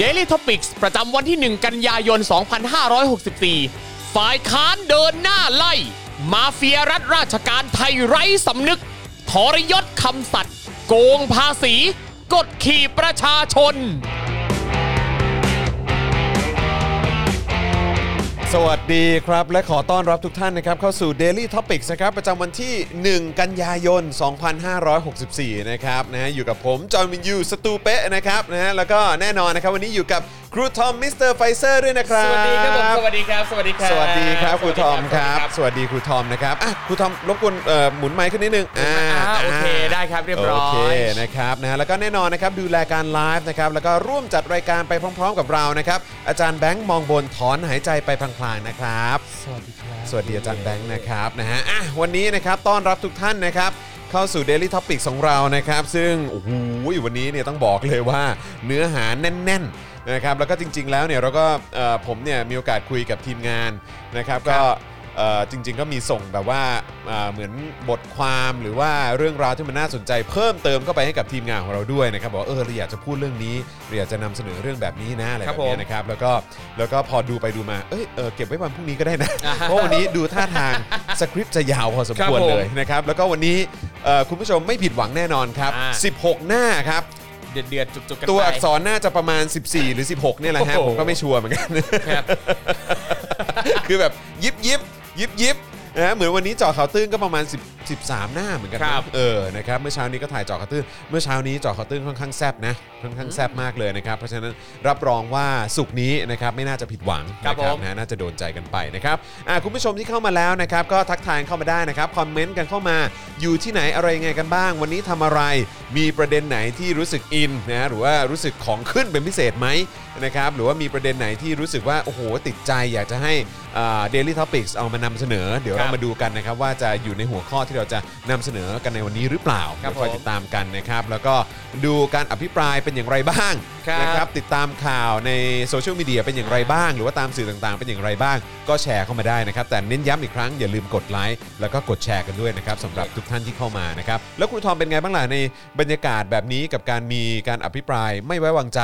Daily Topics ประจำวันที่ 1 กันยายน 2564 ฝ่ายค้านเดินหน้าไล่ มาเฟียรัฐราชการไทยไร้สำนึก ทรยศคำสัตย์โกงภาษี กดขี่ประชาชน สวัสดีครับ และขอต้อนรับทุกท่านนะครับ เข้าสู่ Daily Topics นะครับ ประจำวันที่ 1 กันยายน 2564 นะครับนะฮะอยู่กับผม จอห์นวินยู สตูเปะนะครับนะฮะแล้วก็แน่นอนนะครับ วันนี้อยู่กับครูทอมมิสเตอร์ไฟเซอร์ด้วยนะครับสวัสดีครับผมสวัสดีครับ สวัสดีครับ สวัสดีครับครูทอมครับสวัสดีสวัสดีครูทอมนะครับอะครูทอมรบกวนเอ่อหมุนไมค์ขึ้นนิดนึงอ่าอ่าโอเคได้ครับเรียบร้อยโอเคนะครับนะฮะแล้วก็แน่นอนนะครับดูแลการไลฟ์นะครับแล้วก็ร่วมจัดรายการไปพร้อม ๆ กับเรานะครับอาจารย์แบงค์มองบนถอนหายใจไปพลางๆนะครับ สวัสดีครับสวัสดีอาจารย์แบงค์นะครับนะฮะอะวันนี้นะครับต้อนรับทุกท่านนะครับเข้าสู่ Daily Topics ของเรานะครับ ซึ่งโอ้โหวันนี้เนี่ยต้องบอกเลยว่าเนื้อหาแน่น ๆ นะครับแล้วก็จริง ๆ แล้วเนี่ยเราก็เอ่อผมเนี่ยมีโอกาสคุยกับทีมงานนะครับก็เอ่อจริง ๆ ก็มีส่งแบบว่าเอ่อเหมือนบทความหรือว่าเรื่องราวที่มันน่าสนใจ เพิ่มเติมเข้าไปให้กับทีมงานของเราด้วยนะครับบอกว่าเออเราอยากจะพูดเรื่องนี้เราอยากจะนำเสนอเรื่องแบบนี้นะอะไรครัแบบบผมนี้นะครับแล้วก็แล้วก็พอดูไปดูมาเอ้ยเออเก็บไว้วันพรุ่งนี้ก็ได้นะอ่าฮะเพราะวันนี้ดูท่าทางสคริปต์จะยาวพอสมควรครับผมเลยนะครับแล้วก็วันนี้เอ่อคุณผู้ชมไม่ผิดหวังแน่นอนครับ อ่า 16 หน้าครับเดือดเดือดๆจุกๆกันตัวไปอักษรน่าจะประมาณ 14 หรือ 16 เนี่ยแหละฮะโอ้โหผมก็ไม่ชัวร์เหมือนกันครับคือแบบยิบยิบยิบยิบ นะฮะเหมือนวันนี้เจอข่าวตื้นก็ประมาณ10 13 หน้าเหมือนกันนะครับเออนะครับเมื่อเช้านี้ก็ถ่ายเจอข่าวตื้นเมื่อเช้านี้เจอข่าวตื้นค่อนข้างแซบนะค่อนข้างแซบมากเลยนะครับเพราะฉะนั้นรับรองว่าสุกร์นี้นะครับไม่น่าจะผิดหวังครับนะผม นะน่าจะโดนใจกันไปนะครับอะคุณผู้ชมที่เข้ามาแล้วนะครับก็ทักทายเข้ามาได้นะครับคอมเมนต์กันเข้ามาอยู่ที่ไหนอะไรยังไงกันบ้าง วันนี้ทำอะไรมีประเด็นไหนที่รู้สึกอินนะหรือว่ารู้สึกของขึ้นเป็นพิเศษไหม นะครับหรือว่ามีประเด็นไหนที่รู้สึกว่าโอ้โหติดใจอยากจะให้ Daily Topics เอามานำเสนอ เดี๋ยวครับเรามาดูกันนะครับว่าจะอยู่ในหัวข้อที่เราจะนำเสนอกันในวันนี้หรือเปล่าครับเดี๋ยวคอยผมติดตามกันนะครับ แล้วก็ดูการอภิปรายเป็นอย่างไรบ้างครับนะครับติดตามข่าวในโซเชียลมีเดียเป็นอย่างไรบ้าง หรือว่าตามสื่อต่างๆ เป็นอย่างไรบ้าง ก็แชร์เข้ามาได้นะครับ แต่เน้นย้ำอีกครั้งอย่าลืมกดไลค์แล้วก็กดแชร์กันด้วยนะครับสำหรับทุกท่านที่เข้ามานะครับแล้วคุณทอมเป็นไงบ้างล่ะในบรรยากาศแบบนี้กับการมีการอภิปรายไม่ไว้วางใจ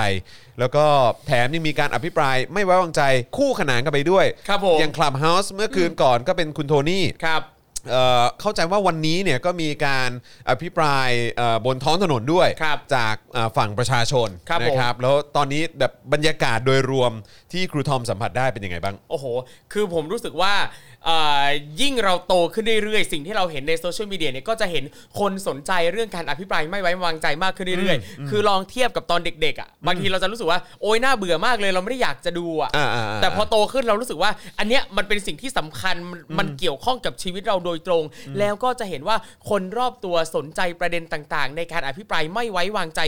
แล้วก็แถมยังมีการอภิปรายไม่ไว้วางใจคู่ขนานกันไปด้วย ครับผม อย่าง Clubhouse เมื่อคืนก่อนก็เป็นคุณโทนี่ ครับ เอ่อเข้าใจว่าวันนี้เนี่ยก็มีการอภิปรายเอ่อบนท้องถนนด้วยครับจากเอ่อฝั่งประชาชนครับนะครับ แล้วตอนนี้แบบบรรยากาศโดยรวมที่ครูทอมสัมผัสได้เป็นยังไงบ้าง โอ้โห คือผมรู้สึกว่าเอ่อ ยิ่งเราโตขึ้นเรื่อยๆ สิ่งที่เราเห็นในโซเชียลมีเดียเนี่ยก็จะเห็นคนสนใจเรื่องการอภิปรายไม่ไว้วางใจมากขึ้นเรื่อยๆ คือลองเทียบกับตอนเด็กๆอะบางทีเราจะรู้สึกว่าโอ๊ยน่าเบื่อมากเลยเราไม่ได้อยากจะดูอะอ่าๆๆแต่พอโตขึ้นเรารู้สึกว่า อันเนี้ยมันเป็นสิ่งที่สำคัญมันมันเกี่ยวข้องกับชีวิตเราโดยตรง แล้วก็จะเห็นว่าคนรอบตัวสนใจประเด็นต่างๆ ในการอภิปรายไม่ไว้วางใจ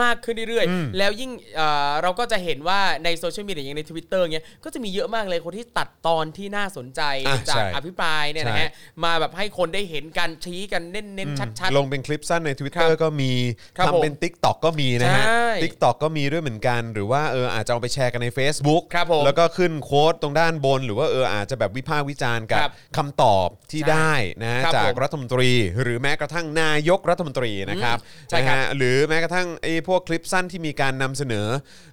มากขึ้นเรื่อยๆ แล้วยิ่งเอ่อเราก็จะเห็นว่าในโซเชียลมีเดียอย่างใน Twitter เงี้ยก็จะมีเยอะมากเลยคนที่ตัดตอนที่น่าสนใจอะจากใช่อภิปรายเนี่ยนะฮะมาแบบให้คนได้เห็นกันชี้กันเน้นๆชัดลงเป็นคลิปสั้นในค Twitter รับก็มีครับทำเป็น Tik t o อกก็มีนะฮะใช่ Tik t o อกก็มีด้วยเหมือนกัน หรือว่าเอออาจจะเอาไปแชร์กันใน Facebook ครับผมแล้วก็ขึ้นโค้ดตรงด้านบน หรือว่าเอออาจจะแบบวิพากษ์วิจารณ์กับครับคำตอบที่ใช่ได้นะฮะครับจากผมรัฐมนตรี หรือแม้กระทั่งนายกรัฐมนตรีนะครับใช่ครับนะฮะหรือแม้กระทั่งไอ้พวกคลิปสั้นที่มีการนำเสนอ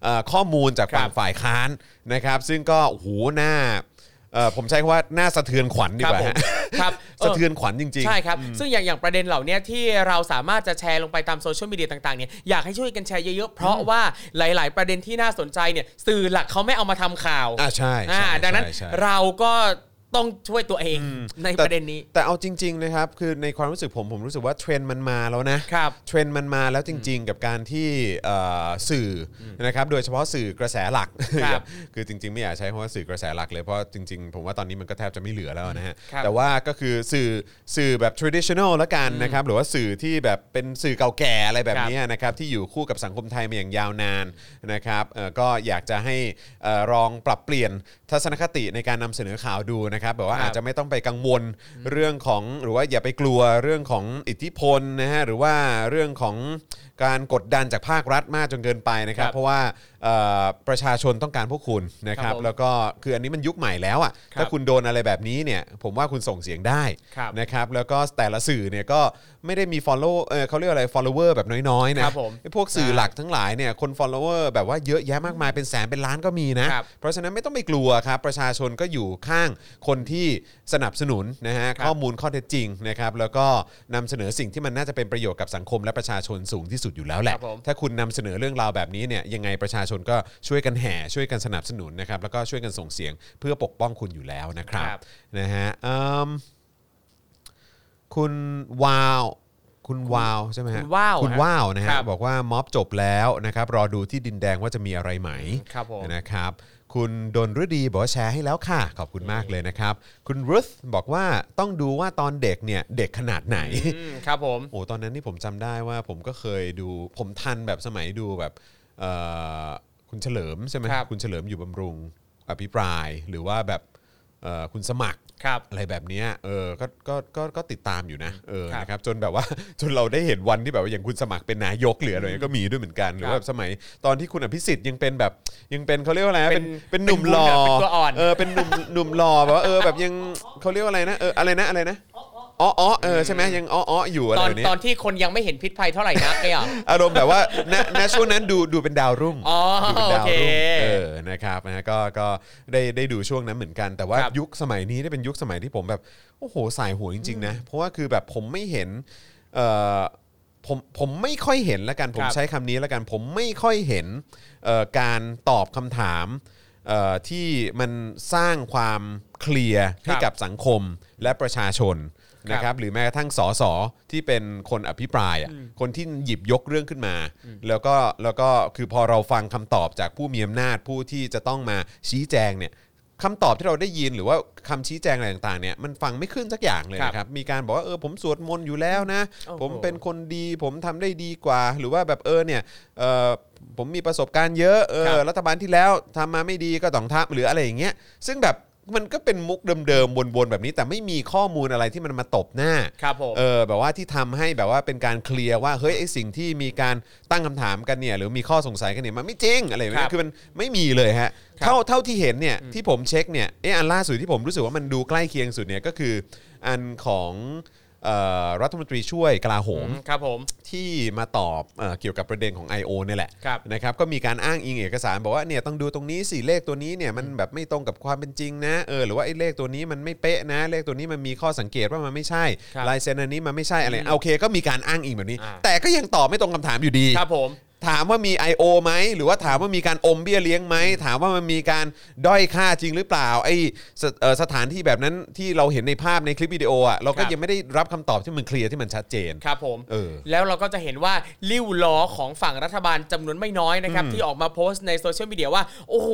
เอ่อข้อมูลจากฝั่งครับฝ่ายค้านนะครับ ซึ่งก็โอ้โหหน้า เอ่อผมใช้คำว่าหน้าสะเทือนขวัญดีครับกว่าผมฮะครับ สะเทือนขวัญจริง ๆ ใช่ครับ ซึ่งอย่างอย่างประเด็นเหล่านี้ที่เราสามารถจะแชร์ลงไปตามโซเชียลมีเดียต่างๆเนี่ยอยากให้ช่วยกันแชร์เยอะๆ เพราะว่าหลาย ๆ ประเด็นที่น่าสนใจเนี่ยสื่อหลักเขาไม่เอามาทำข่าวอ่าใช่ใช่อ่าดังนั้นใช่ใช่ เราก็ ต้องช่วยตัวเองในประเด็นนี้ แต่เอาจริง ๆ นะครับ คือในความรู้สึกผมผมรู้สึกว่าเทรนด์มันมาแล้วนะครับเทรนด์มันมาแล้วจริง ๆ กับการที่เอ่อสื่ออนะครับโดยเฉพาะสื่อกระแสหลักครับคือจริง ๆ ไม่อยากใช้คำว่าสื่อกระแสหลักเลยเพราะจริง ๆ ผมว่าตอนนี้มันก็แทบจะไม่เหลือแล้วนะฮะครับแต่ว่าก็คือสื่อสื่อแบบ traditional ละกันนะครับหรือว่าสื่อที่แบบเป็นสื่อเก่าแก่อะไรแบบครับนี้นะครับที่อยู่คู่กับสังคมไทยมาอย่างยาวนานนะครับเอ่อก็อยากจะให้เอ่อลองปรับเปลี่ยนทัศนคติในการนำเสนอข่าวดูนะครับแบบว่าครับอาจจะไม่ต้องไปกังวลเรื่องของหรือว่าอย่าไปกลัวเรื่องของอิทธิพลนะฮะหรือว่าเรื่องของ การกดดันจากภาครัฐมากจนเกินไปนะครับ ครับเพราะว่าเอ่อประชาชนต้องการพวกคุณนะครับ ครับผมแล้วก็คืออันนี้มันยุคใหม่แล้วอะครับถ้าคุณโดนอะไรแบบนี้เนี่ย ผมว่าคุณส่งเสียงได้ครับนะครับ แล้วก็แต่ละสื่อเนี่ยก็ไม่ได้มี follow เออเขาเรียกอะไร follower แบบน้อยๆนะครับ ผมไอ้พวกสื่อหลักทั้งหลายเนี่ยคน follower แบบว่าเยอะแยะมากมายเป็นแสนเป็นล้านก็มีนะ ครับ เพราะฉะนั้นไม่ต้องไปกลัวครับ ประชาชนก็อยู่ข้างคนที่สนับสนุนนะฮะครับ ข้อมูลข้อเท็จจริงนะครับแล้วก็นำเสนอสิ่งที่มันน่าจะเป็นประโยชน์กับสังคมและประชาชนสูงที่สุดอยู่แล้วแหละ ครับผมถ้าคุณนำเสนอเรื่องราวแบบนี้เนี่ยยังไงประชาชนก็ช่วยกันแห่ช่วยกันสนับสนุนนะครับแล้วก็ช่วยกันส่งเสียงเพื่อปกป้องคุณอยู่แล้วนะครับครับ นะฮะเอิ่มคุณวาวคุณวาวใช่ไหมฮะคุณว้าวคุณฮะว้าวนะฮะครับ บอกว่าม็อบจบแล้วนะครับรอดูที่ดินแดงว่าจะมีอะไรไหม ครับผม นะครับ คุณดนฤดีบอกว่าแชร์ให้แล้วค่ะ ขอบคุณมากเลยนะครับ คุณรุธบอกว่าต้องดูว่าตอนเด็กเนี่ยเด็กขนาดไหน อืมครับผมโอ้ตอนนั้นนี่ผมจำได้ว่าผมก็เคยดูผมทันแบบสมัยดูแบบเอ่อคุณเฉลิมใช่ไหมครับคุณเฉลิมอยู่บำรุงอภิปรายหรือว่าแบบเอ่อ คุณสมัครครับอะไรแบบเนี้ยเออก็ก็ก็ก็ติดตามอยู่นะเออครับนะครับจนแบบว่าจนเราได้เห็นวันที่แบบว่าอย่างคุณสมัครเป็นนายกหรืออะไรก็มีด้วยเหมือนกันหรือว่าแบบสมัยตอนที่คุณอภิสิทธิ์ยังเป็นแบบยังเป็นเขาเรียกว่าอะไรนะเป็เป็นนเป็นหนุ่มหล่อเป็นตัวอ่อนเออเป็นหนุ่มหนุ่มหล่อแบบว่าเออแบบยังเขาเรียกว่าอะไรนะเอออะไรนะอะไรนะ อ๋ออ๋อเออใช่ไหมยังอ๋ออ๋ออยู่อะไรตอนแบบนี้ ตอนที่คนยังไม่เห็นพิษภัยเท่าไหร่นักเนี่ย อารมณ์แบบว่าณณช่วงนั้นดูดูเป็นดาวรุ่งอ๋อดูเป็นดาวรุ่งโอเคเออนะครับนะก็ก็ได้ได้ดูช่วงนั้นเหมือนกัน แต่ว่าครับยุคสมัยนี้ได้เป็นยุคสมัยที่ผมแบบโอ้โหสายหัวจริงๆนะเพราะว่าคือแบบผมไม่เห็นเอ่อผมผมไม่ค่อยเห็นละกันผมครับ ใช้คำนี้ละกันผมไม่ค่อยเห็นเอ่อการตอบคำถามเอ่อที่มันสร้างความเคลียร์ให้กับสังคมและประชาชนครับ นะครับหรือแม้กระทั่งสสที่เป็นคนอภิปรายอะคนที่หยิบยกเรื่องขึ้นมา แล้วก็แล้วก็คือพอเราฟังคำตอบจากผู้มีอำนาจผู้ที่จะต้องมาชี้แจงเนี่ยคำตอบที่เราได้ยินหรือว่าคำชี้แจงอะไรต่างๆเนี่ยมันฟังไม่ขึ้นสักอย่างเลยครับนะครับมีการบอกว่าเออผมสวดมนต์อยู่แล้วนะ โอ้โห ผมเป็นคนดีผมทำได้ดีกว่า หรือว่าแบบเออเนี่ยเออผมมีประสบการณ์เยอะเอครัอบ รัฐบาลที่แล้วทำมาไม่ดีก็ต้องทำหรืออะไรอย่างเงี้ยซึ่งแบบ มันก็เป็นมุกเดิมๆวนๆแบบนี้ แต่ไม่มีข้อมูลอะไรที่มันมาตบหน้าครับผมเออแบบว่าที่ทำให้แบบว่าเป็นการเคลียร์ว่าเฮ้ยไอสิ่งที่มีการตั้งคำถามกันเนี่ยหรือมีข้อสงสัยกันเนี่ยมันไม่จริงอะไรแบบครันี้บคือมันไม่มีเลยฮะครับเท่าเท่าที่เห็นเนี่ยที่ผมเช็คเนี่ยเอออันล่าสุดที่ผมรู้สึกว่ามันดูใกล้เคียงสุดเนี่ยก็คืออันของเอ่อ รัฐมนตรีช่วยกลาโหมครับผมที่มาตอบเออเกี่ยวกับประเด็นของ I.O. เนี่ยแหละครับนะครับก็มีการอ้างอิงเอกสารบอกว่าเนี่ยต้องดูตรงนี้สิเลขตัวนี้เนี่ยมันแบบไม่ตรงกับความเป็นจริงนะเออหรือว่าไอ้เลขตัวนี้มันไม่เป๊ะนะ เลขตัวนี้มันมีข้อสังเกตว่ามันไม่ใช่ครับลายเซ็นอันนี้มันไม่ใช่อะไรโอเค ก็มีการอ้างอิงแบบนี้ อ่า แต่ก็ยังตอบไม่ตรงคำถามอยู่ดี ครับผม ถามว่ามี I.O. ไหมหรือว่าถามว่ามีการอมเบี้ยเลี้ยงไหมถามว่ามันมีการด้อยค่าจริงหรือเปล่าไอ้สเอ่อสถานที่แบบนั้นที่เราเห็นในภาพในคลิปวิดีโออะเราก็ครับ ยังไม่ได้รับคำตอบที่มันเคลียร์ที่มันชัดเจน ครับผมเออแล้วเราก็จะเห็นว่าลิ้วล้อของฝั่งรัฐบาลจำนวนไม่น้อยนะครับ ที่ออกมาโพสต์ในโซเชียลมีเดียว่า โอ้โห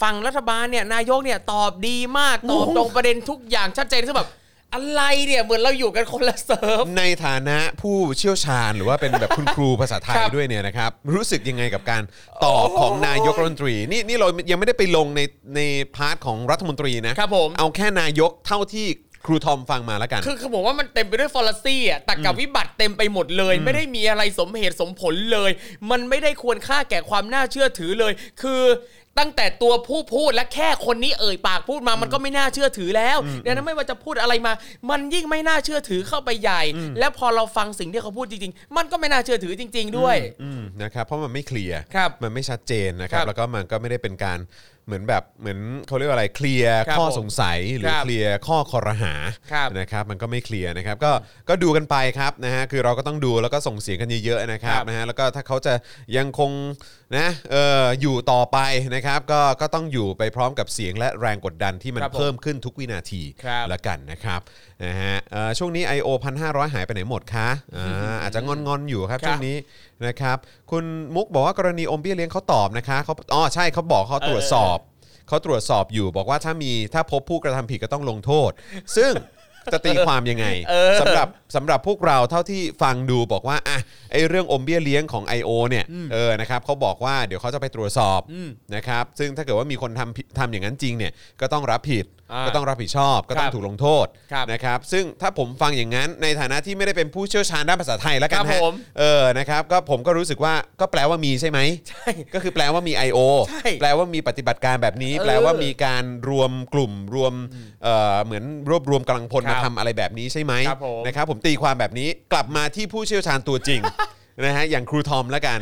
ฝั่งรัฐบาลเนี่ยนายกเนี่ยตอบดีมาก ตอบตรงประเด็นทุกอย่างชัดเจนซึ่งแบบ อะไรเนี่ยเหมือนเราอยู่กันคนละ serv ในฐานะผู้เชี่ยวชาญหรือว่าเป็นแบบคุณครูภาษาไทยครับด้วยเนี่ยนะครับรู้สึกยังไงกับการตอบของนายกรัฐมนตรีนี่นี่เรายังไม่ได้ไปลงในใน part ของรัฐมนตรีนะครับผม เอาแค่นายกเท่าที่ครูทอมฟังมาแล้วกัน คือคือผมว่ามันเต็มไปด้วย fallacy อะตรรกะวิบัติเต็มไปหมดเลย ไม่ได้มีอะไรสมเหตุสมผลเลย มันไม่ได้ควรค่าแก่ความน่าเชื่อถือเลย คือ ตั้งแต่ตัวผู้พูดและแค่คนนี้เอ่ยปากพูดมามันก็ไม่น่าเชื่อถือแล้วดังนั้นไม่ว่าจะพูดอะไรมา มันยิ่งไม่น่าเชื่อถือเข้าไปใหญ่ แล้วพอเราฟังสิ่งที่เขาพูดจริงๆ มันก็ไม่น่าเชื่อถือจริง ๆ ด้วยอืมนะครับเพราะมันไม่เคลียร์ครับมันไม่ชัดเจนนะครับครับแล้วก็มันก็ไม่ได้เป็นการ เหมือนแบบเหมือนเขาเรียกว่าอะไรเคลียร์ครับข้อผมสงสัยหรือครับเคลียร์ข้อคอรหาครับนะครับมันก็ไม่เคลียร์นะครับก็ก็ดูกันไปครับนะฮะคือเราก็ต้องดูแล้วก็ส่งเสียงกันเยอะๆนะครับครับนะฮะแล้วก็ถ้าเขาจะยังคงนะเอออยู่ต่อไปนะครับก็ก็ต้องอยู่ไปพร้อมกับเสียงและแรงกดดันที่มันครับผมเพิ่มขึ้นทุกวินาทีครับ ละกันนะครับ นะฮะเอ่อช่วงนี้ I.O. 1,500 หายไปไหนหมดคะอ่าอาจจะงอนๆอยู่ครับครับช่วงนี้นะครับ คุณมุกบอกว่ากรณีอมเบี้ยเลี้ยงเขาตอบนะคะเขาอ๋อใช่เขาบอกเขาตรวจสอบ เขาตรวจสอบอยู่บอกว่าถ้ามีถ้าพบผู้กระทำผิดก็ต้องลงโทษ ซึ่งจะตีความยังไงสำหรับสำหรับพวกเราเท่าที่ฟังดูบอกว่าอะไอเรื่องอมเบี้ยเลี้ยงของ I.O. เนี่ยเออนะครับเขาบอกว่าเดี๋ยวเขาจะไปตรวจสอบนะครับซึ่งถ้าเกิดว่ามีคนทำผิดทำอย่างนั้นจริงเนี่ยก็ต้องรับผิดอ่า ก็ต้องรับผิดชอบก็ต้องครับถูกลงโทษครับนะครับซึ่งถ้าผมฟังอย่างนั้นในฐานะที่ไม่ได้เป็นผู้เชี่ยวชาญด้านภาษาไทยแล้วกันครับฮะผมเออนะครับก็ผมก็รู้สึกว่าก็แปลว่ามีใช่ไหมใช่ก็คือแปลว่ามี I.O. ใช่แปลว่ามีปฏิบัติการแบบนี้เออแปลว่ามีการรวมกลุ่มรวมเอ่อเหมือนรวบรวมกำลังพลครัมาบทำอะไรแบบนี้ใช่ไหมครับผมนะครับผมตีความแบบนี้กลับมาที่ผู้เชี่ยวชาญตัวจริงนะฮะอย่างครูทอมแล้วกัน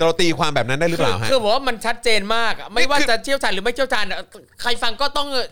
เราตีความแบบนั้นได้หรือเปคือล่าฮะคือบอกว่ามันชัดเจนมากอะไม่ว่าคือจะเชี่ยวชาญหรือไม่เชี่ยวชาญอะใครฟังก็ต้องเออ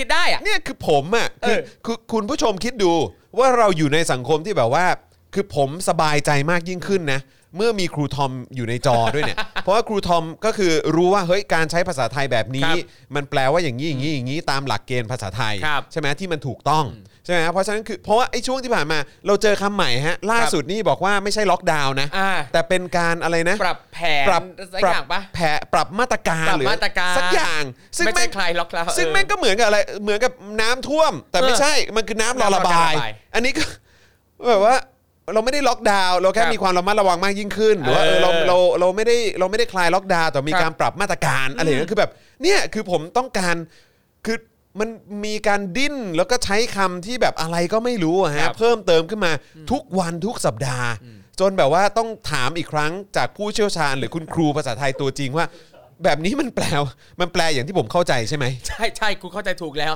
คิดได้อะ เนี่ยคือผมอะคือเออ คือคุณผู้ชมคิดดูว่าเราอยู่ในสังคมที่แบบว่า คือผมสบายใจมากยิ่งขึ้นนะ เมื่อมีครูทอมอยู่ในจอด้วยเนี่ย เพราะว่าครูทอมก็คือรู้ว่าเฮ้ยการใช้ภาษาไทยแบบนี้ ครับมันแปลว่าอย่างนี้อย่างนี้อย่างนี้ตามหลักเกณฑ์ภาษาไทย ครับ ใช่ไหมที่มันถูกต้อง ใช่ไหมเพราะฉะนั้นคือเพราะว่าไอ้ช่วงที่ผ่านมา เราเจอคำใหม่ฮะล่าสุดนี่บอกว่าไม่ใช่ล็อกดาวน์นะ อ่า แต่เป็นการอะไรนะ ปรับแผนปรับสักปรัอย่างปะ แผลปรับมาตรการปรับหรือมาตรการสักอย่างซึ่งไม่แม่ใช่งคลายล็อกแล้วซึ่งแม่งก็เหมือนกับอะไรเหมือนกับน้ำท่วม แต่ไม่เออใช่มันคือน้ำรอระบาย น้ำรอระบายอันนี้ก็ แบบว่าเราไม่ได้ล็อกดาวน์เราแค่ครับมีความระมัดระวังมากยิ่งขึ้นหรือว่าเออเออเราเราเราไม่ได้เราไม่ได้คลายล็อกดาวน์แต่มีครับการปรับมาตรการอะไรอย่างเงี้ยคือแบบเนี่ยคือผมต้องการคือ มันมีการดิ้นแล้วก็ใช้คำที่แบบอะไรก็ไม่รู้อะครัฮะบเพิ่มเติมขึ้นมาทุกวันทุกสัปดาห์ จนแบบว่าต้องถามอีกครั้งจากผู้เชี่ยวชาญ หรือคุณครูภาษาไทยตัวจริงว่า แบบนี้มันแปลมันแปลอย่างที่ผมเข้าใจใช่ไหม ใช่ใช่กูเข้าใจถูกแล้ว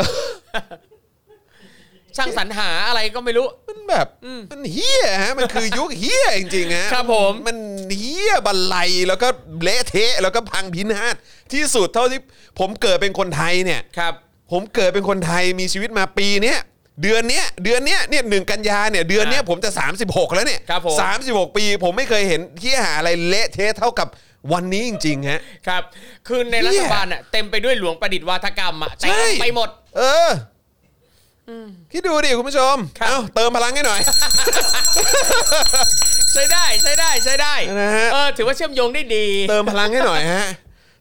ช่างสรรหาอะไรก็ไม่รู้ มันแบบมันเฮี้ยฮะมันคือยุคเฮี้ยจริงๆฮะครับผม มันเฮี้ยบันไลแล้วก็เละเทะแล้วก็พังพินาศที่สุดเท่าที่ผมเกิดเป็นคนไทยเนี่ย ครับ ผมเกิดเป็นคนไทยมีชีวิตมาปีเนี้ยเดือนเนี้ยเดือนเนี้ยเนี่ยหนึ่งกันยาเนี่ยเดือนเนี้ยครับผมจะ 36 แล้วเนี่ยครับผม สามสิบหกปี ผมไม่เคยเห็นที่หาอะไรเละเทะเท่ากับวันนี้จริงๆฮะ ครับ คือในรัฐบาลอะเต็มไปด้วยหลวงประดิษฐ์วาทกรรมอะใช่ เต็มไปหมด เอออคิดดูดิคุณผู้ชมครับ เอ้าเติมพลังให้หน่อย ใช้ได้ใช้ได้ใช้ได้นะฮะ เออถือว่าเชื่อมโยงได้ดี เติมพลังให้หน่อยฮะ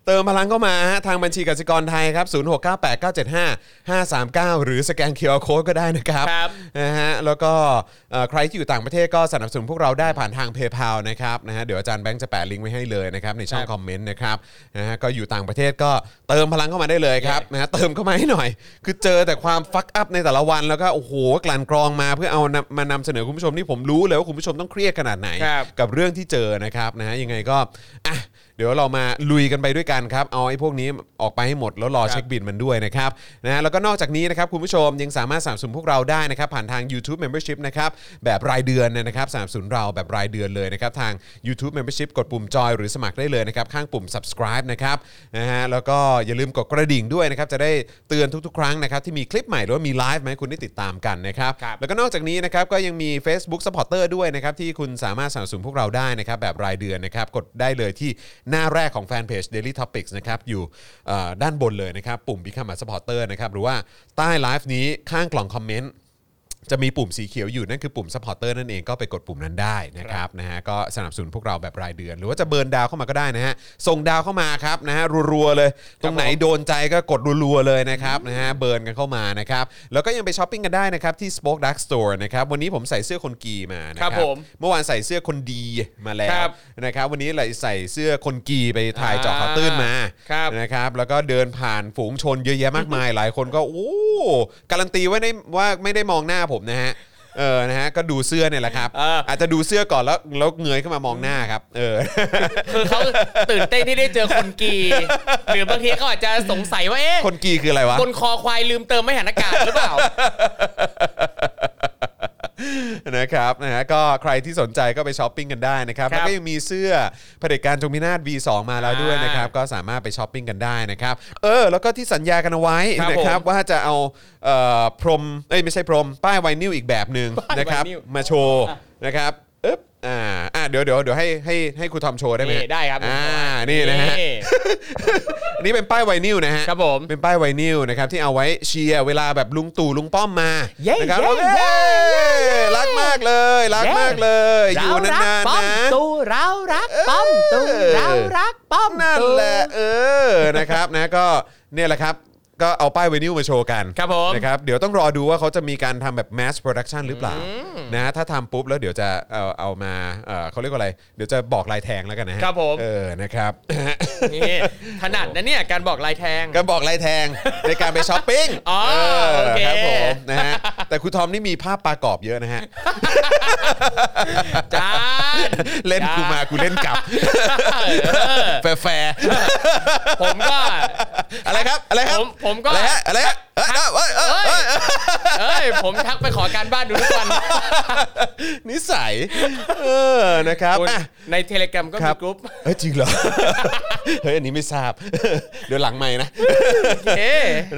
เติมพลังเข้ามาฮะทางบัญชีกสิกรไทยครับ 0698975539 หรือสแกนเคอร์โค้ดก็ได้นะครับครับนะฮะแล้วก็เอ่อใครที่อยู่ต่างประเทศก็สนับสนุนพวกเราได้ผ่านทาง PayPal นะครับนะฮะเดี๋ยวอาจารย์แบงค์จะแปะลิงก์ไว้ให้เลยนะครับในช่องครับคอมเมนต์นะครับนะฮะก็อยู่ต่างประเทศก็เติมพลังเข้ามาได้เลยครับนะฮะเติมเข้ามาให้หน่อย คือเจอแต่ความฟักอัพในแต่ละวันแล้วก็โอ้โหกลั่นกรองมาเพื่อเอานำมานำเสนอคุณผู้ชมที่ผมรู้เลยว่าคุณผู้ชมต้องเครียดขนาดไหน ครับ กับเรื่องที่เจอนะครับนะฮะยังไงก็อะเดี๋ยวเรามาลุยกันไปด้วยกันครับเอาไอ้พวกนี้ออกไปให้หมดแล้วรอครับเช็คบินมันด้วยนะครับนะฮะแล้วก็นอกจากนี้นะครับคุณผู้ชมยังสามารถสนับสนุนพวกเราได้นะครับผ่านทาง YouTube Membership นะครับแบบรายเดือนเนี่ยนะครับสนับสนุนเราแบบรายเดือนเลยนะครับทาง YouTube Membership กดปุ่มจอยหรือสมัครได้เลยนะครับข้างปุ่ม subscribe นะครับนะฮะแล้วก็อย่าลืมกดกระดิ่งด้วยนะครับจะได้เตือนทุกๆ ครั้งนะครับที่มีคลิปใหม่หรือว่ามีไลฟ์มาให้คุณได้ติดตามกันนะครับครับแล้วก็นอกจากนี้นะครับก็ยังมี Facebook Supporter ด้วยนะครับที่คุณสามารถสนับสนุนพวกเราได้นะครับแบบรายเดือนนะครับกดได้เลยที่หน้าแรกของแฟนเพจ Daily Topics นะครับอยู่ด้านบนเลยนะครับ ปุ่ม Become a Supporter นะครับหรือว่าใต้ไลฟ์นี้ข้างกล่องคอมเมนต์ จะมีปุ่มสีเขียวอยู่นั่นคือปุ่ม supporter นั่นเองก็ไปกดปุ่มนั้นได้นะครับนะฮะก็สนับสนุนพวกเราแบบรายเดือน หรือว่าจะเบิร์นดาวเข้ามาก็ได้นะฮะส่งดาวเข้ามาครับนะฮะรัวๆเลย ตรงไหนโดนใจก็กดรัวๆเลยนะครับนะฮะเบิร์นกันเข้ามานะครับแล้วก็ยังไปช้อปปิ้งกันได้นะครับที่ Spoke Dark Store นะครับวันนี้ผมใส่เสื้อคนกีมานะคครัรับบผมเมื่อวานใส่เสื้อคนดีมาแล้วครับนะครับวันนี้เลยใส่เสื้อคนกีไปถ่ายเจาะข่าวตื้นมาครับนะครับแล้วก็เดินผ่านฝูงชนเยอะแยะมากมาย หลายคนก็โอ้การันตีว่าได้ว่าไม่ได้มองหน้าผมนะฮะเออนะฮะก็ดูเสื้อเนี่ยแหละครับเออออาจจะดูเสื้อก่อนแล้วแล้วเงยขึ้นมามองหน้าครับ เออ คือเขาตื่นเต้นที่ได้เจอคนกี หรือบางทีเขาอาจจะสงสัยว่าเอ๊ะคนกีคืออะไรวะคนคอควายลืมเติมไม่หันอากาศหรือเปล่า นะครับนะฮะก็ใครที่สนใจก็ไปช้อปปิ้งกันได้นะครับครับแล้วก็ยังมีเสื้อเผด็จการจงพินาศ V2 มาแล้วด้วยอ่านนะครับ ก็สามารถไปช้อปปิ้งกันได้นะครับ เออ แล้วก็ที่สัญญากันเอาไว้ครับนะครับผมว่าจะเอาเอ่อพรมเอ้ยไม่ใช่พรม ป้ายไวนิลอีกแบบหนึ่งป้ายนะครับ ไวนิล มาโชว์นะครับเอ๊บอ่าอ่าเดี๋ยวเดี๋ยวเดี๋ยวให้ให้ให้ครูทอมโชว์ได้ไหมนี่ได้ครับอ่านี่นะฮะ อันนี้เป็นป้ายไวนิลนะฮะครับผมเป็นป้ายไวนิลนะครับที่เอาไว้เชียร์เวลาแบบลุงตู่ลุงป้อมมาเย้นะครับเย้โอเคเย้เย้รักมากเลยรักเย้ มากเลย อยู่นานๆป้อมนะ ตูเรารักป้อมตูเออ เรารักป้อมนั่นตู แหละเออนะครับนะก็เนี่ยแหละครับ ก็เอาป้ายไวนิลมาโชว์กันครับผมนะครับเดี๋ยวต้องรอดูว่าเขาจะมีการทำแบบ mass production หรือเปล่านะถ้าทำปุ๊บแล้วเดี๋ยวจะเอาเอามาเอ่อเขาเรียกว่าอะไร เดี๋ยวจะบอกลายแทงแล้วกันนะฮะครับผม เออนะครับ นี่ถนัดนะเนี่ยการบอกลายแทง ก็บอกลายแทง ในการไปช้อปปิ้งอ๋อโอเค ครับผมนะฮะแต่ครูทอมนี่มีภาพปลากรอบเยอะนะฮะจ้าเล่นกูมากูเล่นกลับ แฟร์แฟร์ผมก็อะไรครับอะไรครับผมผมก็ อะไรฮะอะไรฮะเอ้ยเอ้ยเอ้ยเอ้ยเอ้ยเอ้ยผมทักไปขอการบ้านดูทุกวันนิสัยเออนะครับอะ ในเทเลกรมก็ครัมีบกรุ๊ปเฮ้ยจริงเหรอ เฮ้ยอันนี้ไม่ทราบ เดี๋ยวหลังไม่นะโอเค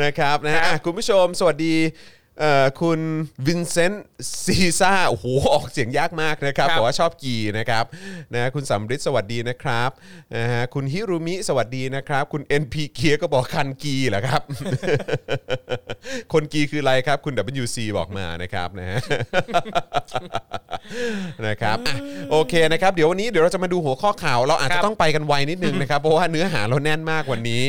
นะครับนะฮะอะคุณผู้ชมสวัสดีเอ่อ คุณวินเซนต์ซีซ่าโอ้โหออกเสียงยากมากนะครับครับบอกว่าชอบกีนะครับนะคุณสำริดสวัสดีนะครับนะฮะคุณฮิรุมิสวัสดีนะครับ คุณ NP เคียก็บอกคันกีเหรอครับ คนกีคืออะไรครับ คุณ WC บอกมานะครับนะฮะนะครับอะโอเคนะครับ เดี๋ยววันนี้เดี๋ยวเราจะมาดูหัวข้อข่าวเราอาจครัจะบต้องไปกันไวนิดนึงนะครับ เพราะว่าเนื้อหาเราแน่นมากวันนี้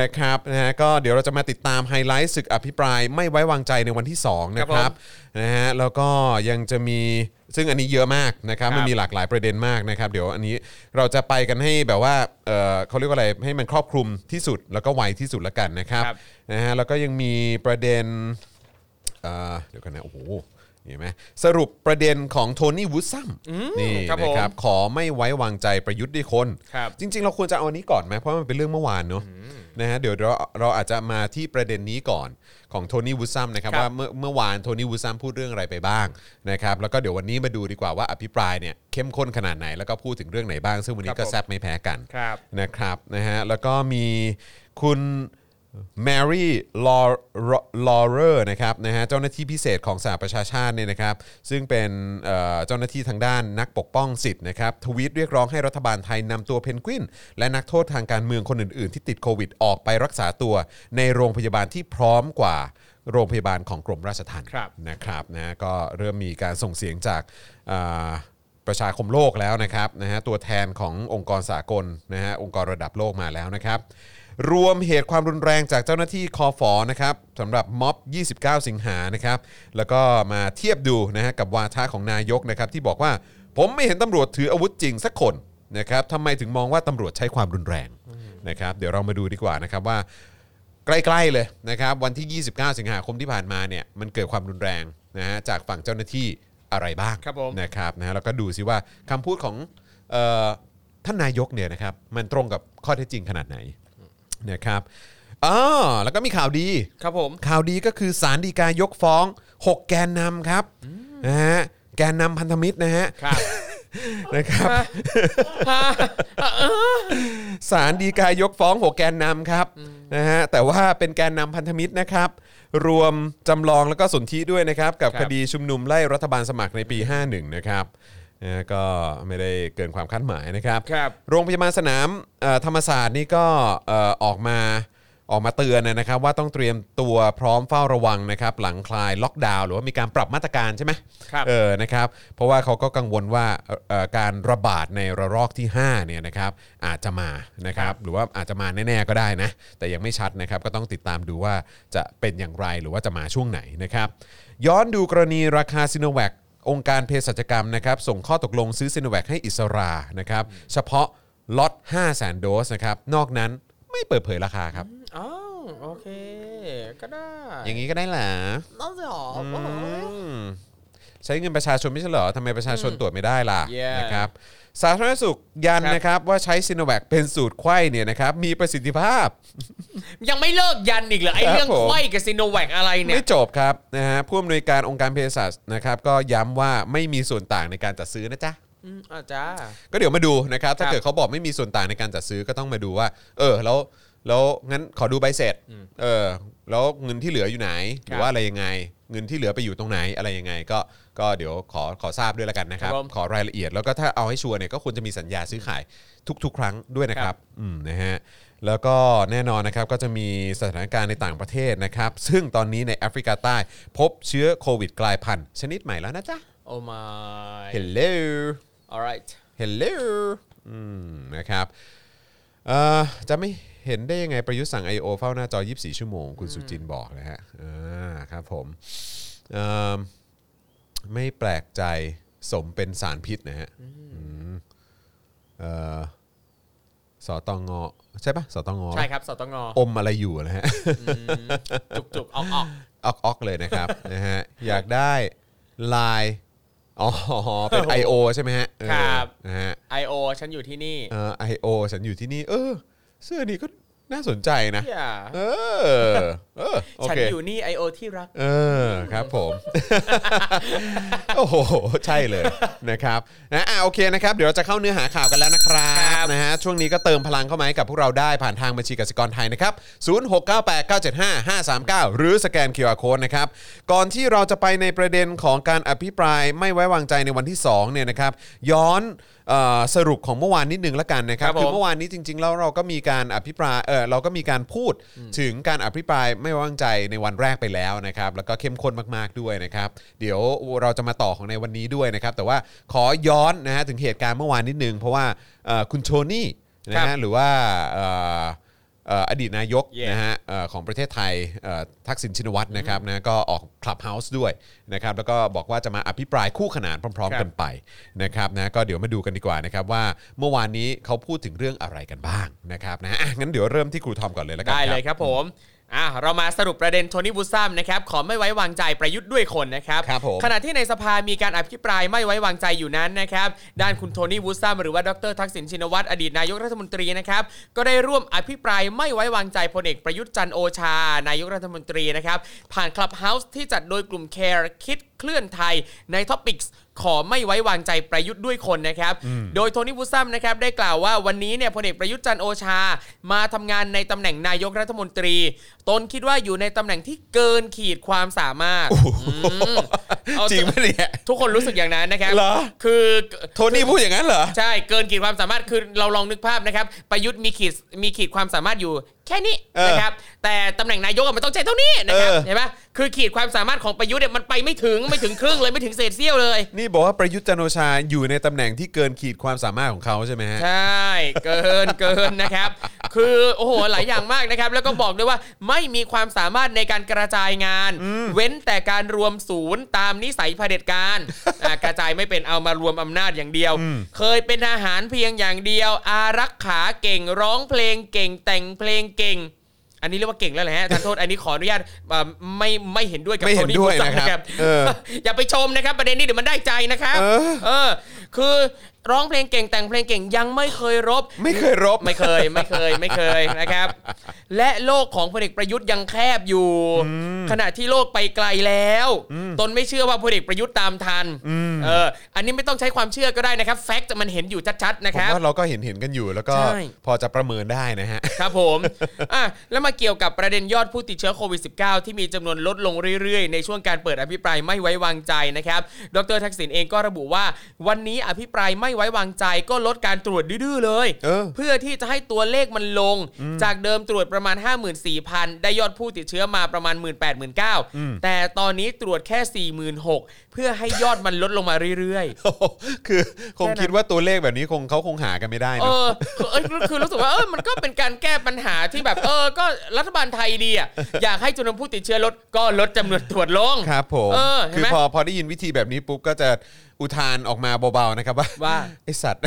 นะครับนะฮะก็เดี๋ยวเราจะมาติดตามไฮไลท์ศึกอภิปรายไม่ไว้วางใจในวันที่2นะคครัรับบนะฮะแล้วก็ยังจะมีซึ่งอันนี้เยอะมากนะครับครับมันมีหลากหลายประเด็นมากนะครับ เดี๋ยวอันนี้เราจะไปกันให้แบบว่าเออเขาเรียกว่าอะไรให้มันครอบคลุมที่สุดแล้วก็ไวที่สุดละกันนะครับครับนะฮะแล้วก็ยังมีประเด็นอ่าเดี๋ยวกันนะโอ้โหเห็นไหมสรุปประเด็นของโทนี่วูดซัมนี่ครับนะผมครับขอไม่ไว้วางใจประยุทธ์ด้วยคนครับจริง ๆ เราควรจะเอาอันนี้ก่อนไหมเพราะมันเป็นเรื่องเมื่อวานเนอะ นะฮะเดี๋ยวเราเราอาจจะมาที่ประเด็นนี้ก่อนของโทนี่วูดซัมนะครับครับ ว่าเมื่อเมื่อวานโทนี่วูดซัมพูดเรื่องอะไรไปบ้างนะครับแล้วก็เดี๋ยววันนี้มาดูดีกว่าว่าอภิปรายเนี่ยเข้มข้นขนาดไหนแล้วก็พูดถึงเรื่องไหนบ้าง ซึ่งวันนี้ครับก็ผมแซ่บไม่แพ้กัน ครับ นะครับนะฮะแล้วก็มีคุณ แมรี่ลอลอเรอร์นะครับนะฮะเจ้าหน้าที่พิเศษของสหประชาชาติเนี่ยนะครับ ซึ่งเป็นเอ่อเจ้าหน้าที่ทางด้านนักปกป้องสิทธิ์นะครับทวีตเรียกร้องให้รัฐบาลไทยนำตัวเพนกวิน และนักโทษทางการเมืองคนอื่น ๆ ที่ติดโควิด ออกไปรักษาตัวในโรงพยาบาลที่พร้อมกว่าโรงพยาบาลของกรมราชทัณฑ์ครับนะครับนะก็เริ่มมีการส่งเสียงจากอ่าประชาคมโลกแล้วนะครับนะฮะตัวแทนขององค์กรสากลนะฮะองค์กรระดับโลกมาแล้วนะครับ รวมเหตุความรุนแรงจากเจ้าหน้าที่คอฟอนะครับสำหรับม็อบ 29 สิงหานะครับแล้วก็มาเทียบดูนะฮะกับวาทะของนายกนะครับที่บอกว่าผมไม่เห็นตำรวจถืออาวุธจริงสักคนนะครับทำไมถึงมองว่าตำรวจใช้ความรุนแรงนะครับเดี๋ยวเรามาดูดีกว่านะครับว่าใกล้ๆเลยนะครับวันที่ 29 สิงหาคมที่ผ่านมาเนี่ยมันเกิดความรุนแรงนะฮะจากฝั่งเจ้าหน้าที่อะไรบ้างครับผมนะครับนะฮะแล้วก็ดูซิว่าคำพูดของเออท่านนายกเนี่ยนะครับมันตรงกับข้อเท็จจริงขนาดไหน นะครับอ๋อแล้วก็มีข่าวดีครับผมข่าวดีก็คือสารดีกายกฟ้อง 6 แกนนำครับนะฮะแกนนำพันธมิตรนะฮะครับนะครับสารดีกายกฟ้อง 6 แกนนำครับนะฮะแต่ว่าเป็นแกนนำพันธมิตรนะครับ รวมจำลองแล้วก็สนธิด้วยนะครับ กับครับคดีชุมนุมไล่รัฐบาลสมัครในปี 51 นะครับ นะฮะก็ไม่ได้เกินความคาดหมายนะครับ ครับ โรงพยาบาลสนามเอ่อธรรมศาสตร์นี่ก็เอ่อออกมาออกมาเตือนนะครับ ว่าต้องเตรียมตัวพร้อมเฝ้าระวังนะครับ หลังคลายล็อกดาวน์หรือว่ามีการปรับมาตรการใช่ไหมครับ เออนะครับเพราะว่าเขาก็กังวลว่าเอ่อเอ่อการระบาดในระลอกที่5เนี่ยนะครับอาจจะมานะครับ หรือว่าอาจจะมาแน่ๆก็ได้นะ แต่ยังไม่ชัดนะครับ ก็ต้องติดตามดูว่าจะเป็นอย่างไรหรือว่าจะมาช่วงไหนนะครับ ย้อนดูกรณีราคาซิโนแวค องค์การเภสัชกรรมนะครับส่งข้อตกลงซื้อซิโนแวคให้อิสรานะครับเฉพาะล็อต5 0 0 0 0 0โดสนะครับนอกนั้นไม่เปิดเผยราคาครับอ๋อโอเค ก็ได้ อย่างนี้ก็ได้เหรอน้องจะหรออืมใช้เงินประชาชนไม่ใช่เหรอทำไมประชาชนตรวจไม่ได้ล่ะ Yeah นะครับ สาธารณสุขยันครับ นะครับว่าใช้ซิโนแวคเป็นสูตรไข้เนี่ยนะครับมีประสิทธิภาพ ยังไม่เลิกยันอีกเหรอไอ้ครับเรื่องผม ไข้กับซีโนแวคอะไรเนี่ย ไม่จบครับนะฮะผู้อำนวยการองค์การเภสัชนะครับก็ย้ำว่าไม่มีส่วนต่างในการจัดซื้อนะจ๊ะ อืมอาจ้าก็เดี๋ยวมาดูนะครับ ถ้าครับเกิดเขาบอกไม่มีส่วนต่างในการจัดซื้อก็ต้องมาดูว่า เออแล้วแล้วงั้นขอดูใบเสร็จเออ แล้วเงินที่เหลืออยู่ไหน หรือว่าอะไรยังไง เงินที่เหลือไปอยู่ตรงไหนอะไรยังไง ก็ก็เดี๋ยวขอขอทราบด้วยแล้วกันนะครับ ครับผมขอรายละเอียดแล้วก็ถ้าเอาให้ชัวร์เนี่ยก็ควรจะมีสัญญาซื้อขายทุก ๆ ครั้งด้วยนะคครัรับบ อืมนะฮะแล้วก็แน่นอนนะครับก็จะมีสถานการณ์ในต่างประเทศนะครับ ซึ่งตอนนี้ในแอฟริกาใต้ พบเชื้อโควิดกลายพันธุ์ชนิดใหม่แล้วนะจ๊ะโอ้ my Hello alright Hello อืมนะครับเอ่อจะไม่ เห็นได้ยังไงประยุทธ์สั่ง I.O. เฝ้าหน้าจอ 24 ชั่วโมง คุณสุจินบอกนะฮะอ่าครับผมเอิ่มไม่แปลกใจสมเป็นสารพิษนะฮะอืมเอ่อสตงใช่ปะสตงใช่ครับสตงอมอะไรอยู่นะฮะจุกจุกๆออกออกออกออกเลยนะครับนะฮะอยากได้ลายอ๋อเป็น I.O. ใช่ไหมฮะเออครับนะฮะไอโอฉันอยู่ที่นี่เอ่อ I.O. ฉันอยู่ที่นี่ เออ เสื้อนี้ก็น่าสนใจนะ อย่าเออ เออโอฉันเคอยู่นี่ไอโอที่รัก เออครับผม โอ้โห ใช่เลยนะครับนะอะโอเคนะครับ เดี๋ยวเราจะเข้าเนื้อหาข่าวกันแล้วนะครับครับนะฮะช่วงนี้ก็เติมพลังเข้ามาให้กับพวกเราได้ผ่านทางบัญชีกสิกรไทยนะครับ 0698975539 หรือสแกน QR Code นะครับ ก่อนที่เราจะไปในประเด็นของการอภิปรายไม่ไว้วางใจในวันที่2เนี่ยนะครับ ย้อนเอ่อ สรุปของเมื่อวานนิดนึงแล้วกันนะครับครับผมคือเมื่อวานนี้จริงๆแล้วเราก็มีการอภิปรายเออเราก็มีการพูดถึงการอภิปรายไม่ไว้วางใจในวันแรกไปแล้วนะครับแล้วก็เข้มข้นมากๆด้วยนะครับเดี๋ยวเราจะมาต่อของในวันนี้ด้วยนะครับแต่ว่าขอย้อนนะฮะถึงเหตุการณ์เมื่อวานนิดนึงเพราะว่าเอ่อคุณโทนี่นะครัฮะบหรือว่าเอ่อเอ่ออดีตนายก Yeah นะฮะเอ่อของประเทศไทยเอ่อทักษิณชินวัตรนะครับนะก็ออกคลับเฮาส์ด้วยนะครับแล้วก็บอกว่าจะมาอภิปรายคู่ขนานพร้อม ๆ กันไปนะครับนะก็เดี๋ยวมาดูกันดีกว่านะครับว่าเมื่อวานนี้เขาพูดถึงเรื่องอะไรกันบ้างนะครับนะอะงั้นเดี๋ยวเริ่มที่ครูทอมก่อนเลยแล้วกัน ได้เลยครัครับผม อะเรามาสรุปประเด็นโทนี่วู้ดซัมนะครับขอไม่ไว้วางใจประยุทธ์ด้วยคนนะครับครับผมขณะที่ในสภามีการอภิปรายไม่ไว้วางใจอยู่นั้นนะครับด้านคุณโทนี่วู้ดซัมหรือว่าดรทักษิณชินวัตรอดีตนายกรัฐมนตรีนะครับก็ได้ร่วมอภิปรายไม่ไว้วางใจพลเอกประยุทธ์จันทร์โอชา นายกรัฐมนตรีนะครับผ่าน Clubhouse ที่จัดโดยกลุ่ม Care คิดเคลื่อนไทยใน topics ขอไม่ไว้วางใจประยุทธ์ด้วยคนนะครับ โดยโทนี่วู้ดซัมนะครับได้กล่าวว่าวันนี้เนี่ยพลเอกประยุทธ์จันทร์โอชา มาทำงานในตำแหน่งนายกรัฐมนตรี ตนคิดว่าอยู่ในตำแหน่งที่เกินขีดความสามารถมเอาจริงไหมเนี่ยทุกคนรู้สึกอย่างนั้นนะครับเหรอคือโทนี่พูดอย่างนั้นเหรอใช่เกินขีดความสามารถคือเราลองนึกภาพนะครับ ประยุทธ์มีขีดมีขีดความสามารถอยู่แค่นี้เออนะครับ แต่ตำแหน่งนายกอะมันต้องใช้เท่านี้นะครับเออเห็นไหมคือขีดความสามารถของประยุทธ์เนี่ยมันไปไม่ถึงไม่ถึงครึ่งเลยไม่ถึงเศษเสี้ยวเลย นี่บอกว่าประยุทธ์จันทร์โอชาอยู่ในตำแหน่งที่เกินขีดความสามารถของเขาใช่ไหมฮะใช่ เกินเกินนะครับ คือโอ้โหหลายอย่างมากนะครับ แล้วก็บอกด้วยว่าไม่มีความสามารถในการกระจายงาน เว้นแต่การรวมศูนย์ตามนิสัยเผด็จการอะกระจายไม่เป็นเอามารวมอำนาจอย่างเดียว เคยเป็นทหารเพียงอย่างเดียว อารักขาเก่งร้องเพลงเก่งแต่งเพลงเก่งอันนี้เรียกว่าเก่งแล้วแหละฮะท่านโทษ อันนี้ขออนุญาตเอ่อไม่ไม่เห็นด้วยกับไม่เห็นโทด้วยบูซัมนะครับเอออย่าไปชมนะครับ ประเด็นนี้เดี๋ยวมันได้ใจนะครับ เออเออคือ ร้องเพลงเก่งแต่งเพลงเก่งยังไม่เคยรบ ไม่เคยรบ ไม่เคยไม่เคยไม่เคยนะครับ และโลกของพลเอกประยุทธ์ยังแคบอยู่ ขณะที่โลกไปไกลแล้ว ตนไม่เชื่อว่าพลเอกประยุทธ์ตามทันเอออันนี้ไม่ต้องใช้ความเชื่อก็ได้นะครับ แฟกต์มันเห็นอยู่ชัดๆนะผคมรับ ว่าเราก็เห็นเห็นกันอยู่แล้วก็ใช่ พอจะประเมินได้นะฮะ ครับผมอะแล้วมาเกี่ยวกับประเด็นยอดผู้ติดเชื้อโควิด -19 ที่มีจำนวนลดลงเรื่อยๆ ในช่วงการเปิดอภิปรายไม่ไว้วางใจนะครับ ดรทักษิณเองก็ระบุว่า วันนี้อภิปรายไม่ไว้วางใจก็ลดการตรวจดื้อๆเลย เออ เพื่อที่จะให้ตัวเลขมันลง จากเดิมตรวจประมาณ 54,000 ได้ยอดผู้ติดเชื้อมาประมาณ 18,900แต่ตอนนี้ตรวจแค่ 46,000 เพื่อให้ยอดมันลดลงมาเรื่อยๆ คือคงแค่นั้นคิดว่าตัวเลขแบบนี้คงเขาคงหากันไม่ได้เอเนอะอคือเอ้ยคือคือรู้สึกว่าเออมันก็เป็นการแก้ปัญหาที่แบบเออ ก็รัฐบาลไทยดีอะอยากให้จำนวนผู้ติดเชื้อลดก็ลดจำนวนตรวจลง ครับผมเออเห็นคือไหมพอพอได้ยินวิธีแบบนี้ปุ๊บก็จะ อุทานออกมาเบาๆนะครับว่าว่า ไอสัตว์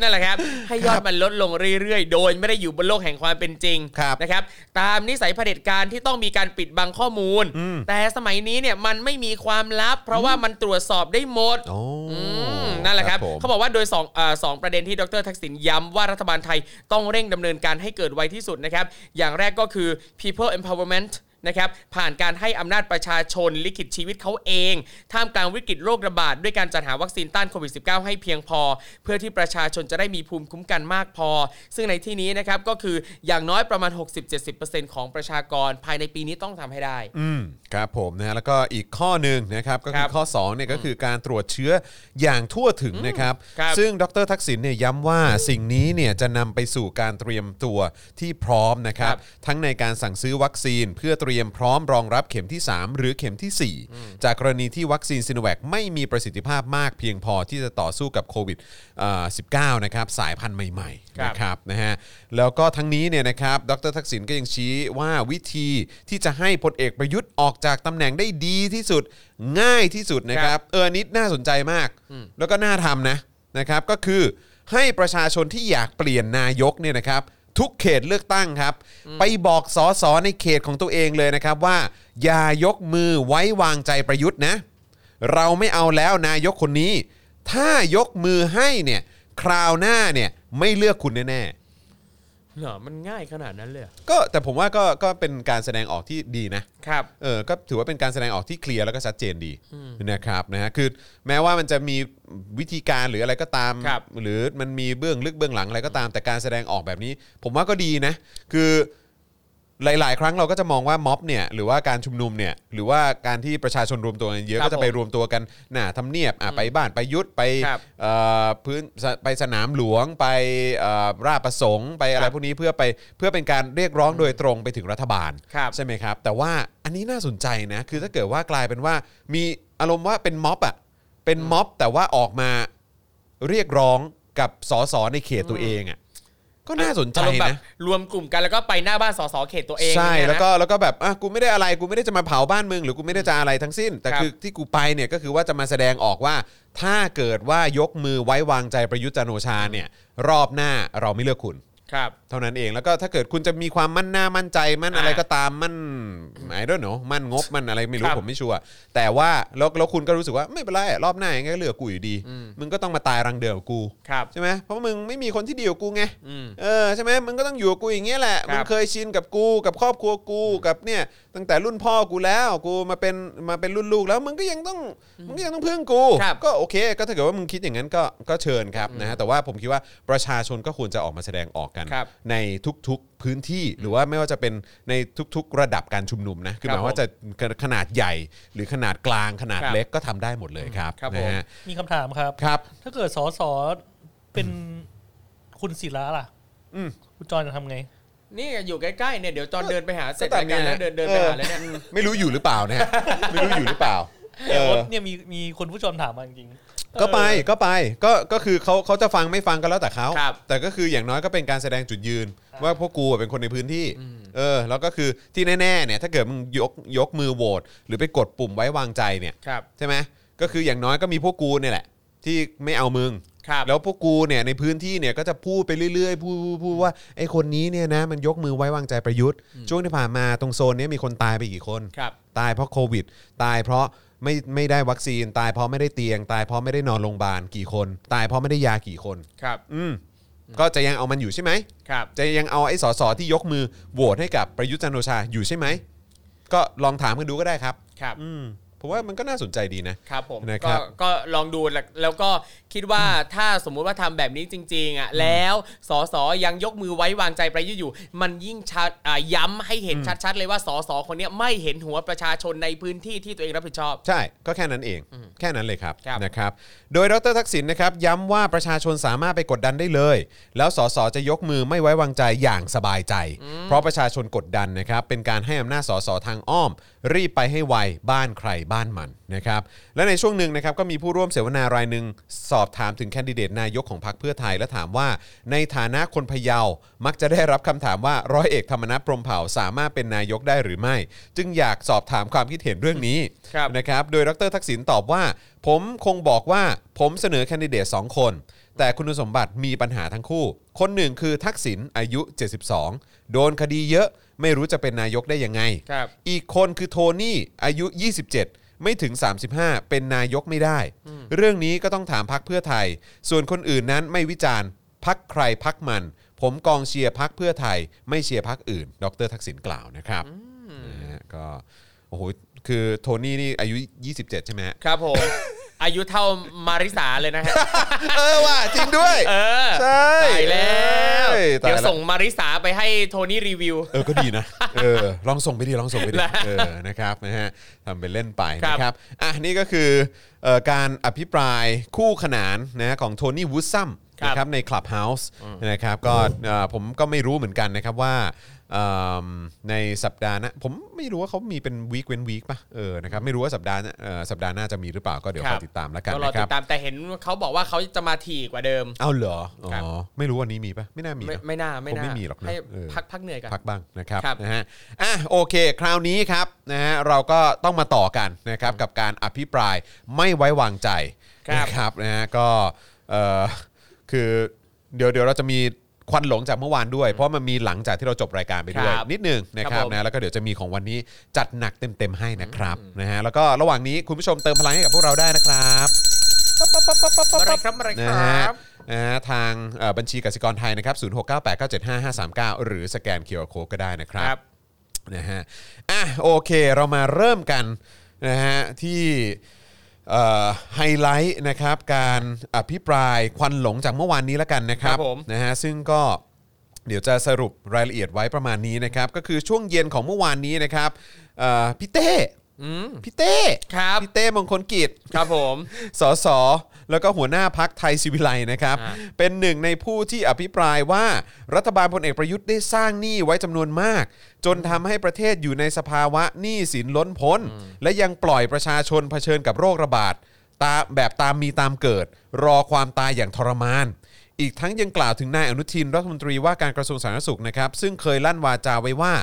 นั่นแหละครับ ให้ยอดมันลดลงเรื่อยๆ โดยไม่ได้อยู่บนโลกแห่งความเป็นจริงครับนะครับ ตามนิสัยเผด็จการที่ต้องมีการปิดบังข้อมูลแต่สมัยนี้เนี่ยมันไม่มีความลับ เพราะว่ามันตรวจสอบได้หมด โอ้อืมนั่นแหละครับผมเขาบอกว่าโดยสองอาสองประเด็นที่ดรทักษิณย้ำว่ารัฐบาลไทยต้องเร่งดำเนินการให้เกิดไวที่สุดนะครับ อย่างแรกก็คือ people empowerment นะครับผ่านการให้อำนาจประชาชนลิขิตชีวิตเขาเอง ท่ามกลางวิกฤตโรคระบาดด้วยการจัดหาวัคซีนต้านโควิด -19 ให้เพียงพอ เพื่อที่ประชาชนจะได้มีภูมิคุ้มกันมากพอ ซึ่งในที่นี้นะครับก็คืออย่างน้อยประมาณ 60-70%ของประชากรภายในปีนี้ต้องทำให้ได้ อืมครับผมนะฮะแล้วก็อีกข้อหนึ่งนะครับก็คคืรัอบข้อ2เนี่ยก็คือการตรวจเชื้ออย่างทั่วถึงนะครับครับซึ่งดรทักษิณเนี่ยย้ำว่าสิ่งนี้เนี่ยจะนำไปสู่การเตรียมตัวที่พร้อมนะครับครับทั้งในการสั่งซื้อวัคซีนเพื่อเตรียมรียมพร้อมรองรับเข็มที่ 3 หรือเข็มทีสี่ 4 จากกรณีที่วัคซีนซิโนแวคไม่มีประสิทธิภาพมากเพียงพอที่จะต่อสู้กับโควิดเอ่อ19 นะครับ สายพันธุ์ใหม่ๆครับนะครับนะฮะแล้วก็ทั้งนี้เนี่ยนะครับดรทักษิณก็ยังชี้ว่าวิธีที่จะให้พลเอกประยุทธ์ออกจากตำแหน่งได้ดีที่สุดง่ายที่สุดนะครับ เอออนนิดน่าสนใจมาก แล้วก็น่าทำนะนะครับก็คือให้ประชาชนที่อยากเปลี่ยนนายกเนี่ยนะครับ ทุกเขตเลือกตั้งครับ ไปบอกสอสอในเขตของตัวเองเลยนะครับว่า อย่ายกมือไว้วางใจประยุทธ์นะ เราไม่เอาแล้วนายกคนนี้ ถ้ายกมือให้เนี่ยคราวหน้าเนี่ยไม่เลือกคุณแน่ เหรอมันง่ายขนาดนั้นเลยเหรอๆก็แต่ผมว่าก็ก็เป็นการแสดงออกที่ดีนะ ครับ เออก็ถือว่าเป็นการแสดงออกที่เคลียร์แล้วก็ชัดเจนดีนะครับนะฮะคือแม้ว่ามันจะมีวิธีการหรืออะไรก็ตาม ครับ หรือมันมีเบื้องลึกเบื้องหลังอะไรก็ตามแต่การแสดงออกแบบนี้ ผมว่าก็ดีนะ คือ หลาย ๆ ครั้งเราก็จะมองว่าม็อบเนี่ยหรือว่าการชุมนุมเนี่ยหรือว่าการที่ประชาชนรวมตัวกันเยอะครับก็จะไปผมรวมตัวกันหน้าทำเนียบอะไปบ้านไปยุทธไปครับเอ่อพื้นสไปสนามหลวงไปเอ่อราชประสงค์ไปอะไรครับพวกนี้เพื่อไปเพื่อเป็นการเรียกร้องโดยตรงไปถึงรัฐบาล ครับ ใช่ไหมครับ แต่ว่าอันนี้น่าสนใจนะคือถ้าเกิดว่ากลายเป็นว่ามีอารมณ์ว่าเป็นม็อบอะเป็นม็อบแต่ว่าออกมาเรียกร้องกับสสในเขตตัวเองอะ ก็น่าสนใจอารมณ์แบบนะ รวมกลุ่มกันแล้วก็ไปหน้าบ้านสสเขตตัวเองใช่อย่างเงี้ยนะ แล้วก็แล้วก็แบบอะกูไม่ได้อะไรกูไม่ได้จะมาเผาบ้านมึงหรือกูไม่ได้จะอะไรทั้งสิ้น แต่ครับ คือที่กูไปเนี่ยก็คือว่าจะมาแสดงออกว่า ถ้าเกิดว่ายกมือไว้วางใจประยุทธ์จันทร์โอชาเนี่ย รอบหน้าเราไม่เลือกคุณ ครับ เท่านั้นเองแล้วก็ถ้าเกิดคุณจะมีความมั่นหน้ามั่นใจมั่นอ่าอะไรก็ตามมั่นไอ้ด้วยเนาะมั่นงบมั่นอะไรไม่รู้ครับผมไม่ชัวร์แต่ว่าแล้วแล้วคุณก็รู้สึกว่าไม่เป็นไรรอบหน้ายังไงก็เหลือกูอยู่ดี มึงก็ต้องมาตายรังเดิมกับกูครับใช่ไหมเพราะว่ามึงไม่มีคนที่ดีกว่ากูไงอืมเออใช่ไหมมึงก็ต้องอยู่กับกูอย่างเงี้ยแหละครับมึงเคยชินกับกูกับครอบครัวกูกับเนี่ยตั้งแต่รุ่นพ่อกูแล้วกูมาเป็นมาเป็นรุ่นลูกแล้วมึงก็ยังต้องมึงก็ยังต้องพึ่งกูครับก็โอเค ก็ถ้าเกิดว่ามึงคิดอย่างนั้นก็ก็เชิญครับนะฮะแต่ว่าผมคิดว่าประชาชนก็ควรจะออกมาแสดงออกกันครับในทุกๆพื้นที่หรือว่าไม่ว่าจะเป็นในทุก ๆ ระดับการชุมนุมนะคือหครัมาบยว่าจะขนาดใหญ่หรือขนาดกลางขนาดครับเล็กก็ทำได้หมดเลยครับครับนะฮะมีคำถามครับครับ ถ้าเกิดสอสอเป็นคุณศิระล่ะ อืมคุณจอยจะทำไงนี่อยู่ใกล้ๆเนี่ยเดี๋ยวจอนเดินไปหาเสร็จก็ตามรายการแล้วเนี่ยเดินเดินไปหาแล้วเนี่ยไม่รู้อยู่หรือเปล่านะฮะไม่รู้อยู่หรือเปล่าเอเนี่ยอเนี่ยมีมีคนผู้ชมถามมาจริงๆ ก็ไปเออก็ไปก็ก็คือเขาเขาจะฟังไม่ฟังก็แล้วแต่เขาครับแต่ก็คืออย่างน้อยก็เป็นการแสดงจุดยืน ว่าพวกกูอะเป็นคนในพื้นที่ เออ แล้วก็คือที่แน่ๆเนี่ยถ้าเกิดมึงยกยกมือโหวตหรือไปกดปุ่มไว้วางใจเนี่ยครับ ใช่ไหมก็คืออย่างน้อยก็มีพวกกูเนี่ยแหละ ที่ไม่เอามึง ครับแล้วพวกกูเนี่ยในพื้นที่เนี่ยก็จะพูดไปเรื่อยๆพูดพูดพูดว่าไอ้คนนี้เนี่ยนะมันยกมือไว้วางใจประยุทธ์ ช่วงที่ผ่านมาตรงโซนเนี้ยมีคนตายไปกี่คน ครับ ตายเพราะโควิด ตายเพราะ ไม่ไม่ได้วัคซีนตายเพราะไม่ได้เตียง ตายเพราะไม่ได้นอนโรงพยาบาลกี่คน ตายเพราะไม่ได้ยากี่คน ครับ อืมก็จะยังเอามันอยู่ใช่ไหม ครับ จะยังเอาไอ้สสที่ยกมือโหวตให้กับประยุทธ์จันทร์โอชาอยู่ใช่ไหม ก็ลองถามกันดูก็ได้ครับ ครับ อืม ผมว่ามันก็น่าสนใจดีนะครับผมนะครัก็บก็ลองดูแล้วแล้วก็คิดว่าถ้าสมมุติว่าทำแบบนี้จริงๆอะแล้วสสยังยกมือไว้วางใจประยุทธ์อยู่ มันยิ่งชัดอ่าย้ำให้เห็นชัดๆ เลยว่าสสคนเนี้ยไม่เห็นหัวประชาชนในพื้นที่ที่ตัวเองรับผิดชอบ ใช่ ก็แค่นั้นเอง แค่นั้นเลยครับครับ นะครับ โดยดรทักษิณนะครับย้ำว่าประชาชนสามารถไปกดดันได้เลย แล้วสสจะยกมือไม่ไว้วางใจอย่างสบายใจ เพราะประชาชนกดดันนะครับ เป็นการให้อำนาจสสทางอ้อม รีบไปให้ไวบ้านใครบ้านมันนะครับและในช่วงหนึ่งนะครับก็มีผู้ร่วมเสวนารายหนึ่งสอบถามถึงแคนดิเดตนายกของพรรคเพื่อไทย และถามว่า ในฐานะคนพะเยา มักจะได้รับคำถามว่าร้อยเอกธรรมนัฐพรหมเผ่าสามารถเป็นนายกได้หรือไม่ จึงอยากสอบถามความคิดเห็นเรื่องนี้ครับนะครับโดยดรทักษิณตอบว่า ผมคงบอกว่าผมเสนอแคนดิเดต2 คน แต่คุณสมบัติมีปัญหาทั้งคู่ คนหนึ่งคือทักษิณอายุ 72 โดนคดีเยอะไม่รู้จะเป็นนายกได้ยังไงครับอีกคนคือโทนี่อายุ 27 ไม่ถึง 35 เป็นนายกไม่ได้ เรื่องนี้ก็ต้องถามพักเพื่อไทย ส่วนคนอื่นนั้นไม่วิจารณ์พักใครพักมัน ผมกองเชียร์พักเพื่อไทย ไม่เชียร์พักอื่น ดรทักษิณกล่าวนะครับนะฮะก็โอ้โหคือโทนี่นี่อายุ 27 ใช่ไหมฮะครับผม อายุเท่ามาริสาเลยนะฮะ เออว่ะจริงด้วย เออใช่ตายแล้วเอ้ยตายแล้วเดี๋ยวส่งมาริสาไปให้โทนี่รีวิว เออก็ดีนะเออลองส่งไปดิลองส่งไปดินะเออนะครับนะฮะทำเป็นเล่นไปครับนะครับอะนี่ก็คือเอ่อการอภิปรายคู่ขนานนะของโทนี่วูดซัมครับนะครับใน Clubhouse นะครับก็เอ่อผมก็ไม่รู้เหมือนกันนะครับว่าเอิ่ม ในสัปดาห์หนะผมไม่รู้ว่าเขามีเป็นวีคเว้นวีคป่ะเออนะครับไม่รู้ว่าสัปดาห์หน้าเอ่อสัปดาห์หน้าจะมีหรือเปล่าก็เดี๋ยวคครัอบติดตามแล้วกันก็รอนะคติรับ ดตามแต่เห็นเขาบอกว่าเขาจะมาถี่กว่าเดิม เอาเหรออ๋ครับ อไม่รู้วันนี้มีป่ะไม่น่ามีไม่นะ ไม่น่าไม่คงน่าไม่มีหรอกนะให้เออ พักพักเหนื่อยกัน พักบ้างนะครับครับ นะฮะอะโอเค คราวนี้ครับนะฮะเราก็ต้องมาต่อกันนะครับกับการอภิปรายไม่ไว้วางใจครับนะครับนะฮะก็เอ่อคือเดี๋ยวเดี๋ยวเราจะมี ควันหลงจากเมื่อวานด้วย เพราะมันมีหลังจากที่เราจบรายการไปด้วยครับนิดหนึงนะคครัรับบผมนะแล้วก็เดี๋ยวจะมีของวันนี้จัดหนักเต็มๆให้นะครับนะฮะแล้วก็ระหว่างนี้คุณผู้ชมเติมพลังให้กับพวกเราได้นะครับอะไรครับอะไรคนะรฮะับนะฮะทางเอ่อบัญชีกสิกรไทยนะครับ 0698975539 หรือสแกน QR Code ก็ได้นะครับครับนะฮะอะโอเคเรามาเริ่มกันนะฮะที่ ไฮไลท์นะครับการอภิปรายควันหลงจากเมื่อวานนี้แล้วกันนะครับครับผม นะฮะซึ่งก็เดี๋ยวจะสรุปรายละเอียดไว้ประมาณนี้นะครับ ก็คือช่วงเย็นของเมื่อวานนี้นะครับเอ่อพี่เต้พี่เต้ครับ พี่เต้มงคลกิจ ครับผม สส แล้วก็หัวหน้าพักไทยศิวิไลย์นะครับอ่าเป็นหนึ่งในผู้ที่อภิปรายว่ารัฐบาลพลเอกประยุทธ์ได้สร้างหนี้ไว้จำนวนมาก จนทำให้ประเทศอยู่ในสภาวะหนี้สินล้นพ้น และยังปล่อยประชาชนเผชิญกับโรคระบาดตาแบบตามมีตามเกิด รอความตายอย่างทรมาน อีกทั้งยังกล่าวถึงนายอนุทินรัฐมนตรีว่าการกระทรวงสาธารณสุขนะครับ ซึ่งเคยลั่นวาจาไว้ว่า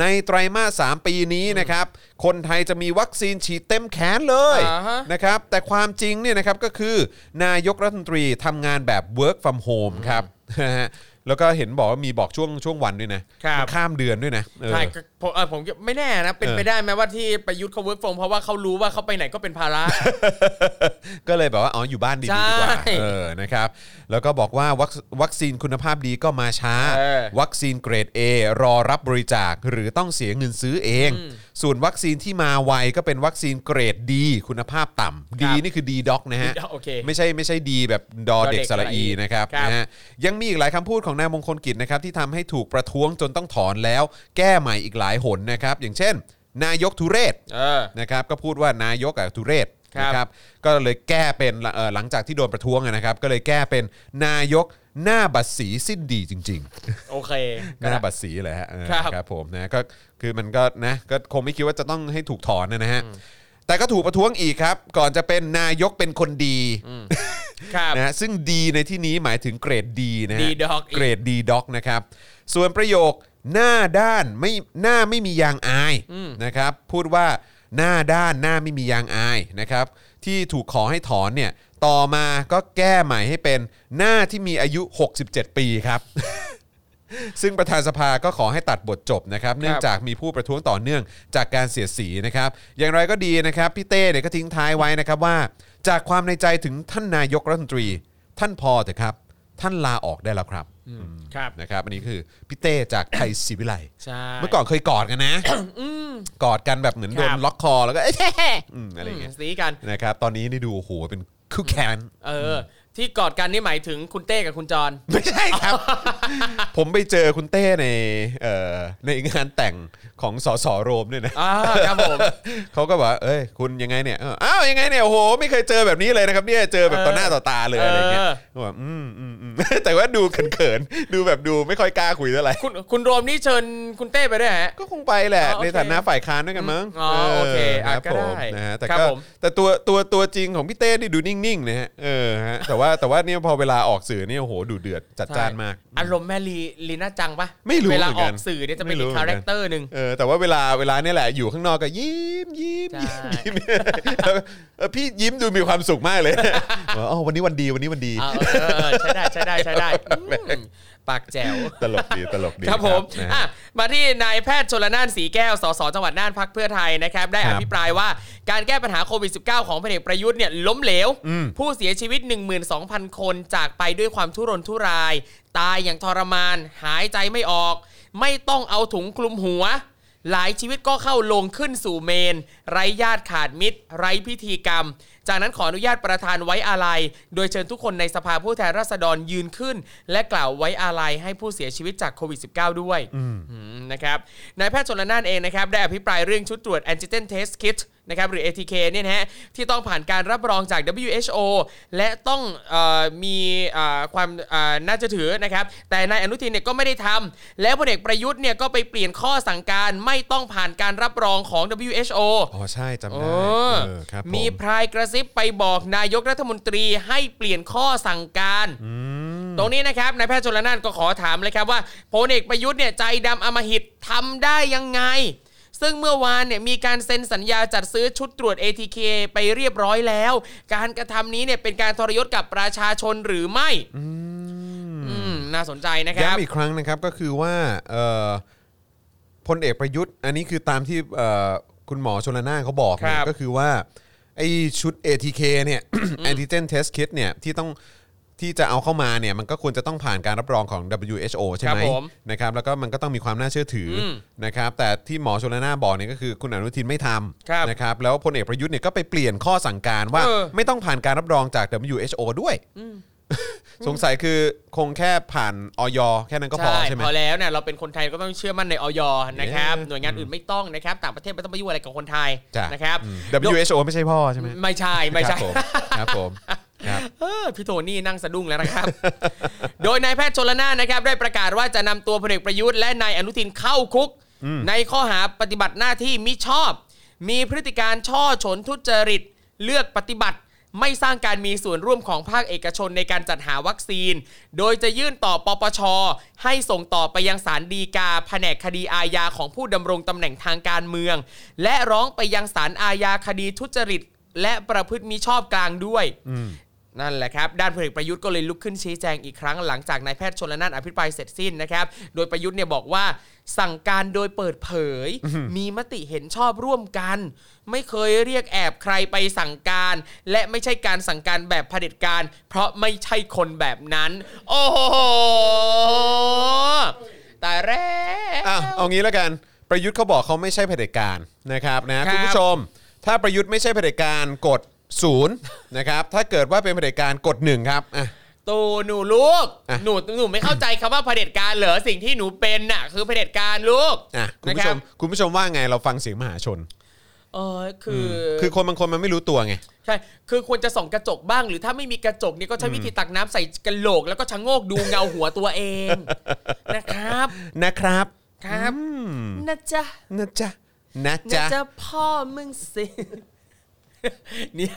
ในไตรมาส 3 ปีนี้นะครับ คนไทยจะมีวัคซีนฉีดเต็มแขนเลยอ่าฮะ นะครับ แต่ความจริงเนี่ยนะครับก็คือนายกรัฐมนตรีทำงานแบบ work from home ครับ นะฮะแล้วก็เห็นบอกว่ามีบอกช่วงช่วงวันด้วยนะครับ มันข้ามเดือนด้วยนะเออ ใช่ก็ ผมเออผมไม่แน่นะ เป็นเออไปได้ไหมว่าที่ประยุทธ์เขา work from เพราะว่าเขารู้ว่าเขาไปไหนก็เป็นภาระ ก็เลยแบบว่าอ๋ออยู่บ้านดีใช่ดีกว่าเออนะครับ แล้วก็บอกว่าวัควัคซีนคุณภาพดีก็มาช้าเออวัคซีนเกรด A รอรับบริจาคหรือต้องเสียเงินซื้อเอง ส่วนวัคซีนที่มาไวก็เป็นวัคซีนเกรด D คุณภาพต่ำ D นี่คือ D dog นะฮะโอเคไม่ใช่ไม่ใช่ดีแบบดอดอเด็เด็กกสระอีสระอีนะครับครับนะฮะยังมีอีกหลายคำพูดของนายมงคลกิจนะครับที่ทำให้ถูกประท้วงจนต้องถอนแล้ว แก้ใหม่อีกหลายหนนะครับ อย่างเช่น นายกทุเรศเออ นะครับก็พูดว่านายกอะทุเรศครับ นะครับก็เลยแก้เป็นเอ่อหลังจากที่โดนประท้วงอะนะครับ ก็เลยแก้เป็นนายกหน้าบัตรสีสิ้นดีจริงโอเคๆหน้าบัตรสีเลยฮะเออครับครับผมนะก็คือมันก็นะก็คงไม่คิดว่าจะต้องให้ถูกถอนนะฮะแต่ก็ถูกประท้วงอีกครับ ก่อนจะเป็นนายกเป็นคนดีครับ นะฮะซึ่งดีในที่นี้หมายถึงเกรดดีนะฮะ D Doc อีก เกรดดีด็อกนะครับ ส่วนประโยค หน้าด้านไม่หน้าไม่มียางอายนะครับ พูดว่าหน้าด้านหน้าไม่มียางอายนะครับ ที่ถูกขอให้ถอนเนี่ย ต่อมาก็แก้ใหม่ให้เป็นหน้าที่มีอายุ 67 ปีครับ ซึ่งประธานสภาก็ขอให้ตัดบทจบนะครับ เนื่องจากมีผู้ประท้วงต่อเนื่องจากการเสียดสีนะครับ อย่างไรก็ดีนะครับ พี่เต้เนี่ยก็ทิ้งท้ายไว้นะครับว่า จากความในใจถึงท่านนายกรัฐมนตรี ท่านพอเถอะครับ ท่านลาออกได้แล้วครับครับ นะครับอันนี้คือพี่เต้จากไทยศิวิไลย์ใช่ เมื่อก่อนเคยกอดกันนะ กอดกันแบบเหมือนโดนครับ ล็อกคอแล้วก็เอ้ยอืมอะไรอย่างเงี้ย สีกันนะครับตอนนี้นี่ดูโอ้โหเป็นคู่แขนเออ ที่กอดกันนี่หมายถึงคุณเต้กับคุณจร ไม่ใช่ครับ ผมไปเจอคุณเต้ในเอ่อในงานแต่งของสสโรมด้วยนะอ่าครับผม เขาก็บอกว่าเอ้ยคุณยังไงเนี่ยเอออ้าวยังไงเนี่ยโอ้โหไม่เคยเจอแบบนี้เลยนะครับเนี่ยเจอแบบต่อหน้าต่อตาเลยอะไรเงี้ยเออ ก็บอกอืมอืมอืม แต่ว่าดูเขินๆดูแบบดูไม่ค่อยกล้าคุยเท่าไหร่ คุณคุณโรมนี่เชิญคุณเต้ไปด้วยฮะ ก็คงไปแหละ อ๋อโอเคในฐานะฝ่ายค้านด้วยกันมั้งอ๋อโอเคอะรับก็ได้ผมนะฮะแต่ครับก็ผม แต่ตัวตัวตัวจริงของพี่เต้นี่ดูนิ่งๆนะฮะเออฮะแต่ว่าแต่ว่าเนี่ยพอเวลาออกสื่อเนี่ยโอ้โหดูเดือดจัดจ้านมาก อารมณ์แม่ลีลีน่าจังปะไม่รู้เวลาเหมือนอกัอนกสื่อเนี่ยจะเป็นไม่รู้อีกเหมืคาอนกันแรคเตอร์หนึ่งเออแต่ว่าเวลาเวลาเนี่ยแหละอยู่ข้างนอกก็ยิ้มยิ้มใช่ยิ้มยิ้มแล้วเออพี่ยิ้มดูมีความสุขมากเลยว่าอ๋อวันนี้วันดีวันนี้วันดีอ่าเออเออใช้ได้ใช้ได้ใช้ได้อืม ปากแจ๋วตลกดีตลกดีครับผมนะอะฮะมาที่นายแพทย์ชลนานสีแก้วสสจังหวัดน่านพักเพื่อไทยนะครับได้ครัอบภิปรายว่าการแก้ปัญหาโควิด -19 ของพลเอกประยุทธ์เนี่ยล้มเหลว ผู้เสียชีวิต 12,000 คนจากไปด้วยความทุรนทุราย ตายอย่างทรมาน หายใจไม่ออก ไม่ต้องเอาถุงคลุมหัว หลายชีวิตก็เข้าลงขึ้นสู่เมน ไร้ญาติขาดมิตร ไร้พิธีกรรม จากนั้นขออนุญาตประธานไว้อาลัย โดยเชิญทุกคนในสภาผู้แทนราษฎรยืนขึ้น และกล่าวไว้อาลัยให้ผู้เสียชีวิตจากโควิด -19 ด้วยอืมนะครับนายแพทย์ชนละนานเองนะครับได้อภิปรายเรื่องชุดตรวจแอนติเจนเทสคิท นะครับหรือ ATK เนี่ยนะฮะที่ต้องผ่านการรับรองจาก WHO และต้องเออมีเอ่อความเอ่อน่าจะถือนะครับแต่นายอนุทินเนี่ยก็ไม่ได้ทำแล้วพลเอกประยุทธ์เนี่ยก็ไปเปลี่ยนข้อสั่งการไม่ต้องผ่านการรับรองของ WHO อ๋อใช่จำเอได้อเออครับผมีพรายกระซิบไปบอกนายกรัฐมนตรีให้เปลี่ยนข้อสั่งการ ตรงนี้นะครับนายแพทย์ชลนานก็ขอถามเลยครับว่าพลเอกประยุทธ์เนี่ยใจดำอำมหิตทำได้ยังไง ซึ่งเมื่อวานเนี่ยมีการเซ็นสัญญาจัดซื้อชุดตรวจ ATK ไปเรียบร้อยแล้ว การกระทำนี้เนี่ยเป็นการทรยศกับประชาชนหรือไม่อืมน่าสนใจนะครับย้ำอีกครั้งนะครับก็คือว่าเอ่อพลเอกประยุทธ์ อันนี้คือตามที่เอ่อคุณหมอชลนานเขาบอกเนี่คยรับก็คือว่าไอชุด ATK เนี่ย antigen test kit เนี่ยที่ต้อง ที่จะเอาเข้ามาเนี่ยมันก็ควรจะต้องผ่านการรับรองของ WHO ใช่ไหมครับผมนะครับแล้วก็มันก็ต้องมีความน่าเชื่อถืออมนะครับแต่ที่หมอชลนานบอกเนี่ยก็คือคุณอนุทินไม่ทครับำนะครับแล้วพลเอกประยุทธ์เนี่ยก็ไปเปลี่ยนข้อสั่งการว่า เออ ไม่ต้องผ่านการรับรองจาก WHO ด้วย สงสัยคือคงแค่ผ่านออยแค่นั้นก็พอใช่ไหม พอแล้วเนี่ยเราเป็นคนไทยก็ต้องเชื่อมั่นในออยนะครับเย้หน่วยงานอื่นไม่ต้องนะครับต่างประเทศไม่ต้องไปยุ่งอะไรกับคนไทยจ้ะ นะครับ อืม WHO ไม่ใช่พ่อใช่ไหมไม่ใช่ไม่ใช่ ครับผมครับผมครับเออ พี่โทนี่นั่งสะดุ้งแล้วนะครับ โดยนายแพทย์ชลนานนะครับ ได้ประกาศว่าจะนำตัวพลเอกประยุทธ์และนายอนุทินเข้าคุก ในข้อหาปฏิบัติหน้าที่มิชอบ มีพฤติการช่อฉนทุจริต เลือกปฏิบัติไม่สร้างการมีส่วนร่วมของภาคเอกชนในการจัดหาวัคซีน โดยจะยื่นต่อปปช ให้ส่งต่อไปยังศาลฎีกา แผนกคดีอาญาของผู้ดำรงตำแหน่งทางการเมือง และร้องไปยังศาลอาญาคดีทุจริต และประพฤติมิชอบกลางด้วย นั่นแหละครับ ด้านพลเอกประยุทธ์ก็เลยลุกขึ้นชี้แจงอีกครั้งหลังจากนายแพทย์ชนละนานอภิปรายเสร็จสิ้นนะครับ โดยประยุทธ์เนี่ยบอกว่าสั่งการโดยเปิดเผย มีมติเห็นชอบร่วมกัน ไม่เคยเรียกแอบใครไปสั่งการ และไม่ใช่การสั่งการแบบเผด็จการ เพราะไม่ใช่คนแบบนั้น โอ้โหแต่แรกอะเอางี้แล้วกัน ประยุทธ์เขาบอกเขาไม่ใช่เผด็จการนะครับนะครับคุณผู้ชม ถ้าประยุทธ์ไม่ใช่เผด็จการกด ศูนย์นะครับ ถ้าเกิดว่าเป็นเผด็จการกดหนึ่งครับอะ ตูหนูลูก อะ หนูหนูไม่เข้าใจคำว่าเผด็จการเหรอสิ่งที่หนูเป็นน่ะ คือเผด็จการลูกอะคุณนะผู้คชรัมบคุณผู้ชมว่าไงเราฟังเสียงมหาชน เออคือ คือคนบางคนมันไม่รู้ตัวไง ใช่ คือควรจะส่องกระจกบ้าง หรือถ้าไม่มีกระจกเนี่ยก็ใช้วิธีตักน้ำใส่กระโหลก แล้วก็ชะโงกดูเงาหัวตัวเอง นะครับ นะครับครับ อืมนะจ๊ะนะจ๊ะนะนะจ๊ะ จ๊ะพ่อมึงสิ เนี่ย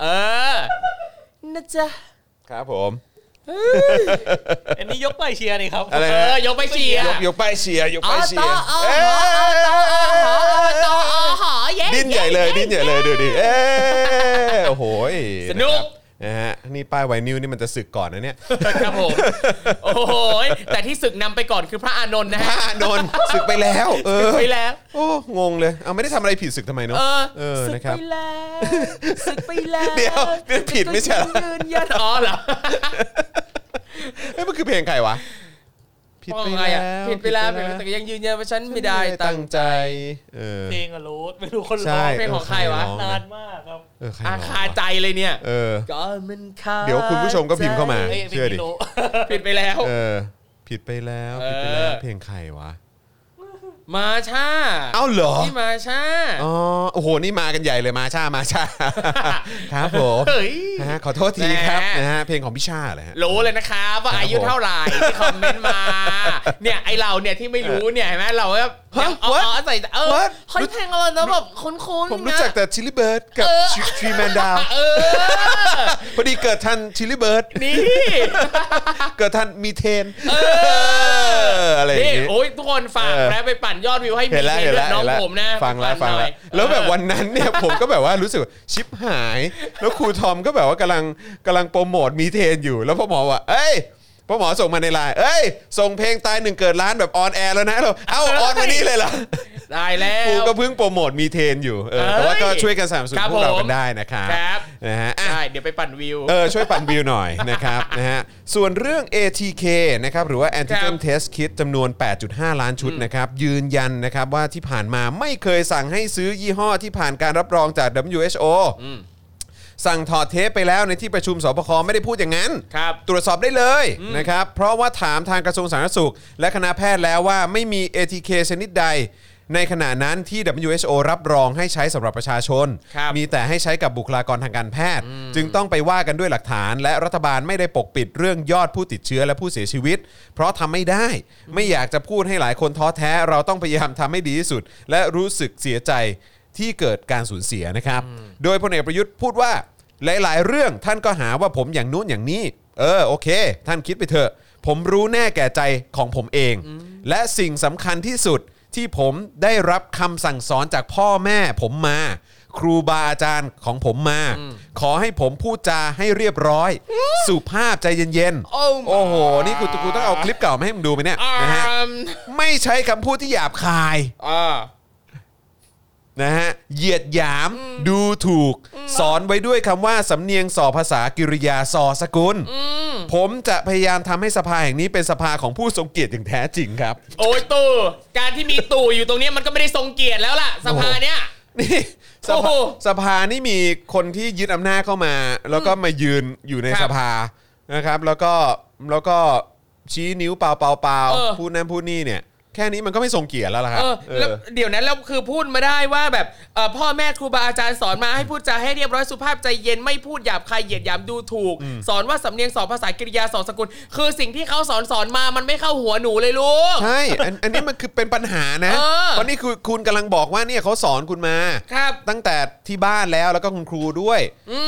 เออนะจ๊ะครับผม อันนี้ยกไปเชียร์นี่ครับอะไรเอนะอยกไปเชียร์ยกยกป้ายเชียร์ยกป้ายเชียร์อ๋อเอ้ต่ออ๋อต่ออ๋อต่ออ๋อหอเย้ดิ้นใหญ่เลยดิ้นใหญ่เลยดูดิเอ้โอ้โหสนุก นะฮะนี่ป้ายไวนิวนี่มันจะสึกก่อนนะเนี่ย ครับผม โอ้โหแต่ที่ศึกนำไปก่อนคือพระอานนท์นะพฮะระอานนท์สึกไปแล้ว เออศึกไปแล้ว โอ้งงเลยเอาไม่ได้ทำอะไรผิดสึกทำไมเนาะเออเออศึกนะครับ ไปแล้วศึกไปแล้วเดี๋ยวเดี๋ยวผิดไม่ใช่เหรอก็ยังยืนยันอ๋อเหรอ เอ้ยมันคือเพลงใครวะ ผิดไปว่าไงแล้อะวผิดไปแล้วแต่ยังยืนยันว่าฉันไม่ได้ตั้งใจเออเพลงอะรู้ไม่รู้คนใช่ร้องเพลงของใครวะร้องนานมากครับเออใครอาร้องคาใจเลยเนี่ยเออก็มันคาเดี๋ยวคุณผู้ชมก็พิมพ์เข้ามาเอ้ยเชื่อดิไม่รู้ผิดไปแล้วเออผิดไปแล้วผิดไปแล้วเออเพลงใครวะ มาช่าเอ้าเหรอที่มาช่า อ๋อ โอ้โห นี่มากันใหญ่เลยมาชา มาชา ครับผมเฮ้ย นะฮะขอโทษทีครับแหม นะฮะเพลงของพี่ชาเหรอฮะ รู้เลยนะครับว่าครับอายุเท่าไหร่ที่คอมเมนต์มา เนี่ยไอเราเนี่ยที่ไม่รู้เนี่ยเห็นไหมเราก็ฮะยังอ๋อ What? อ๋อใส่เออ What? เฮ้ยเพลงอะไรนะแบบคุ้นๆผมรู้นะจักแต่ชิลลี่เบิร์ดกับเออทรีแมนดาวเออ พอดีเกิดทันชิลลี่เบิร์ดนี่ เกิดทันมีเทน เออ อะไรอย่างนี่งี้ โอ้ยทุกคนฝากเออนะไปปั่นยอดวิวให้มีเห็นแล้วเพลเห็งนเลืแล้อวดน้องเห็นแล้วผมนะฟังแล้วปั่ฟังนหแล้น่วอยแล้วแบบเออวันนั้นเนี่ยผมก็แบบว่ารู้สึกว่าชิปหาย แล้วครูทอมก็แบบว่ากำลังกำลังโปรโมทมีเทนอยู่ แล้วพ่อหมอว่าเอ้ยพ่อหมอส่งมาในไลน์เอ้ย ส่งเพลงตายหนึ่งเกิดล้านแบบออนแอร์แล้วนะเราเอ้าออนวันนี้เลยเหรอ ได้แล้ครูวก็เพิ่งโปรโมทมีเทนอยู่เออแต่ว่าก็ช่วยกันสนับสนุนครับพวกเราผมกันได้นะครับครับนะฮะอะได้เดี๋ยวไปปั่นวิวเออช่วยปั่นวิวหน่อยนะครับนะฮะส่วนเรื่อง ATK นะครับหรือว่าครั Antigen บ Test Kit จำนวน 8.5 ล้านชุดนะครับยืนยันนะครับว่าที่ผ่านมาไม่เคยสั่งให้ซื้อยี่ห้อที่ผ่านการรับรองจาก WHO สั่งถอดเทปไปแล้วในที่ประชุมสบคไม่ได้พูดอย่างนั้นครับตรวจสอบได้เลยนะครับ เพราะว่าถามทางกระทรวงสาธารณสุข และคณะแพทย์แล้วว่าไม่มี ATK ชนิดใด ในขณะนั้นที่ WHO รับรองให้ใช้สำหรับประชาชน ครับมีแต่ให้ใช้กับบุคลากรทางการแพทย์ จึงต้องไปว่ากันด้วยหลักฐาน และรัฐบาลไม่ได้ปกปิดเรื่องยอดผู้ติดเชื้อและผู้เสียชีวิต เพราะทำไม่ได้ ไม่อยากจะพูดให้หลายคนท้อแท้เราต้องพยายามทำให้ดีที่สุด และรู้สึกเสียใจที่เกิดการสูญเสียนะครับ โดยพลเอกประยุทธ์พูดว่า หลาย ๆ เรื่องท่านก็หาว่าผมอย่างนู้นอย่างนี้ เออโอเค ท่านคิดไปเถอะ ผมรู้แน่แก่ใจของผมเอง และสิ่งสำคัญที่สุด ที่ผมได้รับคำสั่งสอนจากพ่อแม่ผมมา ครูบาอาจารย์ของผมมา ขอให้ผมพูดจาให้เรียบร้อย สุภาพใจเย็นโอ้ๆโอ้โห นี่กูกูต้องเอาคลิปเก่ามาให้มึงดูไหมเนี่ยอ่านะฮะ ไม่ใช้คำพูดที่หยาบคาย อ่า นะฮะเหยียดหยามดูถูก สอนไว้ด้วยคำว่าสำเนียงสอภาษากิริยาสอสกุล ผมจะพยายามทำให้สภาแห่งนี้เป็นสภาของผู้ทรงเกียรติอย่างแท้จริงครับ โอ้ยตู่การที่มีตู่อยู่ตรงเนี้ยมันก็ไม่ได้ทรงเกียรติแล้วล่ะ สภาเนี้ยนี่สโอ้ภาโหสภานี่มีคนที่ยึดอำนาจเข้ามา แล้วก็มายืนอยู่ในครับสภานะครับ แล้วก็แล้วก็ชี้นิ้วเปล่าเปล่าเปล่าเออ พูดนั่นพูดนี่เนี่ย แค่นี้มันก็ไม่ทรงเกียรติแล้วล่ะครัเอบอแล้วเออ เดี๋ยวนั้นเราคือพูดมาได้ว่าแบบเอ่อพ่อแม่ครูบาอาจารย์สอนมาให้พูดจาให้เรียบร้อยสุภาพใจเย็นไม่พูดหยาบคายเหยียดหยามดูถูก สอนว่าสำเนียงสอนภาษากริยาสอนสกุล คือสิ่งที่เขาสอนสอนมามันไม่เข้าหัวหนูเลยลูก ใช่อันอันนี้มันคือเป็นปัญหานะเออ เพราะนี่คือคุณกำลังบอกว่าเนี่ยเขาสอนคุณมา ครับ ตั้งแต่ที่บ้านแล้วแล้วก็คุณครูด้วย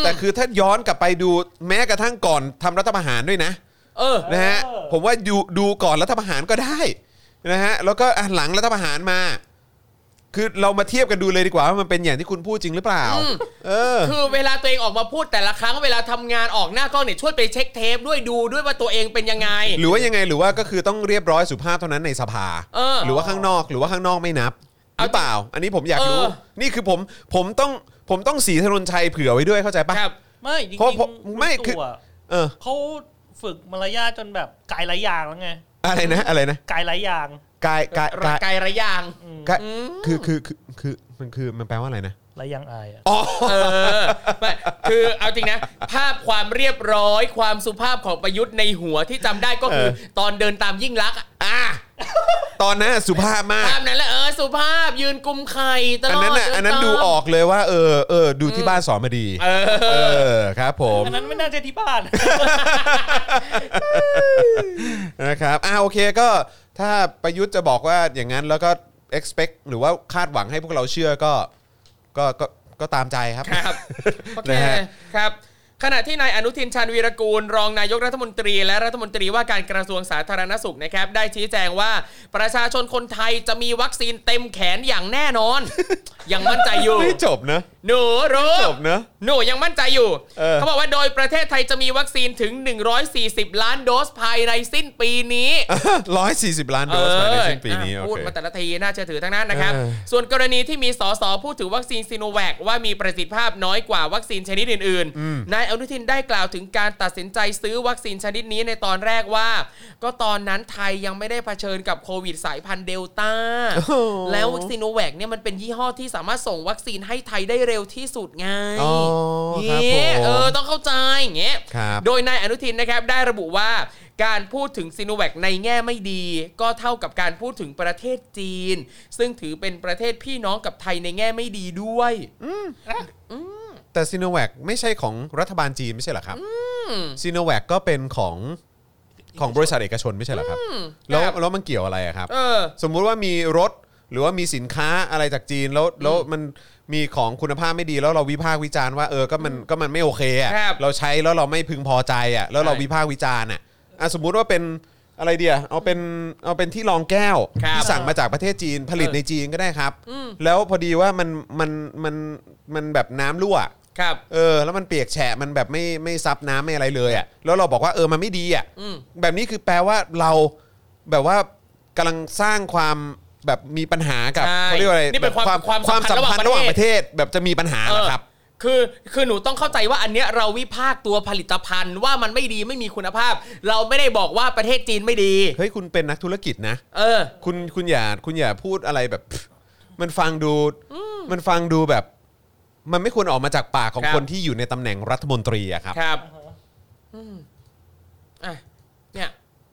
แต่คือถ้าย้อนกลับไปดูแม้กระทั่งก่อนทำรัฐประหารด้วยนะเออ นะฮะเออผมว่าดูดูก่อนรัฐประหารก็ได้ นะฮะแล้วก็อะหลังรัฐประหารมา คือเรามาเทียบกันดูเลยดีกว่าว่ามันเป็นอย่างที่คุณพูดจริงหรือเปล่าเออ คือเวลาตัวเองออกมาพูดแต่ละครั้งเวลาทำงานออกหน้ากล้องเนี่ยช่วยไปเช็คเทปด้วยดูด้วยว่าตัวเองเป็นยังไง หรือว่ายังไงหรือว่าก็คือต้องเรียบร้อยสุภาพเท่านั้นในสภา เออหรือว่าข้างนอกหรือว่าข้างนอกไม่นับหเอารือเปล่า อันนี้ผมอยากรู้ เออ นี่คือผมผมต้องผมต้องสีธนนชัยเผื่อไว้ด้วยเข้าใจปะ ครับ ไม่จริงเพราะๆเพราะไม่คือตู่ะเออ เขาฝึกมารยาทจนแบบกายหลายอย่างแล้วไง อะไรนะอะไรนะกายหลายอย่างกายกายกายไกลระยางกายคือคือคือคือมันคือมันแปลว่าอะไรนะหลายอย่างอายอะอ๋อเออไม่คือเอาจริงนะ ภาพความเรียบร้อย ความสุภาพของประยุทธ์ในหัวที่จำได้ก็คือ ตอนเดินตามยิ่งรักษณ์อะอะ ตอนนั้นสุภาพมาก ภาพนั้นแหละเออสุภาพยืนกุมไข่ตลอดอันนั้นน่ะเดิอันนั้นตามดูออกเลยว่า เออเออดูที่บ้านสอนมาดี เออเออครับผม อันนั้นไม่น่าใช่ที่บ้าน นะครับอ่าโอเคก็ถ้าประยุทธ์จะบอกว่าอย่างนั้นแล้วก็ expect หรือว่าคาดหวังให้พวกเราเชื่อก็ก็ก็ก็ตามใจครับ ครับโอเคนะฮะ ครับ ขณะที่นายอนุทินชาญวีรกูล รองนายกรัฐมนตรีและรัฐมนตรีว่าการกระทรวงสาธารณสุขนะครับ ได้ชี้แจงว่าประชาชนคนไทยจะมีวัคซีนเต็มแขนอย่างแน่นอน ยังมั่นใจอยู่ ไม่จบนะ หนูรู้จบเนอะหนูยังมั่นใจอยู่เออเขาบอกว่าโดยประเทศไทยจะมีวัคซีนถึง 140 ล้านโดสภายในสิ้นปีนี้ร้อยสี่สิบล้านโดสภายในสิ้นปีนี้เออโอเคพูดมาแต่ละทีน่าเชื่อถือทั้งนั้นนะครับเออส่วนกรณีที่มีสสพูดถึงวัคซีนซีโนแวคว่ามีประสิทธิภาพน้อยกว่าวัคซีนชนิดอื่นๆนายอนุทินได้กล่าวถึงการตัดสินใจซื้อวัคซีนชนิดนี้ในตอนแรกว่า ก็ตอนนั้นไทยยังไม่ได้เผชิญกับโควิดสายพันธุ์เดลต้า แล้ววัคซีนซิโนแวคเนี่ยมันเป็นยี่ห้อที่สามารถส่งวัคซีนให้ไทยได้เร็วที่สุดไงอ๋อครับเงี้ยผมเออต้องเข้าใจอย่างเงี้ยครับโดยนายอนุทินนะครับได้ระบุว่าการพูดถึงซีโนแวคในแง่ไม่ดี ก็เท่ากับการพูดถึงประเทศจีน ซึ่งถือเป็นประเทศพี่น้องกับไทยในแง่ไม่ดีด้วย แต่ซีโนแวคไม่ใช่ของรัฐบาลจีนไม่ใช่เหรอครับซีโนแวคก็เป็นของของบริษัทเอกชนไม่ใช่เหรอครับ แล้วครับแล้วมันเกี่ยวอะไรอะครับเออสมมุติว่ามีรถหรือว่ามีสินค้าอะไรจากจีนแล้วแล้วมันมีของคุณภาพไม่ดีแล้วเราวิพากษ์วิจารณ์ว่าเออก็มันก็มันไม่โอเคอะครับเราใช้แล้วเราไม่พึงพอใจอะแล้วเราใช่วิพากษ์วิจารณ์อะอะสมมุติว่าเป็นอะไรเดียเอาเป็นเอาเป็นที่รองแก้วครับที่สั่งมาจากประเทศจีนผลิตเออในจีนก็ได้ครับ แล้วพอดีว่ามันมันมันมันแบบน้ำรั่ว ครับเออแล้วมันเปียกแฉะมันแบบไม่ไม่ซับน้ำไม่อะไรเลยอะแล้วเราบอกว่าเออมันไม่ดีอะอืม แบบนี้คือแปลว่าเราแบบว่ากำลังสร้างความแบบมีปัญหากับใช่เขาเรียกว่าอะไรนี่เป็นความแบบความความสัสัมมพัพันนธ์ธ์ระหว่างระหว่างประเทศแบบจะมีปัญหาเหรอครับคือคือหนูต้องเข้าใจว่าอันเนี้ยเราวิพากษ์ตัวผลิตภัณฑ์ว่ามันไม่ดีไม่มีคุณภาพ เราไม่ได้บอกว่าประเทศจีนไม่ดี เฮ้ยคุณเป็นนักธุรกิจนะ เออ คุณคุณอย่าคุณอย่าพูดอะไรแบบ มันฟังดูมันฟังดูแบบ มันไม่ควรออกมาจากปากของครับคนที่อยู่ในตำแหน่งรัฐมนตรีอะครับ ครับอืมอะเ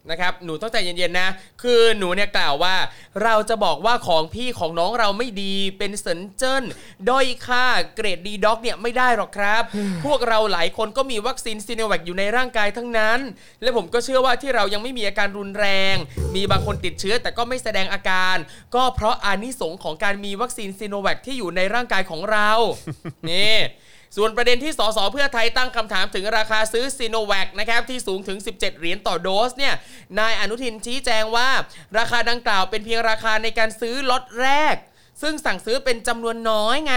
นี่ยนะครับหนูต้องใจเย็นๆนะ คือหนูเนี่ยกล่าวว่า เราจะบอกว่าของพี่ของน้องเราไม่ดีเป็นเซินเจิ้นด้อยค่าเกรด D dog เนี่ยไม่ได้หรอกครับ พวกเราหลายคนก็มีวัคซีนซีโนแวคอยู่ในร่างกายทั้งนั้น และผมก็เชื่อว่าที่เรายังไม่มีอาการรุนแรง มีบางคนติดเชื้อแต่ก็ไม่แสดงอาการ ก็เพราะอานิสงส์ของการมีวัคซีนซีโนแวคที่อยู่ในร่างกายของเรานี่ ส่วนประเด็นที่สสเพื่อไทยตั้งคำถามถึงราคาซื้อซีโนแวคนะครับที่สูงถึง 17 เหรียญต่อโดสเนี่ยนายอนุทินชี้แจงว่า ราคาดังกล่าวเป็นเพียงราคาในการซื้อล็อตแรก ซึ่งสั่งซื้อเป็นจำนวนน้อยไง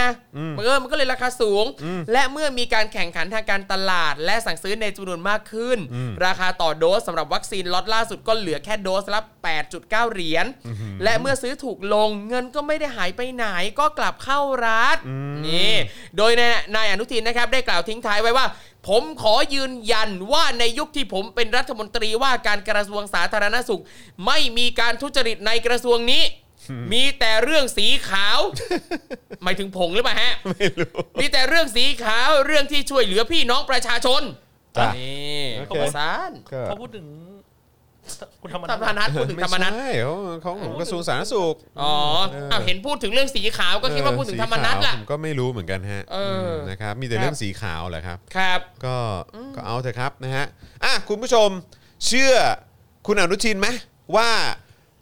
มันก็มันก็เลยราคาสูง และเมื่อมีการแข่งขันทางการตลาด และสั่งซื้อในจำนวนมากขึ้น ราคาต่อโดสสำหรับวัคซีนล็อตล่าสุดก็เหลือแค่โดสละ 8.9 เหรียญและเมื่อซื้อถูกลงเงินก็ไม่ได้หายไปไหนก็กลับเข้ารัฐนี่โดยนายอนุทินนะครับได้กล่าวทิ้งท้ายไว้ว่าผมขอยืนยันว่าในยุคที่ผมเป็นรัฐมนตรีว่าการกระทรวงสาธารณสุข ไม่มีการทุจริตในกระทรวงนี้ มีแต่เรื่องสีขาวหมายถึงผงหรือเปล่าฮะไม่รู้มีแต่เรื่องสีขาวเรื่องที่ช่วยเหลือพี่น้องประชาชนจ้ะ นี่โอเค ขอบสารก็เขาพูดถึง คุณธรรมธรรมนันัฐฐพูดถึงธรรมนัฐไม่ใช่เขาเขาของกระทรวงสาธารณสุข อ๋ออ้าวเห็นพูดถึงเรื่องสีขาวก็คิดว่าพูดถึงธรรมนัฐล่ะสีขาวผมก็ไม่รู้เหมือนกันฮะเออมนะครับมีแต่ครับเรื่องสีขาวเหรอครับ ครับ ก็ก็เอาเถอะครับนะฮะอะคุณผู้ชมเชื่อคุณอนุทินไหมว่า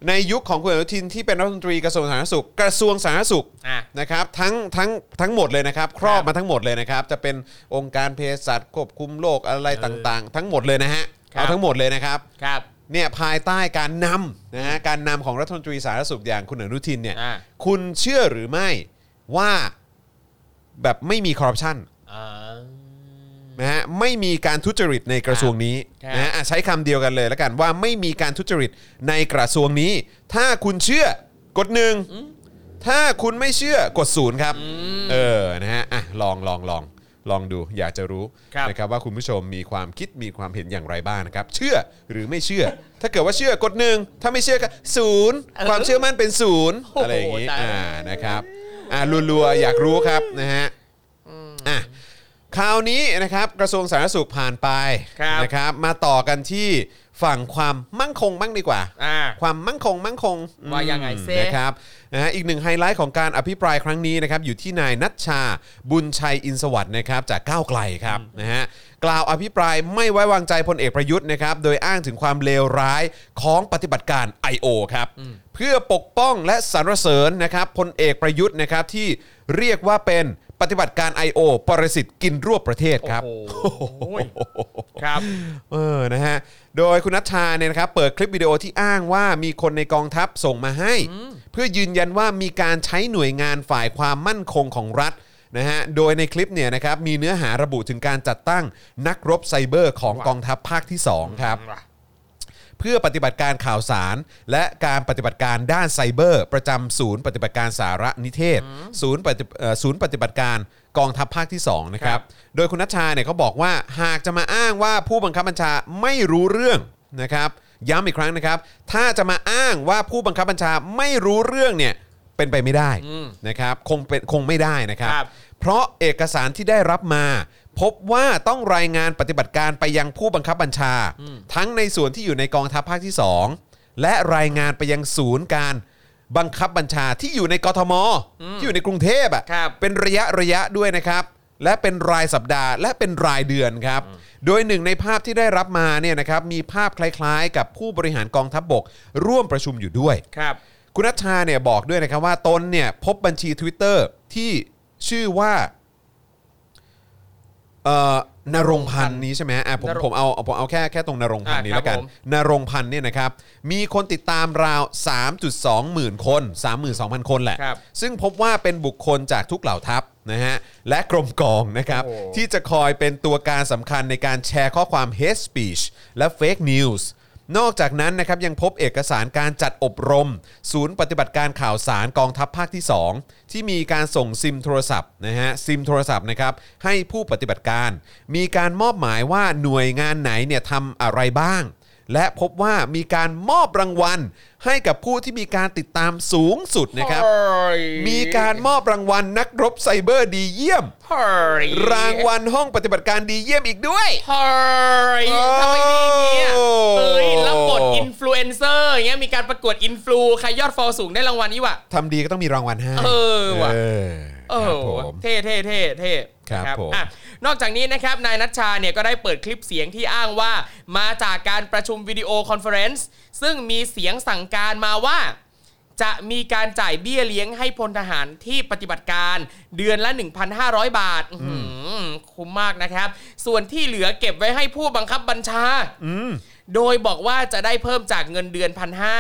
ในยุคของคุณอนุทินที่เป็นรัฐมนตรีกระทรวงสาธารณสุขกระทรวงสาธารณสุขอะ นะครับทั้งทั้งทั้งหมดเลยนะครับ ครอบมาทั้งหมดเลยนะครับ จะเป็นองค์การเภสัชควบคุมโรคอะไรต่างๆ ทั้งหมดเลยนะฮะครับ เอาทั้งหมดเลยนะครับครับ เนี่ยภายใต้การนำนะฮะการนำของรัฐมนตรีสาธารณสุขอย่างคุณอนุทินเนี่ยอ่าคุณเชื่อหรือไม่ว่าแบบไม่มีคอร์รัปชันอ่า นะฮะไม่มีการทุจริตในกระทรวงนี้ครับนะฮะอะใช้คำเดียวกันเลยแล้วกันว่าไม่มีการทุจริตในกระทรวงนี้ ถ้าคุณเชื่อกดหนึ่งถ้าคุณไม่เชื่อกดศูนย์ครับ เออนะฮะอะลองลองลองลองดูอยากจะรู้ครับ นะครับว่าคุณผู้ชมมีความคิดมีความเห็นอย่างไรบ้างนะครับ เชื่อหรือไม่เชื่อ ถ้าเกิดว่าเชื่อกดหนึ่งถ้าไม่เชื่อก็ศูนย์ความเชื่อมั่นเป็นศูนย์อะไรอย่างนี้โอ้โหตายอ่านะครับอ่ารัวๆอยากรู้ครับนะฮะ อะ คราวนี้นะครับกระทรวงสาธารณสุขผ่านไปครับนะครับ มาต่อกันที่ฝั่งความมั่งคงบ้างดีกว่า อ่า ความมั่งคงมั่งคงว่ายังไงเซ่ นะครับนะฮะอีกหนึ่งไฮไลท์ของการอภิปรายครั้งนี้นะครับอยู่ที่นายนัชชาบุญชัยอินสวัสด์นะครับจากก้าวไกลครับนะฮะกล่าวอภิปรายไม่ไว้วางใจพลเอกประยุทธ์นะครับโดยอ้างถึงความเลวร้ายของปฏิบัติการ I.O. ครับเพื่อปกป้องและสรรเสริญนะครับพลเอกประยุทธ์นะครับที่เรียกว่าเป็น ปฏิบัติการ I.O. ปรสิตกินรวบประเทศครับ โอ้โหครับ เออ นะฮะ โดยคุณนัชชาเนี่ยนะครับ เปิดคลิปวิดีโอที่อ้างว่ามีคนในกองทัพส่งมาให้ เพื่อยืนยันว่ามีการใช้หน่วยงานฝ่ายความมั่นคงของรัฐนะฮะ โดยในคลิปเนี่ยนะครับ มีเนื้อหาระบุถึงการจัดตั้งนักรบไซเบอร์ของกองทัพภาคที่ 2 ครับเพื่อปฏิบัติการข่าวสาร และการปฏิบัติการด้านไซเบอร์ ประจำศูนย์ปฏิบัติการสารนิเทศ ศูนย์ปฏิเอ่อศูนย์ปฏิบัติการกองทัพภาคที่2นะครับ โดยคุณนัชชาเนี่ยเขาบอกว่าหากจะมาอ้างว่าผู้บังคับบัญชาไม่รู้เรื่องนะครับ ย้ำอีกครั้งนะครับ ถ้าจะมาอ้างว่าผู้บังคับบัญชาไม่รู้เรื่องเนี่ยเป็นไปไม่ได้นะครับคงเป็นคงไม่ได้นะครับครับเพราะเอกสารที่ได้รับมา พบว่าต้องรายงานปฏิบัติการไปยังผู้บังคับบัญชา ทั้งในส่วนที่อยู่ในกองทัพภาคที่ 2 และรายงานไปยังศูนย์การบังคับบัญชาที่อยู่ในกทมที่อยู่ในกรุงเทพอะครับ เป็นระยะระยะด้วยนะครับ และเป็นรายสัปดาห์ และเป็นรายเดือนครับ โดยหนึ่งในภาพที่ได้รับมาเนี่ยนะครับมีภาพคล้ายๆ กับผู้บริหารกองทัพบบก ร่วมประชุมอยู่ด้วย ครับ คุณนัชชาเนี่ยบอกด้วยนะครับว่าตนเนี่ยพบบัญชี Twitter ที่ชื่อว่า เอ่อนรงค์พันธ์นี้ใช่ไหมอะผมนรงค์ผมเอาผมเอาแค่แค่ตรงนรงค์พันธ์นี้อะแล้วกันครับผม นรงค์พันธ์เนี่ยนะครับมีคนติดตามราว 3.2 หมื่นคน 32,000 คนแหละ ครับซึ่งพบว่าเป็นบุคคลจากทุกเหล่าทัพนะฮะและกรมกองนะครับโอ้โห ที่จะคอยเป็นตัวการสำคัญในการแชร์ข้อความ hate speech และ fake news นอกจากนั้นนะครับยังพบเอกสารการจัดอบรม ศูนย์ปฏิบัติการข่าวสารกองทัพภาคที่ 2 ที่มีการส่งซิมโทรศัพท์นะฮะซิมโทรศัพท์นะครับให้ผู้ปฏิบัติการ มีการมอบหมายว่าหน่วยงานไหนเนี่ยทำอะไรบ้าง และพบว่ามีการมอบรางวัล ให้กับผู้ที่มีการติดตามสูงสุดนะครับเฮเฮ้ยมีการมอบรางวัลนักรบไซเบอร์ดีเยี่ยมเฮ้ยรางวัลห้องปฏิบัติการดีเยี่ยมอีกด้วยเฮ้ยทำไมดีเนี่ยโอ้เอ้ยรับบทอินนเซอร์อย่างเงี้ยมีการประกวด influ ใครยอด follow สูงได้รางวัลนี้ว่ะทำดีก็ต้องมีรางวัลให้ เออว่ะ เออโอ้โหครับผมเท่เท่เท่เท่ครับนะผมอะนอกจากนี้นะครับนายณัฐชาเนี่ยก็ได้เปิดคลิปเสียงที่อ้างว่า มาจากการประชุม video conferenceซึ่งมีเสียงสั่งการมาว่า จะมีการจ่ายเบี้ยเลี้ยงให้พลทหารที่ปฏิบัติการเดือนละ 1,500 บาทอื้อหือคุ้มมากนะครับ ส่วนที่เหลือเก็บไว้ให้ผู้บังคับบัญชา โดยบอกว่าจะได้เพิ่มจากเงินเดือนพันห้า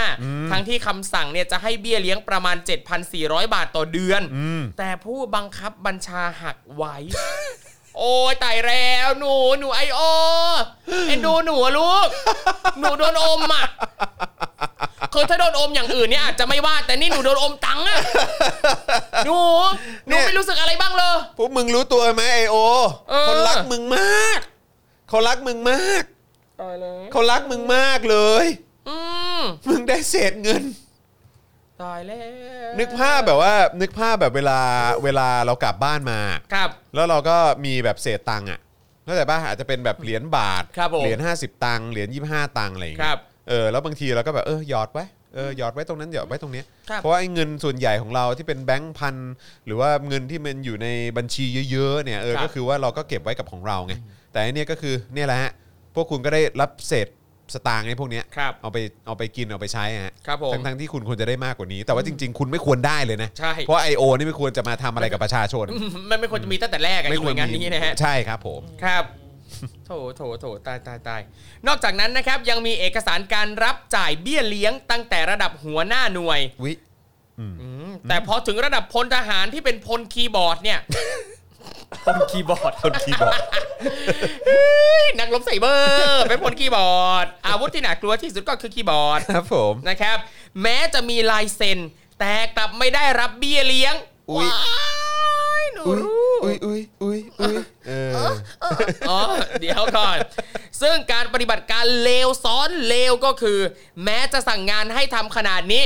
ทั้งที่คำสั่งเนี่ยจะให้เบี้ยเลี้ยงประมาณ 7,400 บาทต่อเดือน แต่ผู้บังคับบัญชาหักไว้ โอ้ยตายแล้วหนูหนูไอโอเอ็นดูหนูอะลูก หนูโดนอมอะคือถ้าโดนอมอย่างอื่นเนี่ยอาจจะไม่ว่า แต่นี่หนูโดนอมตังค์อะหนูหนูไม่รู้สึกอะไรบ้างเลยพวกมึงรู้ตัวไหมไอโอเออเขารักมึงมากเขารักมึงมาก ตายแล้วเขารักมึงมากเลย อืมมึงได้เศษเงิน ตายแล้วนึกภาพแบบว่า นึกภาพแบบเวลาเวลาเรากลับบ้านมา ครับ แล้วเราก็มีแบบเศษตังค์อะเข้าใจป่ะอาจจะเป็นแบบเหรียญบาท ครับผม เหรียญ50 ตังค์เหรียญ25 ตังค์อะไรอย่างคเงี้รัยบเออแล้วบางทีเราก็แบบเออหยอดไว้เออหยอดไว้ตรงนั้นหยอดไว้ตรงเนี้ยครับ เพราะว่าไอ้เงินส่วนใหญ่ของเราที่เป็นแบงค์พันหรือว่าเงินที่มันอยู่ในบัญชีเยอะๆเนี่ยเออครับ ก็คือว่าเราก็เก็บไว้กับของเราไงแต่อันเนี้ยก็คือเนี่ยแหละฮะ พวกคุณก็ได้รับเศษสตางค์ไอ้พวกเนี้ยครับเอาไปเอาไปกินเอาไปใช้ฮะครับผมทั้งทั้งๆที่คุณควรจะได้มากกว่านี้ แต่ว่าจริง ๆ คุณไม่ควรได้เลยนะ ใช่ เพราะไอโอนี่ไม่ควรจะมาทำอะไรกับประชาชน มันไม่ควรจะมีตั้งแต่แรกอะไม่ควน่รวยงานนี้นะฮะ ใช่ครับผม ครับ โถ โถ โถ ตาย ตาย ตาย นอกจากนั้นนะครับ ยังมีเอกสารการรับจ่ายเบี้ยเลี้ยงตั้งแต่ระดับหัวหน้าหน่วย วิ อืมแต่พอถึงระดับพลทหารที่เป็นพลคีย์บอร์ดเนี่ย พลคีย์บอร์ดคนคีย์บอร์ดนักรบไซเบอร์เป็นพลคีย์บอร์ด อาวุธที่หนักกลัวที่สุดก็คือคีย์บอร์ดครับผมนะครับ แม้จะมีลายเซ็น แต่กลับไม่ได้รับเบี้ยเลี้ยงอุ๊ยว้ายหนูอุ้ยรู้อุ้ยอุ้ยอุ้ยอุ้ยเอออ๋อเดี๋ยวก่อน ซึ่งการปฏิบัติการเลวซ้อนเลวก็คือ แม้จะสั่งงานให้ทำขนาดนี้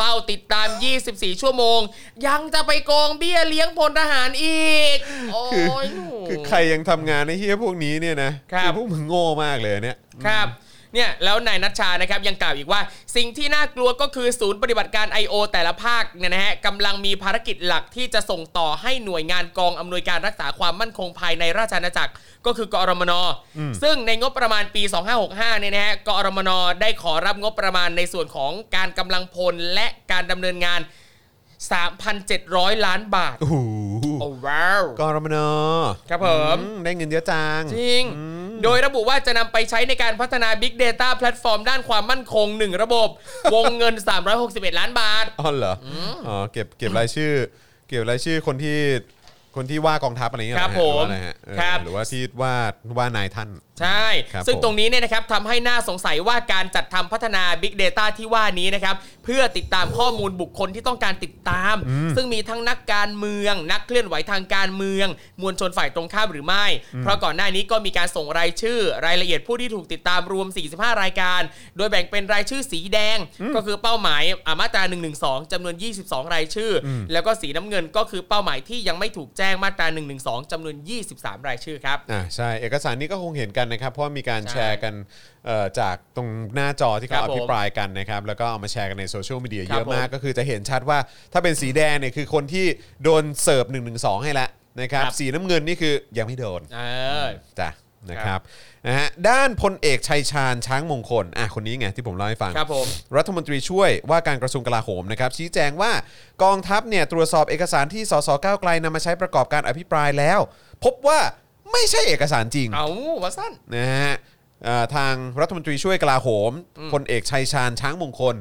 เฝ้าติดตาม 24 ชั่วโมง ยังจะไปโกงเบี้ยเลี้ยงพลทหารอีก โอ้ยหนูคือใครยังทำงานในเฮียพวกนี้เนี่ยนะครับ อพวกมึงโง่มากเลยเนี่ยครับ เนี่ยแล้วนายนัชชานะครับยังกล่าวอีกว่า สิ่งที่น่ากลัวก็คือศูนย์ปฏิบัติการ I.O. แต่ละภาคเนี่ยนะฮะกำลังมีภารกิจหลักที่จะส่งต่อให้หน่วยงานกองอำนวยการรักษาความมั่นคงภายในราชอาณาจักรก็คือกอรมน ซึ่งในงบประมาณปี 2565เนี่ยนะฮะกอรมนได้ขอรับงบประมาณในส่วนของการกำลังพลและการดำเนินงาน3,700 ล้านบาท โอ้โหโอ้ว้าวกรมนครับผมอืได้เงินเยอะจัง จริง โดยระบุว่าจะนำไปใช้ในการพัฒนา Big Data แพลตฟอร์มด้านความมั่นคง 1 ระบบ วงเงิน 361 ล้านบาท อ๋อเหรอออ๋อเก็บเก็บรายชื่อ เก็บรายชื่อคนที่คนที่ว่ากองทัพอะไรอย่างเงี้ยครับเหอฮะหอว่าผมอะไรฮะเออครับหรือว่าที่ว่าว่านายท่าน ใช่ครับซึ่งผมตรงนี้เนี่ยนะครับทำให้น่าสงสัยว่าการจัดทำพัฒนา Big Data ที่ว่านี้นะครับ เพื่อติดตามข้อมูลบุคคลที่ต้องการติดตาม ซึ่งมีทั้งนักการเมือง นักเคลื่อนไหวทางการเมือง มวลชนฝ่ายตรงข้ามหรือไม่ เพราะก่อนหน้านี้ก็มีการส่งรายชื่อ รายละเอียดผู้ที่ถูกติดตามรวม 45 รายการ โดยแบ่งเป็นรายชื่อสีแดง ก็คือเป้าหมายอ่ามาตรา 112จำนวน 22 รายชื่ออแล้วก็สีน้ำเงินก็คือเป้าหมายที่ยังไม่ถูกแจ้งมาตรา 112จำนวน 23 รายชื่อครับอ่าใช่เอกสารนี้ก็คงเห็นกันนะครับ เพราะว่ามีการใช่แชร์กันเอ่อจากตรงหน้าจอที่ครัเขาบอผมภิปรายกันนะครับ แล้วก็เอามาแชร์กันในโซเชียลมีเดียคเยรับอะมากผมก็คือจะเห็นชัดว่าถ้าเป็นสีแดงเนี่ยคือคนที่โดนเสิร์ฟ1นึให้แล้วนะครับครับสีน้ำเงินนี่คือยังไม่โดนเออจ้ะนะครับนะฮะด้านพลเอกชัยชาญช้างมงคลอะคนนี้ไงที่ผมเล่าให้ฟังครับผมรัฐมนตรีช่วยว่าการกระทรวงกลาโหมนะครับชี้แจงว่ากองทัพเนี่ยตรวจสอบเอกสารที่สสก้าวไกลนำมาใช้ประกอบการอภิปรายแล้ว พบว่า ไม่ใช่เอกสารจริง เอาว่าสั้น นะฮะเอ่อทางรัฐมนตรีช่วยกลาโหมพลเอกชัยชาญช้างมงคล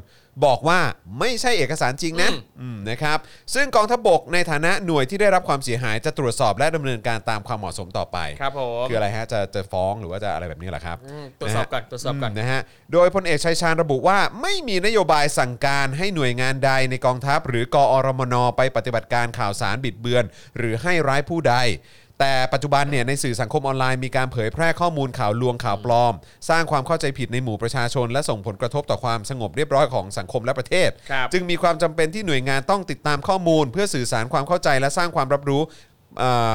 บอกว่าไม่ใช่เอกสารจริงนะอืม อืมนะครับซึ่งกองทัพบกในฐานะหน่วยที่ได้รับความเสียหายจะตรวจสอบและดำเนินการตามความเหมาะสมต่อไป ครับผมคืออะไรฮะจะจะฟ้องหรือว่าจะอะไรแบบนี้เหรอครับ อืมตรวจสอบก่อนตรวจสอบก่อน มนะฮะ โดยพลเอกชัยชาญระบุว่าไม่มีนโยบายสั่งการให้หน่วยงานใดในกองทัพ หรือกอรมนไปปฏิบัติการข่าวสารบิดเบือน หรือให้ร้ายผู้ใด แต่ปัจจุบันเนี่ยในสื่อสังคมออนไลน์มีการเผยแพร่ข้อมูลข่าวลวงข่าวปลอม สร้างความเข้าใจผิดในหมู่ประชาชน และส่งผลกระทบต่อความสงบเรียบร้อยของสังคมและประเทศ ครับจึงมีความจำเป็นที่หน่วยงานต้องติดตามข้อมูล เพื่อสื่อสารความเข้าใจและสร้างความรับรู้เอ่อ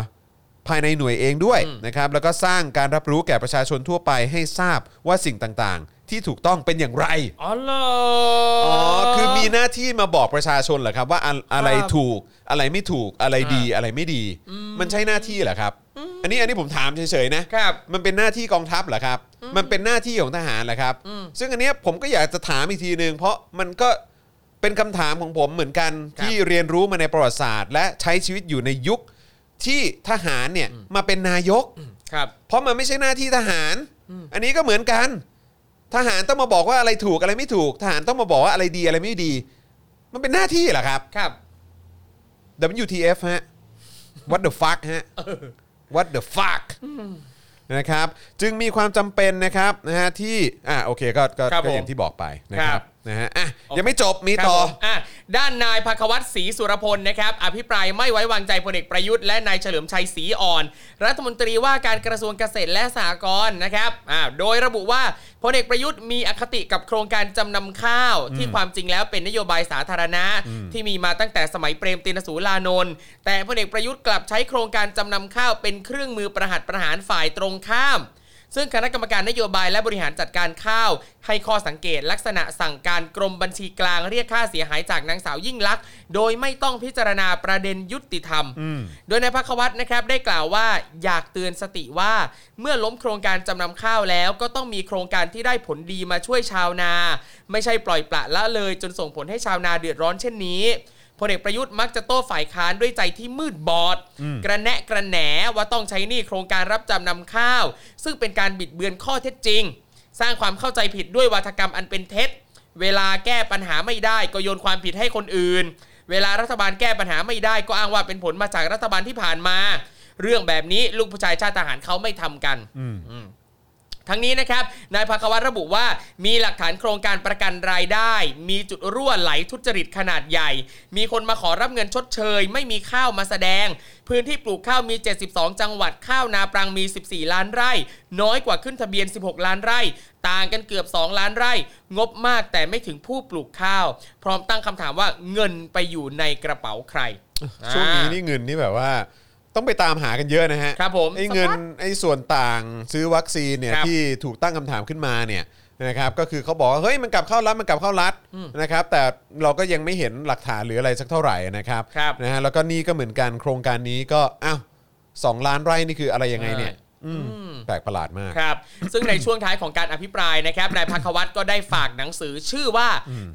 ภายในหน่วยเองด้วยนะครับแล้วก็สร้างการรับรู้แก่ประชาชนทั่วไปให้ทราบว่าสิ่งต่างๆ ที่ถูกต้องเป็นอย่างไรอ๋อเหรออ๋อคือมีหน้าที่มาบอกประชาชนเหรอครับ ว่าอะอะไรครับถูกอะไรไม่ถูกอะไรดีอะไรไม่ดี มันใช่หน้าที่เหรอครับ อันนี้อันนี้ผมถามเฉยๆนะครับ มันเป็นหน้าที่กองทัพเหรอครับ มันเป็นหน้าที่ของทหารเหรอครับ ซึ่งอันเนี้ยผมก็อยากจะถามอีกทีหนึ่งเพราะมันก็เป็นคำถามของผมเหมือนกันครับที่เรียนรู้มาในประวัติศาสตร์ และใช้ชีวิตอยู่ในยุค ที่ทหารเนี่ยมาเป็นนายก ครับ เพราะมันไม่ใช่หน้าที่ทหาร อันนี้ก็เหมือนกัน ทหารต้องมาบอกว่าอะไรถูกอะไรไม่ถูก ทหารต้องมาบอกว่าอะไรดีอะไรไม่ดี มันเป็นหน้าที่เหรอครับ ครับ WTF ฮะ What the fuck ฮะ What the fuck นะครับ จึงมีความจำเป็นนะครับนะฮะที่ อะโอเคก็ก็ครับก็อย่างผมที่บอกไปนะคครัรับบ นะฮะอะยังไม่จบมีครับต่อผมอะด้านนายภควัตรศรีสุรพลนะครับ อภิปรายไม่ไว้วางใจพลเอกประยุทธ์และนายเฉลิมชัยศรีอ่อน รัฐมนตรีว่าการกระทรวงเกษตรและสหกรณ์นะครับอ่าโดยระบุว่าพลเอกประยุทธ์มีอคติกับโครงการจำนำข้าว ที่ความจริงแล้วเป็นนโยบายสาธารณะ ที่มีมาตั้งแต่สมัยเปรมตินสูลานนท์แต่พลเอกประยุทธ์กลับใช้โครงการจำนำข้าวเป็นเครื่องมือประหัตประหารฝ่ายตรงข้าม ซึ่งคณะกรรมการนโยบายและบริหารจัดการข้าว ให้ข้อสังเกตลักษณะสั่งการกรมบัญชีกลางเรียกค่าเสียหายจากนางสาวยิ่งลักษณ์โดยไม่ต้องพิจารณาประเด็นยุติธรรม โดยนายพักวัตรนะครับได้กล่าวว่าอยากเตือนสติว่า เมื่อล้มโครงการจำนำข้าวแล้ว ก็ต้องมีโครงการที่ได้ผลดีมาช่วยชาวนา ไม่ใช่ปล่อยปละละเลยจนส่งผลให้ชาวนาเดือดร้อนเช่นนี้ พลเอกประยุทธ์มักจะโต้ฝ่ายค้านด้วยใจที่มืดบอด กระแนะกระแหนว่าต้องใช้หนี้โครงการรับจำนำข้าว ซึ่งเป็นการบิดเบือนข้อเท็จจริง สร้างความเข้าใจผิดด้วยวาทกรรมอันเป็นเท็จ เวลาแก้ปัญหาไม่ได้ก็โยนความผิดให้คนอื่น เวลารัฐบาลแก้ปัญหาไม่ได้ก็อ้างว่าเป็นผลมาจากรัฐบาลที่ผ่านมา เรื่องแบบนี้ลูกผู้ชายชาติทหารเขาไม่ทำกัน อืม ทั้งนี้นะครับนายภควัตรระบุว่า มีหลักฐานโครงการประกันรายได้ มีจุดรั่วไหลทุจริตขนาดใหญ่ มีคนมาขอรับเงินชดเชย ไม่มีข้าวมาแสดง พื้นที่ปลูกข้าวมี 72 จังหวัดข้าวนาปรังมี 14 ล้านไร่ น้อยกว่าขึ้นทะเบียน 16 ล้านไร่ ต่างกันเกือบ 2 ล้านไร่ งบมากแต่ไม่ถึงผู้ปลูกข้าว พร้อมตั้งคำถามว่าเงินไปอยู่ในกระเป๋าใครช่วงนี้นี่เงินนี่แบบว่า ต้องไปตามหากันเยอะนะฮะครับผมไอ้เงินไอ้ส่วนต่างซื้อวัคซีนเนี่ยครับ ที่ถูกตั้งคำถามขึ้นมาเนี่ยนะครับก็คือเขาบอกว่าเฮ้ยมันกลับเข้ารัฐมันกลับเข้ารัฐนะครับแต่เราก็ยังไม่เห็นหลักฐานหรืออะไรสักเท่าไหร่นะครับครับนะฮะแล้วก็นี่ก็เหมือนกันโครงการนี้ก็อ้าวสองล้านไร่นี่คืออะไรยังไงเนี่ยอืม แปลกประหลาดมาก ครับ ซึ่งในช่วงท้ายของการอภิปรายนะครับ นายพักวัตรก็ได้ฝากหนังสือชื่อว่า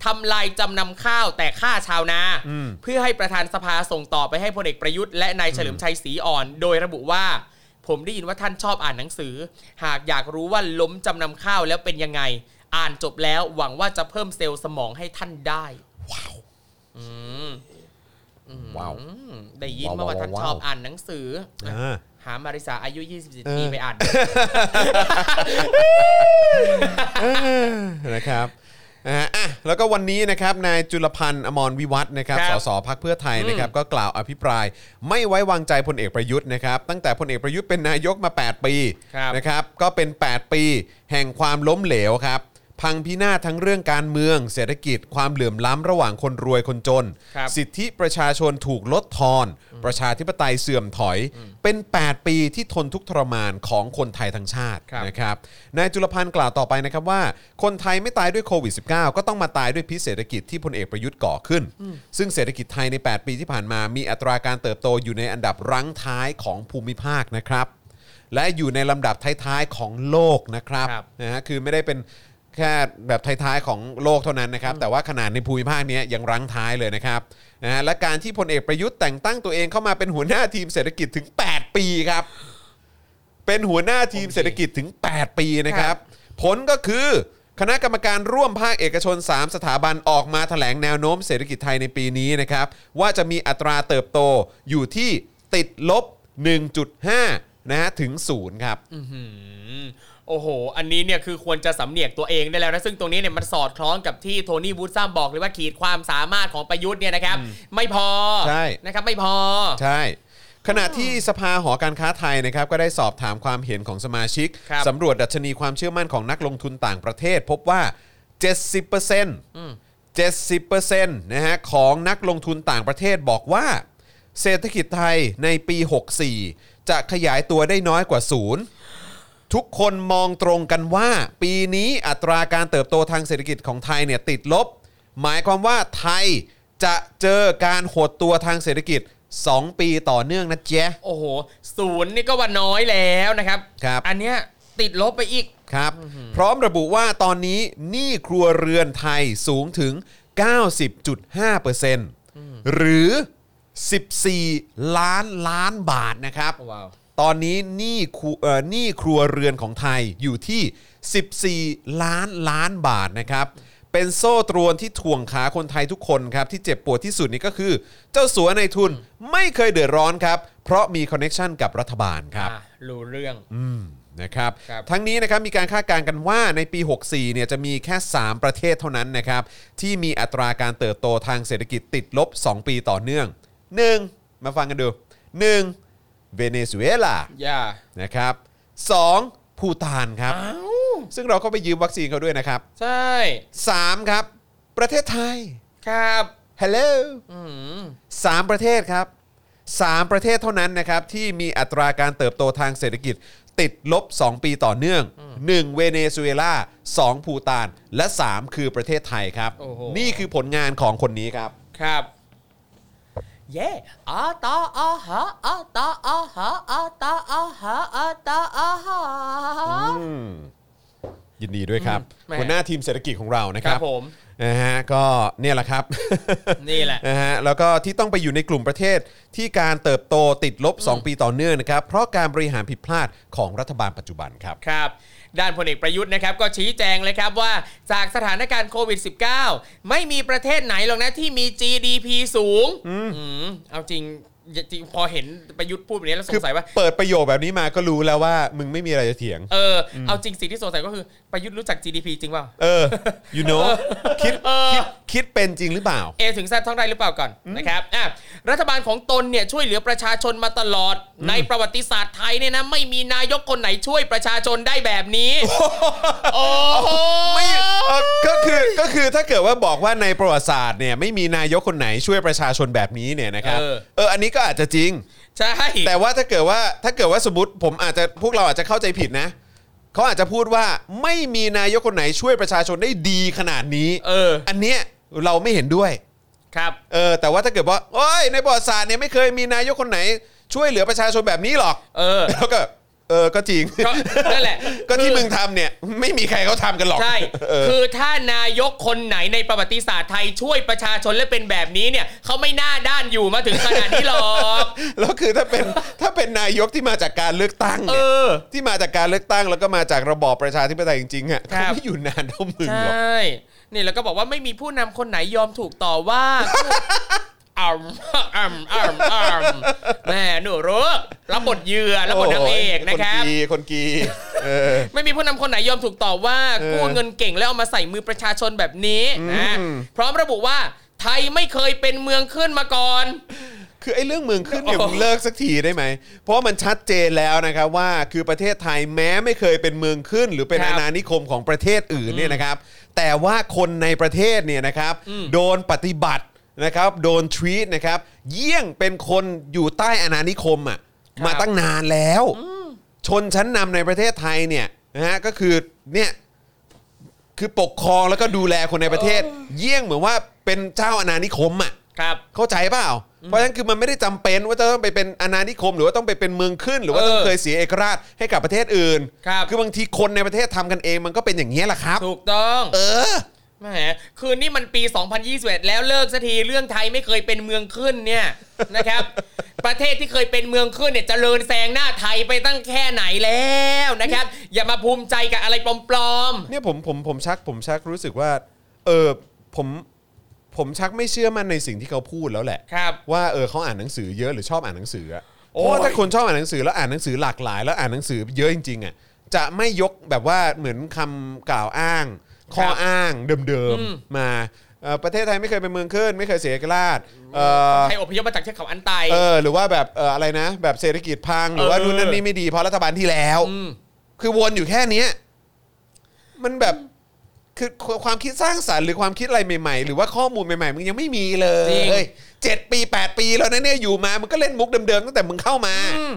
ทำลายจำนำข้าวแต่ฆ่าชาวนา เพื่อให้ประธานสภาส่งต่อไปให้พลเอกประยุทธ์และนายเฉลิมชัยศรีอ่อน โดยระบุว่า ผมได้ยินว่าท่านชอบอ่านหนังสือ หากอยากรู้ว่าล้มจำนำข้าวแล้วเป็นยังไง อ่านจบแล้วหวังว่าจะเพิ่มเซลล์สมองให้ท่านได้ ว้าวอืม ว้าวอืมได้ยินมาว่าท่านว้าวชอบอ่านหนังสืออ่าหามาริสาอายุเอ27อปีไปอ่านนะครับนะฮะอะแล้วก็วันนี้นะครับนายจุลพันธ์อมรวิวัฒน์นะครับคสรับสพักเพื่อไทยนะครับก็กล่าวอภิปราย ไม่ไว้วางใจพลเอกประยุทธ์นะครับตั้งแต่พลเอกประยุทธ์เป็นนายกมา 8 ปีครับนะครับก็เป็น 8 ปี แห่งความล้มเหลวครับ พังพินาศทั้งเรื่องการเมือง เศรษฐกิจ ความเหลื่อมล้ำระหว่างคนรวยคนจน ครับสิทธิประชาชนถูกลดทอน ประชาธิปไตยเสื่อมถอย เป็น 8 ปีที่ทนทุกข์ทรมานของคนไทยทั้งชาติครับ นะครับนายจุลพันธ์กล่าวต่อไปนะครับว่า คนไทยไม่ตายด้วยโควิด -19 ก็ต้องมาตายด้วยพิษเศรษฐกิจที่พลเอกประยุทธ์ก่อขึ้น ซึ่งเศรษฐกิจไทยใน 8 ปีที่ผ่านมา มีอัตราการเติบโตอยู่ในอันดับรั้งท้ายของภูมิภาคนะครับ และอยู่ในลำดับท้ายๆของโลกนะครับครับ นะฮะคือไม่ได้เป็น แค่แบบท้ายๆของโลกเท่านั้นนะครับ แต่ว่าขนาดในภูมิภาคเนี้ยยังรั้งท้ายเลยนะครับนะฮะและการที่พลเอกประยุทธ์แต่งตั้งตัวเองเข้ามาเป็นหัวหน้าทีมเศรษฐกิจถึง 8 ปีครับ เป็นหัวหน้าทีมเศรษฐกิจถึง 8 ปีนะครับ ผลก็คือคณะกรรมการร่วมภาคเอกชน 3 สถาบันออกมาแถลงแนวโน้มเศรษฐกิจไทยในปีนี้นะครับ ว่าจะมีอัตราเติบโตอยู่ที่ติดลบ 1.5นะฮะถึง 0 ครับอืม โอ้โห อันนี้เนี่ยคือควรจะสำเนียกตัวเองได้แล้วนะ ซึ่งตรงนี้เนี่ยมันสอดคล้องกับที่โทนี่วูดซัมบอกเลยว่าขีดความสามารถของประยุทธ์เนี่ยนะครับ ไม่พอใช่ นะครับไม่พอ ใช่ ขณะที่สภาหอการค้าไทยนะครับก็ได้สอบถามความเห็นของสมาชิกครับ สำรวจดัชนีความเชื่อมั่นของนักลงทุนต่างประเทศ พบว่า 70% 70%นะฮะของนักลงทุนต่างประเทศบอกว่า เศรษฐกิจไทยในปี 64 จะขยายตัวได้น้อยกว่าศูนย์ ทุกคนมองตรงกันว่า ปีนี้อัตราการเติบโตทางเศรษฐกิจของไทยเนี่ยติดลบ หมายความว่าไทยจะเจอการหดตัวทางเศรษฐกิจ 2 ปีต่อเนื่องนะเจ๊ะ โอ้โหศูนย์นี่ก็ว่าน้อยแล้วนะครับ ครับ อันเนี้ยติดลบไปอีก ครับ พร้อมระบุว่าตอนนี้หนี้ครัวเรือนไทยสูงถึง 90.5%หรือ 14 ล้านล้านบาทนะครับ ว้าว ตอนนี้หนี้ครัวเอ่อหนี้ครัวเรือนของไทยอยู่ที่ 14 ล้านล้านบาทนะครับ เป็นโซ่ตรวนที่ถ่วงขาคนไทยทุกคนครับ ที่เจ็บปวดที่สุดนี่ก็คือ เจ้าสัวนายทุนไม่เคยเดือดร้อนครับ เพราะมี connection กับรัฐบาลครับ อะรู้เรื่องนะครับครับ ทั้งนี้นะครับมีการคาดการณ์กันว่าในปี 64เนี่ยจะมีแค่ 3 ประเทศเท่านั้นนะครับ ที่มีอัตราการเติบโตทางเศรษฐกิจติดลบ 2 ปีต่อเนื่อง 1. มาฟังกันดู 1. เวเนซุเอลาอย่านะครับ 2. ภูตานครับ อ้าวซึ่งเราก็ไปยืมวัคซีนเขาด้วยนะครับใช่ 3. ครับ ประเทศไทย ครับฮัลโหลอืมสามประเทศครับสามประเทศเท่านั้นนะครับ ที่มีอัตราการเติบโตทางเศรษฐกิจ ติดลบ 2 ปีต่อเนื่อง 1. เวเนซุเอลา 2. ภูตาน และ 3 คือประเทศไทยครับ โอ้โห นี่คือผลงานของคนนี้ครับ ครับ เย่อาตาอาหาอาตาอาหาอาตาอาหาอาตาอาหา ยินดีด้วยครับแหมหัวหน้าทีมเศรษฐกิจของเรานะคครัรับบผม นะฮะก็เนี่ยแหละครับ นี่แหละ นะฮะแล้วก็ที่ต้องไปอยู่ในกลุ่มประเทศที่การเติบโตติดลบ 2 ปีต่อเนื่องนะครับ เพราะการบริหารผิดพลาดของรัฐบาลปัจจุบันครับ ครับ ด้านพลเอกประยุทธ์นะครับก็ชี้แจงเลยครับว่าจากสถานการณ์โควิด -19 ไม่มีประเทศไหนหรอกนะที่มี GDP สูง อืมเอาจริง จริงพอเห็นประยุทธ์พูดแบบนี้แล้วสคืองสัยว่า เปิดประโยคแบบนี้มาก็รู้แล้วว่า มึงไม่มีอะไรจะเถียง เออ เอาจริงสิ่งที่สงสัยก็คือประยุทธ์รู้จัก GDP จริงเปล่า เออ you know คิดเออคิดคิดเป็นจริงหรือเปล่า เอถึงแซดท่องได้หรือเปล่าก่อนนะครับอะรัฐบาลของตนเนี่ยช่วยเหลือประชาชนมาตลอด ในประวัติศาสตร์ไทยเนี่ยนะไม่มีนายกคนไหนช่วยประชาชนได้แบบนี้ โอ้โหไม่เออก็คือก็คือถ้าเกิดว่าบอกว่าในประวัติศาสตร์เนี่ยไม่มีนายกคนไหนช่วยประชาชนแบบนี้เนี่ยนะครับ เออเอออันนี้ก็อาจจะจริง ใช่ แต่ว่าถ้าเกิดว่าถ้าเกิดว่าสมมติผมอาจจะพวกเราอาจจะเข้าใจผิดนะเขาอาจจะพูดว่าไม่มีนายกคนไหนช่วยประชาชนได้ดีขนาดนี้เออ อันเนี้ยเราไม่เห็นด้วยครับเออแต่ว่าถ้าเกิดว่าโอ้ยในประวัติศาสตร์เนี่ยไม่เคยมีนายกคนไหนช่วยเหลือประชาชนแบบนี้หรอก เออ แล้วก็ เออก็จริง ก็นั่นแหละ ก็ที่คือมึงทำเนี่ย ไม่มีใครเขาทำกันหรอกใช่ เออ คือถ้านายกคนไหนในประวัติศาสตร์ไทยช่วยประชาชนและเป็นแบบนี้เนี่ยเขาไม่น่าด้านอยู่มาถึงขนาดนี้หรอก แล้วคือถ้าเป็นถ้าเป็นนายกที่มาจากการเลือกตั้งเอเนี่ยอ ที่มาจากการเลือกตั้งแล้วก็มาจากระบอบประชาธิปไตยจริงๆอะครัเขาบ ไม่อยู่นานเท่ามึงใชหรอก่ นี่แล้วก็บอกว่าไม่มีผู้นำคนไหนยอมถูกต่อว่า อ่ำอ่ำอ่ำอ่ำแม่หนูรู้รับบทเหยื่อรับบทนางเอกนะครับ คนกีคนกีเออไม่มีผู้นำคนไหนยอมถูกต่อว่าเออกู้เงินเก่งแล้วเอามาใส่มือประชาชนแบบนี้นะอืมพร้อมระบุว่าไทยไม่เคยเป็นเมืองขึ้นมาก่อนคือไอ้เรื่องเมืองขึ้นเนี่ยโอ้มึงเลิกสักทีได้ไหม เพราะว่ามันชัดเจนแล้วนะครับว่าคือประเทศไทยแม้ไม่เคยเป็นเมืองขึ้น หรือเป็นครับอาณานิคมของประเทศอื่นเนี่ยนะครับ แต่ว่าคนในประเทศเนี่ยนะครับอืมโดนปฏิบัติ นะครับโดนทวีตนะครับเยี่ยงเป็นคนอยู่ใต้อาณานิคมอะมาตั้งนานแล้ว ชนชั้นนำในประเทศไทยเนี่ยนะฮะก็คือเนี่ยคือปกครองแล้วก็ดูแลคนในประเทศ เยี่ยงเหมือนว่าเป็นเจ้าอาณานิคมอะ ครับ เข้าใจเปล่า เพราะฉะนั้นคือมันไม่ได้จำเป็นว่าจะต้องไปเป็นอาณานิคม หรือว่าต้องไปเป็นเมืองขึ้น หรือว่าต้องเออเคยเสียเอกราชให้กับประเทศอื่นครับ อบางทีคนในประเทศทำกันเองมันก็เป็นอย่างนี้ยแหละครับ ถูกต้อง เออ แหมคืนนี้มันปี 2021 แล้วเลิกสักทีเรื่องไทยไม่เคยเป็นเมืองขึ้นเนี่ยนะครับ ประเทศที่เคยเป็นเมืองขึ้นเนี่ยเจริญแซงหน้าไทยไปตั้งแค่ไหนแล้วนะครับ อย่ามาภูมิใจกับอะไรปลอมเนี่ยผมผมผมชักผมชักรู้สึกว่า เออผมผมชักไม่เชื่อมั่นในสิ่งที่เขาพูดแล้วแหละ ๆ ครับ ว่าเออเขาอ่านหนังสือเยอะหรือชอบอ่านหนังสืออะเพโอ้ย ราะว่าถ้าคนชอบอ่านหนังสือแล้วอ่านหนังสือหลากหลาย แล้วอ่านหนังสือเยอะจริงๆอะจะไม่ยกแบบว่าเหมือนคำกล่าวอ้าง ข้ออ้างเดิมอืมๆมาเอ่อประเทศไทยไม่เคยเป็นเมืองขึ้น ไม่เคยเสียเอกราชเอ่อใครอพยพมาจากเทือกเขาอันไตเออหรือว่าแบบเอ่ออะไรนะ แบบเศรษฐกิจพังหรือว่าเออนู่นนั่นนี่ไม่ดีเพราะรัฐบาลที่แล้วมคือวนอยู่แค่เนี้ยมันแบบคือความคิดสร้างสรรค์หรือความคิดอะไรใหม่ๆ หรือว่าข้อมูลใหม่ๆมึงยังไม่มีเลจริงยเจ็ดปีแปดปีแล้วนะเนี่ยอยู่มามันก็เล่นมุกเดิมๆตั้งแต่มึงเข้ามาอืม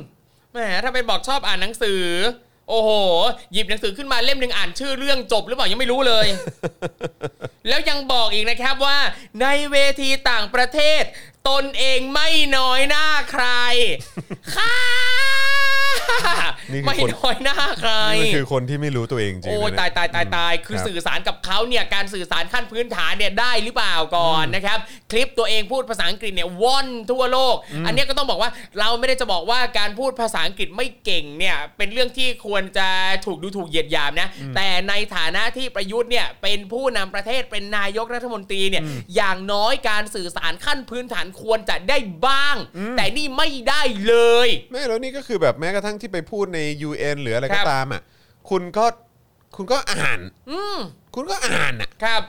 แหมถ้าเป็นบอกชอบอ่านหนังสือ โอ้โห หยิบหนังสือขึ้นมาเล่มหนึ่งอ่านชื่อเรื่องจบหรือเปล่ายังไม่รู้เลย แล้วยังบอกอีกนะครับว่า ในเวทีต่างประเทศ ตนเองไม่น้อยหน้าใครค่ะ นี่คือไม่คนน้อยหน้าใคร นี่มันคือคนที่ไม่รู้ตัวเองจริงโอ้ยนะตายตายตายตายคือครับสื่อสารกับเขาเนี่ยการสื่อสารขั้นพื้นฐานเนี่ยได้หรือเปล่าก่อนนะครับ คลิปตัวเองพูดภาษาอังกฤษเนี่ยว่อนทั่วโลก อันเนี้ยก็ต้องบอกว่าเราไม่ได้จะบอกว่าการพูดภาษาอังกฤษไม่เก่งเนี่ยเป็นเรื่องที่ควรจะถูกดูถูกเหยียดหยามนะ แต่ในฐานะที่ประยุทธ์เนี่ยเป็นผู้นำประเทศเป็นนายกรัฐมนตรีเนี่ยอย่างน้อยการสื่อสารขั้นพื้นฐานควรจะได้บ้าง แต่นี่ไม่ได้เลย ไม่แล้วนี่ก็คือแบบแม้กระทั่งที่ไปพูดใน UN หรืออะไรครัก็บตามอะคุณก็คุณก็อ่าน อืมคุณก็อ่านอะครับ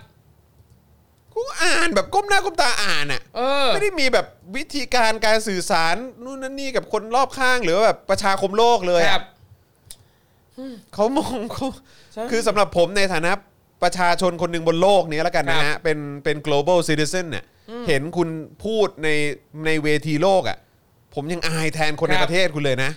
คุณก็อ่านแบบก้มหน้าก้มตาอ่านอะเออ ไม่ได้มีแบบวิธีการการสื่อสารนู่นนั่นนี่กับคนรอบข้างหรือว่าแบบประชาคมโลกเลยคอะรับเขามองเขาใช่คือสำหรับผมในฐานะประชาชนคนหนึ่งบนโลกนี้แล้วกันนะครัฮะบเป็นเป็น global citizen เนี่ยเห็นคุณพูดในในเวทีโลกอะผมยังอายแทนคนในประเทศคุณเลยนะ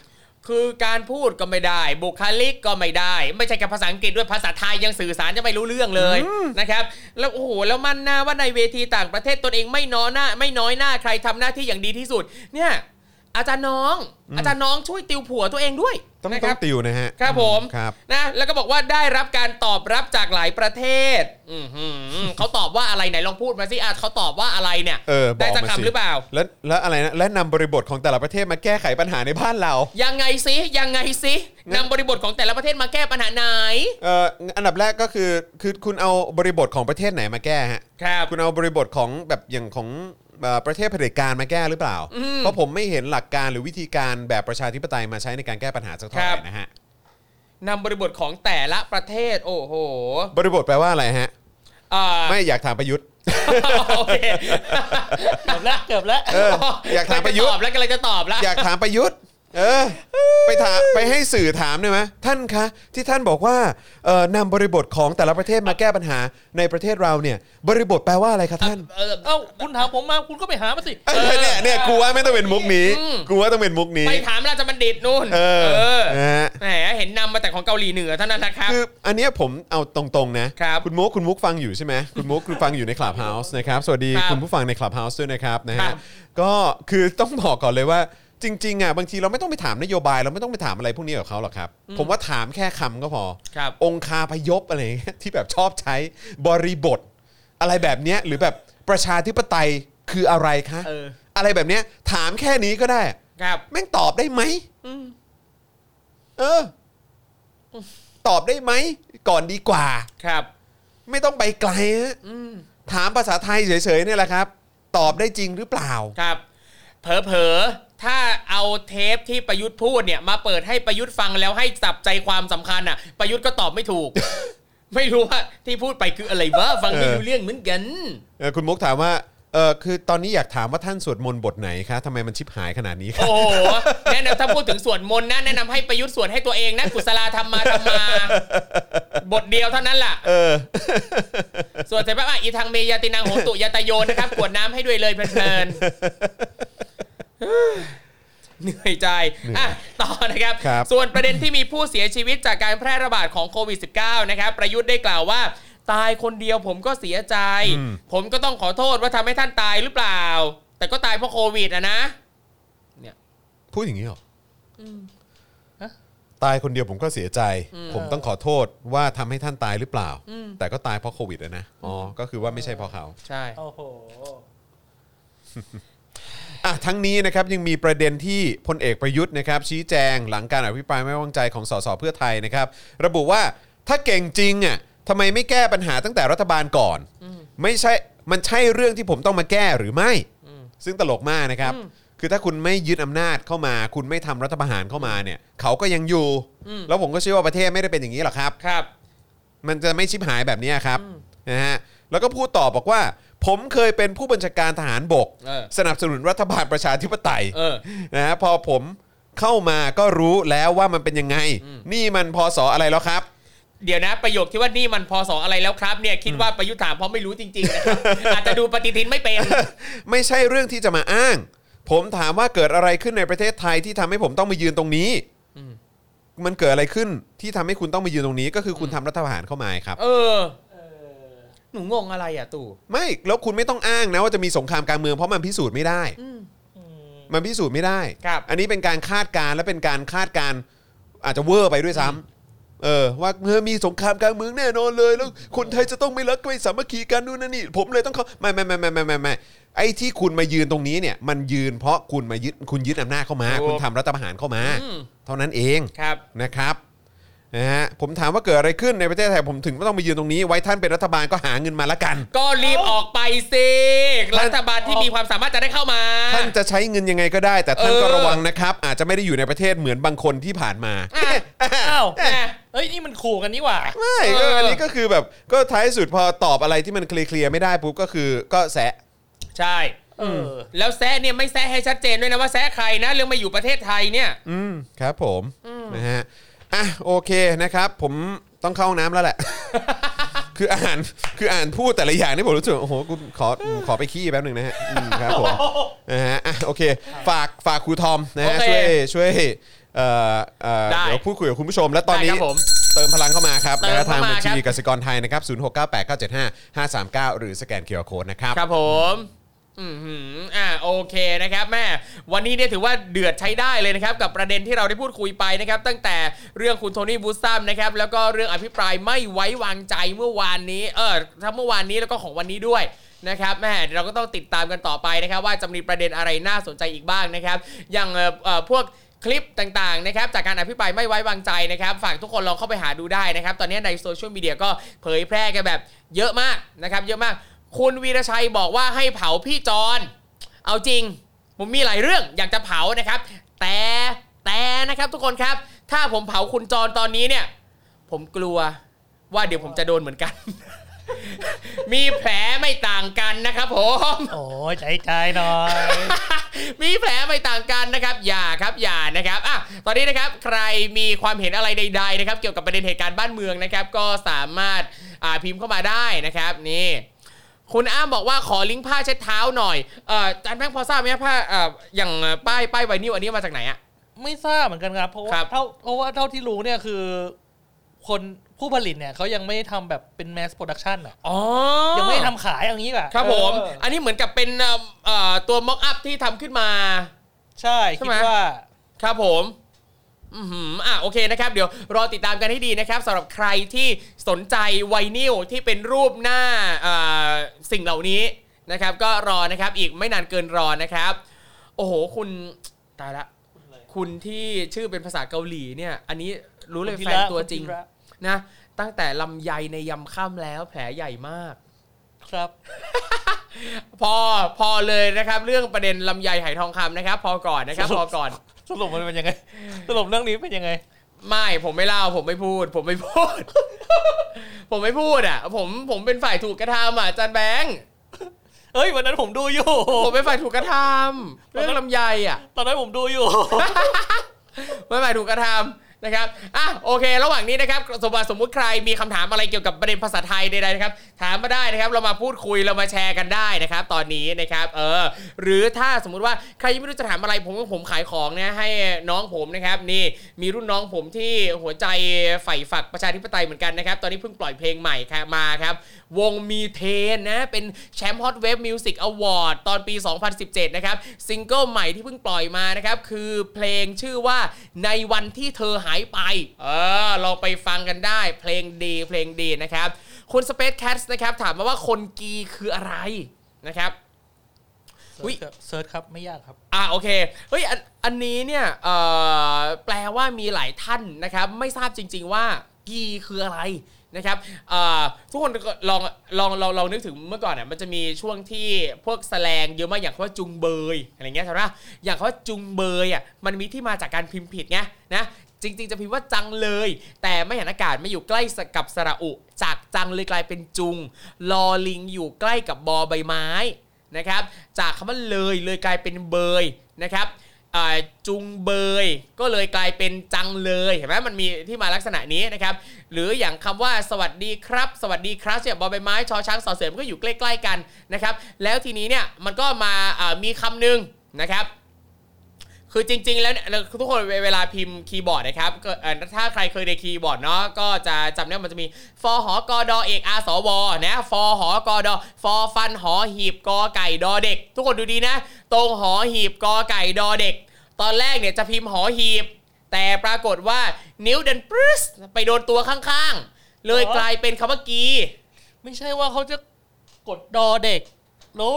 คือการพูดก็ไม่ได้ บุคลิกก็ไม่ได้ ไม่ใช่แค่ภาษาอังกฤษด้วยภาษาไทยยังสื่อสารจะไม่รู้เรื่องเลยนะครับแล้วโอ้โหแล้วมันหน้าว่าในเวทีต่างประเทศตนเองไม่น้อยหน้า ไม่น้อยหน้าใครทำหน้าที่อย่างดีที่สุดเนี่ย อาจารย์น้อง อาจารย์น้องช่วยติวผัวตัวเองด้วยต้องนะต้คอรับงติวนะฮะครับผมครับ นะแล้วก็บอกว่าได้รับการตอบรับจากหลายประเทศอือหือเขาตอบว่าอะไรไหนลองพูดมาสิอะเขาตอบว่าอะไรเนี่ยเออ บอกได้สักมาสิคำหรือเปล่า แล้วแล้วอะไรนะ และนำบริบทของแต่ละประเทศมาแก้ไขปัญหาในบ้านเรา ยังไงสิยังไงสินำบริบทของแต่ละประเทศมาแก้ปัญหาไหนเอ่ออันดับแรกก็คือคือคุณเอาบริบทของประเทศไหนมาแก้ฮะ ครับ คุณเอาบริบทของแบบอย่างของ เอ่อประเทศเผด็จการมาแก้หรือเปล่าอืมเพราะผมไม่เห็นหลักการหรือวิธีการแบบประชาธิปไตยมาใช้ในการแก้ปัญหาสักเท่าไหครัร่บนะฮะ นำบริบทของแต่ละประเทศ โอ้โหบริบทแปลว่าอะไรฮะ อ่า ไม่อยากถามประยุทธ์ โอเคเกือบแล้วเกือบแล้วเอออยากถามประยุทธ์ตอบแล้วกำลังจะตอบแล้ว อยากถามประยุทธ์ เออไปถามไปให้สื่อถามได้ไหมท่านคะ ที่ท่านบอกว่าเอ่อนำบริบทของแต่ละประเทศมาแก้ปัญหาในประเทศเราเนี่ย บริบทแปลว่าอะไรคะท่าน เออเอ้าคุณถามผมมาคุณก็ไปหามาสิเออเนี่ยเนี่ยกูว่าไม่ต้องเป็นมุกนี้อืมกูว่าต้องเป็นมุกนี้ ไปถามราชบัณฑิตนู่นเอออนะฮะแหมเห็นนำมาแต่ของเกาหลีเหนือเท่านั้นนะครับ คืออันเนี้ยผมเอาตรงๆนะครับณมุกคุณมุกฟังอยู่ใช่ไหมคุณมุกคุณฟังอยู่ในคลับเฮาส์นะครับสวัสดีครับคุณผู้ฟังในคลับเฮาส์ด้วยนะครับนะครัฮะบก็คือต้องบอกก่อนเลยว่า จริงๆอะบางทีเราไม่ต้องไปถามนโยบายเราไม่ต้องไปถามอะไรพวกนี้กับเขาหรอกครับ ผมว่าถามแค่คำก็พอ ครับ องคาพยพอะไรอย่างเงี้ยที่แบบชอบใช้บริบท อะไรแบบเนี้ยหรือแบบประชาธิปไตยคืออะไรคะเออ อะไรแบบเนี้ยถามแค่นี้ก็ได้ ครับ แม่งตอบได้ไหมอืมเออ ตอบได้ไหม ก่อนดีกว่า ครับ ไม่ต้องไปไกลฮะอืม ถามภาษาไทยเฉยๆเนี่ยแหละครับ ตอบได้จริงหรือเปล่า ครับ เผลอๆ ถ้าเอาเทปที่ประยุทธ์พูดเนี่ย มาเปิดให้ประยุทธ์ฟังแล้วให้จับใจความสำคัญอะ ประยุทธ์ก็ตอบไม่ถูก ไม่รู้ว่าที่พูดไปคืออะไรวะฟังไม่เออรู้เรื่องเหมือนกันเออคุณมุกถามว่าเออคือตอนนี้อยากถามว่าท่านสวดมนต์บทไหนคะทำไมมันชิบหายขนาดนี้คะโอ้โหแนะนำถ้าพูดถึงสวดมนต์นะแนะนำให้ประยุทธ์สวดให้ตัวเองนะกุศลาธรรมาธรรมา บทเดียวเท่านั้นล่ะเออสวดเสร็จปั๊บอะอีทางเมยาตินางโหตุยาตโยนะครับกรวดน้ำให้ด้วยเลยเพลินๆ เหนื่อยใจอะต่อนะครับครับ ส่วนประเด็นที่มีผู้เสียชีวิตจากการแพร่ระบาดของโควิด -19 นะครับ ประยุทธ์ได้กล่าวว่า ตายคนเดียวผมก็เสียใจ ผมก็ต้องขอโทษว่าทำให้ท่านตายหรือเปล่า แต่ก็ตายเพราะโควิดอะนะพูดอย่างนี้เหรออฮะตายคนเดียวผมก็เสียใจ ผมต้องขอโทษว่าทำให้ท่านตายหรือเปล่า แต่ก็ตายเพราะโควิดอะนะอ๋อก็คือว่าไม่ใช่เพราะเขา ใช่โอ้โห อะทั้งนี้นะครับยังมีประเด็นที่พลเอกประยุทธ์นะครับชี้แจงหลังการอภิปรายไม่ไว้วางใจของสสเพื่อไทยนะครับ ระบุว่าถ้าเก่งจริงอะทำไมไม่แก้ปัญหาตั้งแต่รัฐบาลก่อน ไม่ใช่มันใช่เรื่องที่ผมต้องมาแก้หรือไม่ ซึ่งตลกมากนะครับ คือถ้าคุณไม่ยึดอำนาจเข้ามา คุณไม่ทำรัฐประหารเข้ามาเนี่ย เขาก็ยังอยู่ แล้วผมก็เชื่อว่าประเทศไม่ได้เป็นอย่างนี้หรอกครับ ครับ มันจะไม่ชิบหายแบบนี้ครับนะฮะแล้วก็พูดต่อบอกว่า ผมเคยเป็นผู้บัญชาการทหารบก เออ สนับสนุนรัฐบาลประชาธิปไตย เออ นะฮะพอผมเข้ามาก็รู้แล้วว่ามันเป็นยังไง นี่มันพศอะไรแล้วครับ เดี๋ยวนะ ประโยคที่ว่านี่มันพอสออะไรแล้วครับเนี่ยคิดว่าประยุทธ์ถามเพราะไม่รู้จริงๆนะครับ อาจจะดูปฏิทินไม่เป็น ไม่ใช่เรื่องที่จะมาอ้าง ผมถามว่าเกิดอะไรขึ้นในประเทศไทยที่ทำให้ผมต้องมายืนตรงนี้ มันเกิดอะไรขึ้นที่ทำให้คุณต้องมายืนตรงนี้ ก็คือคุณทำรัฐประหารเข้ามาครับ เออ หนูงงอะไรอะตู่ไม่แล้วคุณไม่ต้องอ้างนะว่าจะมีสงครามการเมืองเพราะมันพิสูจน์ไม่ได้มันพิสูจน์ไม่ได้ ครับอันนี้เป็นการคาดการณ์และเป็นการคาดการณ์อาจจะเวอร์ไปด้วยซ้ำเออว่าเมื่อมีสงครามกลางเมืองแน่นอนเลย แล้วคนไทยจะต้องไม่รักไม่สามัคคีกันนู่นนั่นนี่ผมเลยต้องเขาไม่ไม่ไม่ไม่ไม่ไม่ไม่ไอ้ที่คุณมายืนตรงนี้เนี่ย มันยืนเพราะคุณมายึดคุณยึดอำนาจเข้ามา ถูก คุณทำรัฐประหารเข้ามา อืมเท่านั้นเองครับนะครับ นะฮะผมถามว่าเกิดอะไรขึ้นในประเทศไทยผมถึงไม่ต้องมายืนตรงนี้ ไว้ท่านเป็นรัฐบาลก็หาเงินมาละกัน ก็รีบออกไปสิรัฐบาลที่มีความสามารถจะได้เข้ามา ท่านจะใช้เงินยังไงก็ได้ แต่ท่านเออก็ระวังนะครับ อาจจะไม่ได้อยู่ในประเทศเหมือนบางคนที่ผ่านมาอะอ้าวอะเฮ้ยนี่มันขู่กันนี่หว่าไม่เอก็ออัอันนี้ก็คือแบบก็ท้ายสุดพอตอบอะไรที่มันเคลียร์ๆไม่ได้ปุ๊บก็คือก็แซะใช่เออแล้วแซะเนี่ยไม่แซะให้ชัดเจนด้วยนะว่าแซะใครนะเรื่องมาอยู่ประเทศไทยเนี่ย อืมครับผมนะฮะ อะโอเคนะครับ ผมต้องเข้าห้องน้ำแล้วแหละ คืออ่านคืออ่านพูดแต่ละอย่างนี่ผมรู้สึกโอ้โหกูขอขอไปขี้แป๊บหนึ่งนะฮะอืมครับผมนะฮะอะโอเค ฝากฝากครูทอมนะฮะโอเคช่วยช่วยเอ่อเอ่อได้ เดี๋ยวพูดคุยกับคุณผู้ชม และตอนนี้ ได้ครับผม เติมพลังเข้ามาครับเติมนะทางเข้ามาบัญชีครับกสิกรไทยนะครับ 0698975539 หรือสแกนเคอร์โคดนะครับ ครับผม อืมอ่าโอเคนะครับแม่วันนี้เนี่ยถือว่าเดือดใช้ได้เลยนะครับกับประเด็นที่เราได้พูดคุยไปนะครับตั้งแต่เรื่องคุณโทนี่บูสตัมนะครับแล้วก็เรื่องอภิปรายไม่ไว้วางใจเมื่อวานนี้เออทั้งเมื่อวานนี้แล้วก็ของวันนี้ด้วยนะครับแม่เราก็ต้องติดตามกันต่อไปนะครับ ว่าจะมีประเด็นอะไรน่าสนใจอีกบ้างนะครับ อย่างเอ่อพวกคลิปต่างๆนะครับจากการอภิปรายไม่ไว้วางใจนะครับฝากทุกคนลองเข้าไปหาดูได้นะครับ ตอนนี้ในโซเชียลมีเดียก็เผยแพร่กันแบบเยอะมากนะครับ เยอะมาก คุณวีรชัยบอกว่าให้เผาพี่จอนเอาจริง ผมมีหลายเรื่องอยากจะเผานะครับ แต่แต่นะครับทุกคนครับ ถ้าผมเผาคุณจอนตอนนี้เนี่ย ผมกลัวว่าเดี๋ยวผมจะโดนเหมือนกัน มีแผลไม่ต่างกันนะครับผมโอ้ยใจใจหน่อย มีแผลไม่ต่างกันนะครับอย่าครับอย่านะครับอะตอนนี้นะครับใครมีความเห็นอะไรใด ๆ นะครับ เกี่ยวกับประเด็นเหตุการณ์บ้านเมืองนะครับ ก็สามารถอ่าพิมพ์เข้ามาได้นะครับนี่ คุณอ้ามบอกว่าขอลิงก์ผ้าเช็ดเท้าหน่อยเอ่ออาจารย์แบงค์พอทราบไหมครับผ้าเอ่ออย่างป้ายป้ายไวนิลอันนี้มาจากไหนอะ ไม่ทราบเหมือนกันครับ เพราะครัว่าบ เท่าเพราะว่าเท่าที่รู้เนี่ยคือ คนผู้ผลิตเนี่ยเขายังไม่ได้ทำแบบเป็น mass production อะอ๋อ ยังไม่ได้ทำขายอย่างนี้แหละครับผม เอออันนี้เหมือนกับเป็นเอ่อเอ่อตัว mock-up ที่ทำขึ้นมา ใช่ ใช่ไหม คิดว่า ครับผม อือหืออะโอเคนะครับ เดี๋ยวรอติดตามกันให้ดีนะครับสำหรับใครที่สนใจไวนิลที่เป็นรูปหน้าเอ่อสิ่งเหล่านี้นะครับ ก็รอนะครับอีกไม่นานเกินรอนะครับ โอ้โห คุณตายละ คุณที่ชื่อเป็นภาษาเกาหลีเนี่ย อันนี้รู้เลยคุณแฟธีนระตัวจริงคุณธีระนะ ตั้งแต่ลำไยในยำค่ำแล้วแผลใหญ่มาก ครับ พอพอเลยนะครับ เรื่องประเด็นลำไยไหทองคำนะครับ พอก่อนนะครับ พอก่อน สรุปมันเป็นยังไง สรุปเรื่องนี้เป็นยังไง ไม่ผมไม่เล่าผมไม่พูด ผมไม่พูด ผมไม่พูดอะ ผมผมเป็นฝ่ายถูกกระทำอะอาจารย์แบงค์เอ้ยวันนั้นผมดูอยู่ ผมเป็นฝ่ายถูกกระทำเรื่องลำไยอะ ตอนนั้นผมดูอยู่ ไม่ฝ่ายถูกกระทำ นะครับอะโอเค ระหว่างนี้นะครับสมมติสมมติใครมีคำถามอะไรเกี่ยวกับประเด็นภาษาไทยใดๆนะครับ ถามมาได้นะครับ เรามาพูดคุยเรามาแชร์กันได้นะครับ ตอนนี้นะครับเออหรือถ้าสมมุติว่าใครยังไม่รู้จะถามอะไรผมก็ผมขายของนะให้น้องผมนะครับนี่มีรุ่นน้องผมที่หัวใจใฝ่ฝักประชาธิปไตยเหมือนกันนะครับ ตอนนี้เพิ่งปล่อยเพลงใหม่ครับมาครับวงมีเทนนะเป็นแชมป์ Hotwave Music Awards ตอนปี 2017 นะครับซิงเกิลใหม่ที่เพิ่งปล่อยมานะครับคือเพลงชื่อว่าในวันที่เธอหายไป เออ ลองไปฟังกันได้ เพลงดีเพลงดีนะครับ คุณ Space Cats นะครับ ถามมาว่าคนกีคืออะไรนะครับอุ๊ย search ครับ ไม่ยากครับ อ่าโอเค เฮ้ย อันอันนี้เนี่ยเอ่อแปลว่ามีหลายท่านนะครับ ไม่ทราบจริง ๆ ว่ากีคืออะไรนะครับเอ่อทุกคนก็ลองลองลองลองนึกถึงเมื่อก่อนเนี่ยมันจะมีช่วงที่พวกแสแลงเยอะมากอย่างคำว่าจุงเบยอะไรเงี้ยใช่ไหมอย่างคำว่าจุงเบยอะมันมีที่มาจากการพิมพ์ผิดไงนะ จริง ๆ จะพิมพ์ว่าจังเลย แต่ไม่เห็นอากาศไม่อยู่ใกล้กับสระอุ จากจังเลยกลายเป็นจุง ลอลิงอยู่ใกล้กับบอใบไม้นะครับ จากคำว่าเลยเลยกลายเป็นเบยนะครับจุงเบยก็เลยกลายเป็นจังเลยเห็นไหมมันมีที่มาลักษณะนี้นะครับหรืออย่างคำว่าสวัสดีครับ สวัสดีครับเนี่ยบอใบไม้ชอช้างสอเสือมันก็อยู่ใกล้ ๆ กันนะครับแล้วทีนี้เนี่ยมันก็มาอ่ามีคำหนึ่งนะครับ คือจริง ๆ แล้วเนี่ยทุกคนเวลาพิมพ์คีย์บอร์ดนะครับก็เอ่อถ้าใครเคยเรียนคีย์บอร์ดเนาะก็จะจำได้ว่ามันจะมีฟอหอกอดอเอกอาสวนะฟอหอกอดอฟอฟันหอหีบกอไก่ดอเด็ก ทุกคนดูดีนะ ตรงหอหีบกอไก่ดอเด็ก ตอนแรกเนี่ยจะพิมพ์หอหีบ แต่ปรากฏว่านิ้วเดินปรึ๊สไปโดนตัวข้างๆ เลยกลายเป็นคำว่ากี ไม่ใช่ว่าเขาจะกดดอเด็กแล้ว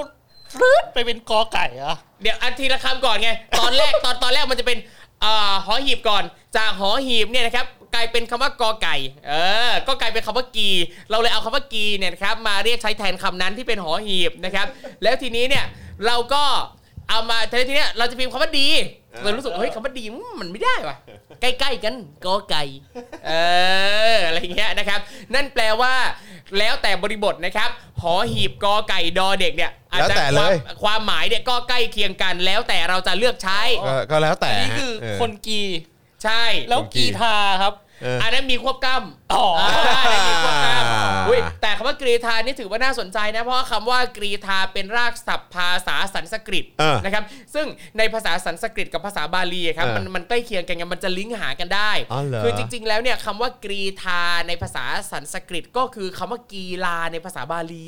รืดไปเป็นกอไก่เหรอะเดี๋ยวอันทีละคำก่อนไง ตอนแรกตอนตอนแรกมันจะเป็นอ่าหอหีบก่อน จากหอหีบเนี่ยนะครับกลายเป็นคำว่ากอไก่ เออ ก็กลายเป็นคำว่ากี เราเลยเอาคำว่ากีเนี่ยนะครับมาเรียกใช้แทนคำนั้นที่เป็นหอหีบนะครับ แล้วทีนี้เนี่ยเราก็ เอามาทีนี้เนี่ยเราจะพิมพ์คำว่าดีเรารู้สึกเฮ้ยคำว่าดีอืมมันไม่ได้ว่ะ ใกล้ๆกันกอไก่เอออะไรเงี้ยนะครับ นั่นแปลว่า แล้วแต่บริบทนะครับหอหีบกอไก่ดอเด็กเนี่ยอาจจะแล้วแต่เลยความความหมายเนี่ยก็ใกล้เคียงกัน แล้วแต่เราจะเลือกใช้ก็ก็แล้วแต่อันนี้ฮะคือเออคนกีใช่ แล้วคนกีกีทาครับเอออันนั้นมีควบกล้ำอ๋ออ่าอันนั้นมีควบกล้อ่าำอุ้ยแต่คำว่ากรีธานี่ถือว่าน่าสนใจนะ เพราะว่าคำว่ากรีธาเป็นรากศัพท์ภาษาสันสกฤตเออนะครับ ซึ่งในภาษาสันสกฤตกับภาษาบาลีอะครับเออมันมันใกล้เคียงกันไงมันจะลิงก์หากันได้อ๋อเหรอคือจริง ๆ แล้วเนี่ยคำว่ากรีธาในภาษาสันสกฤตก็คือคำว่ากีฬาในภาษาบาลี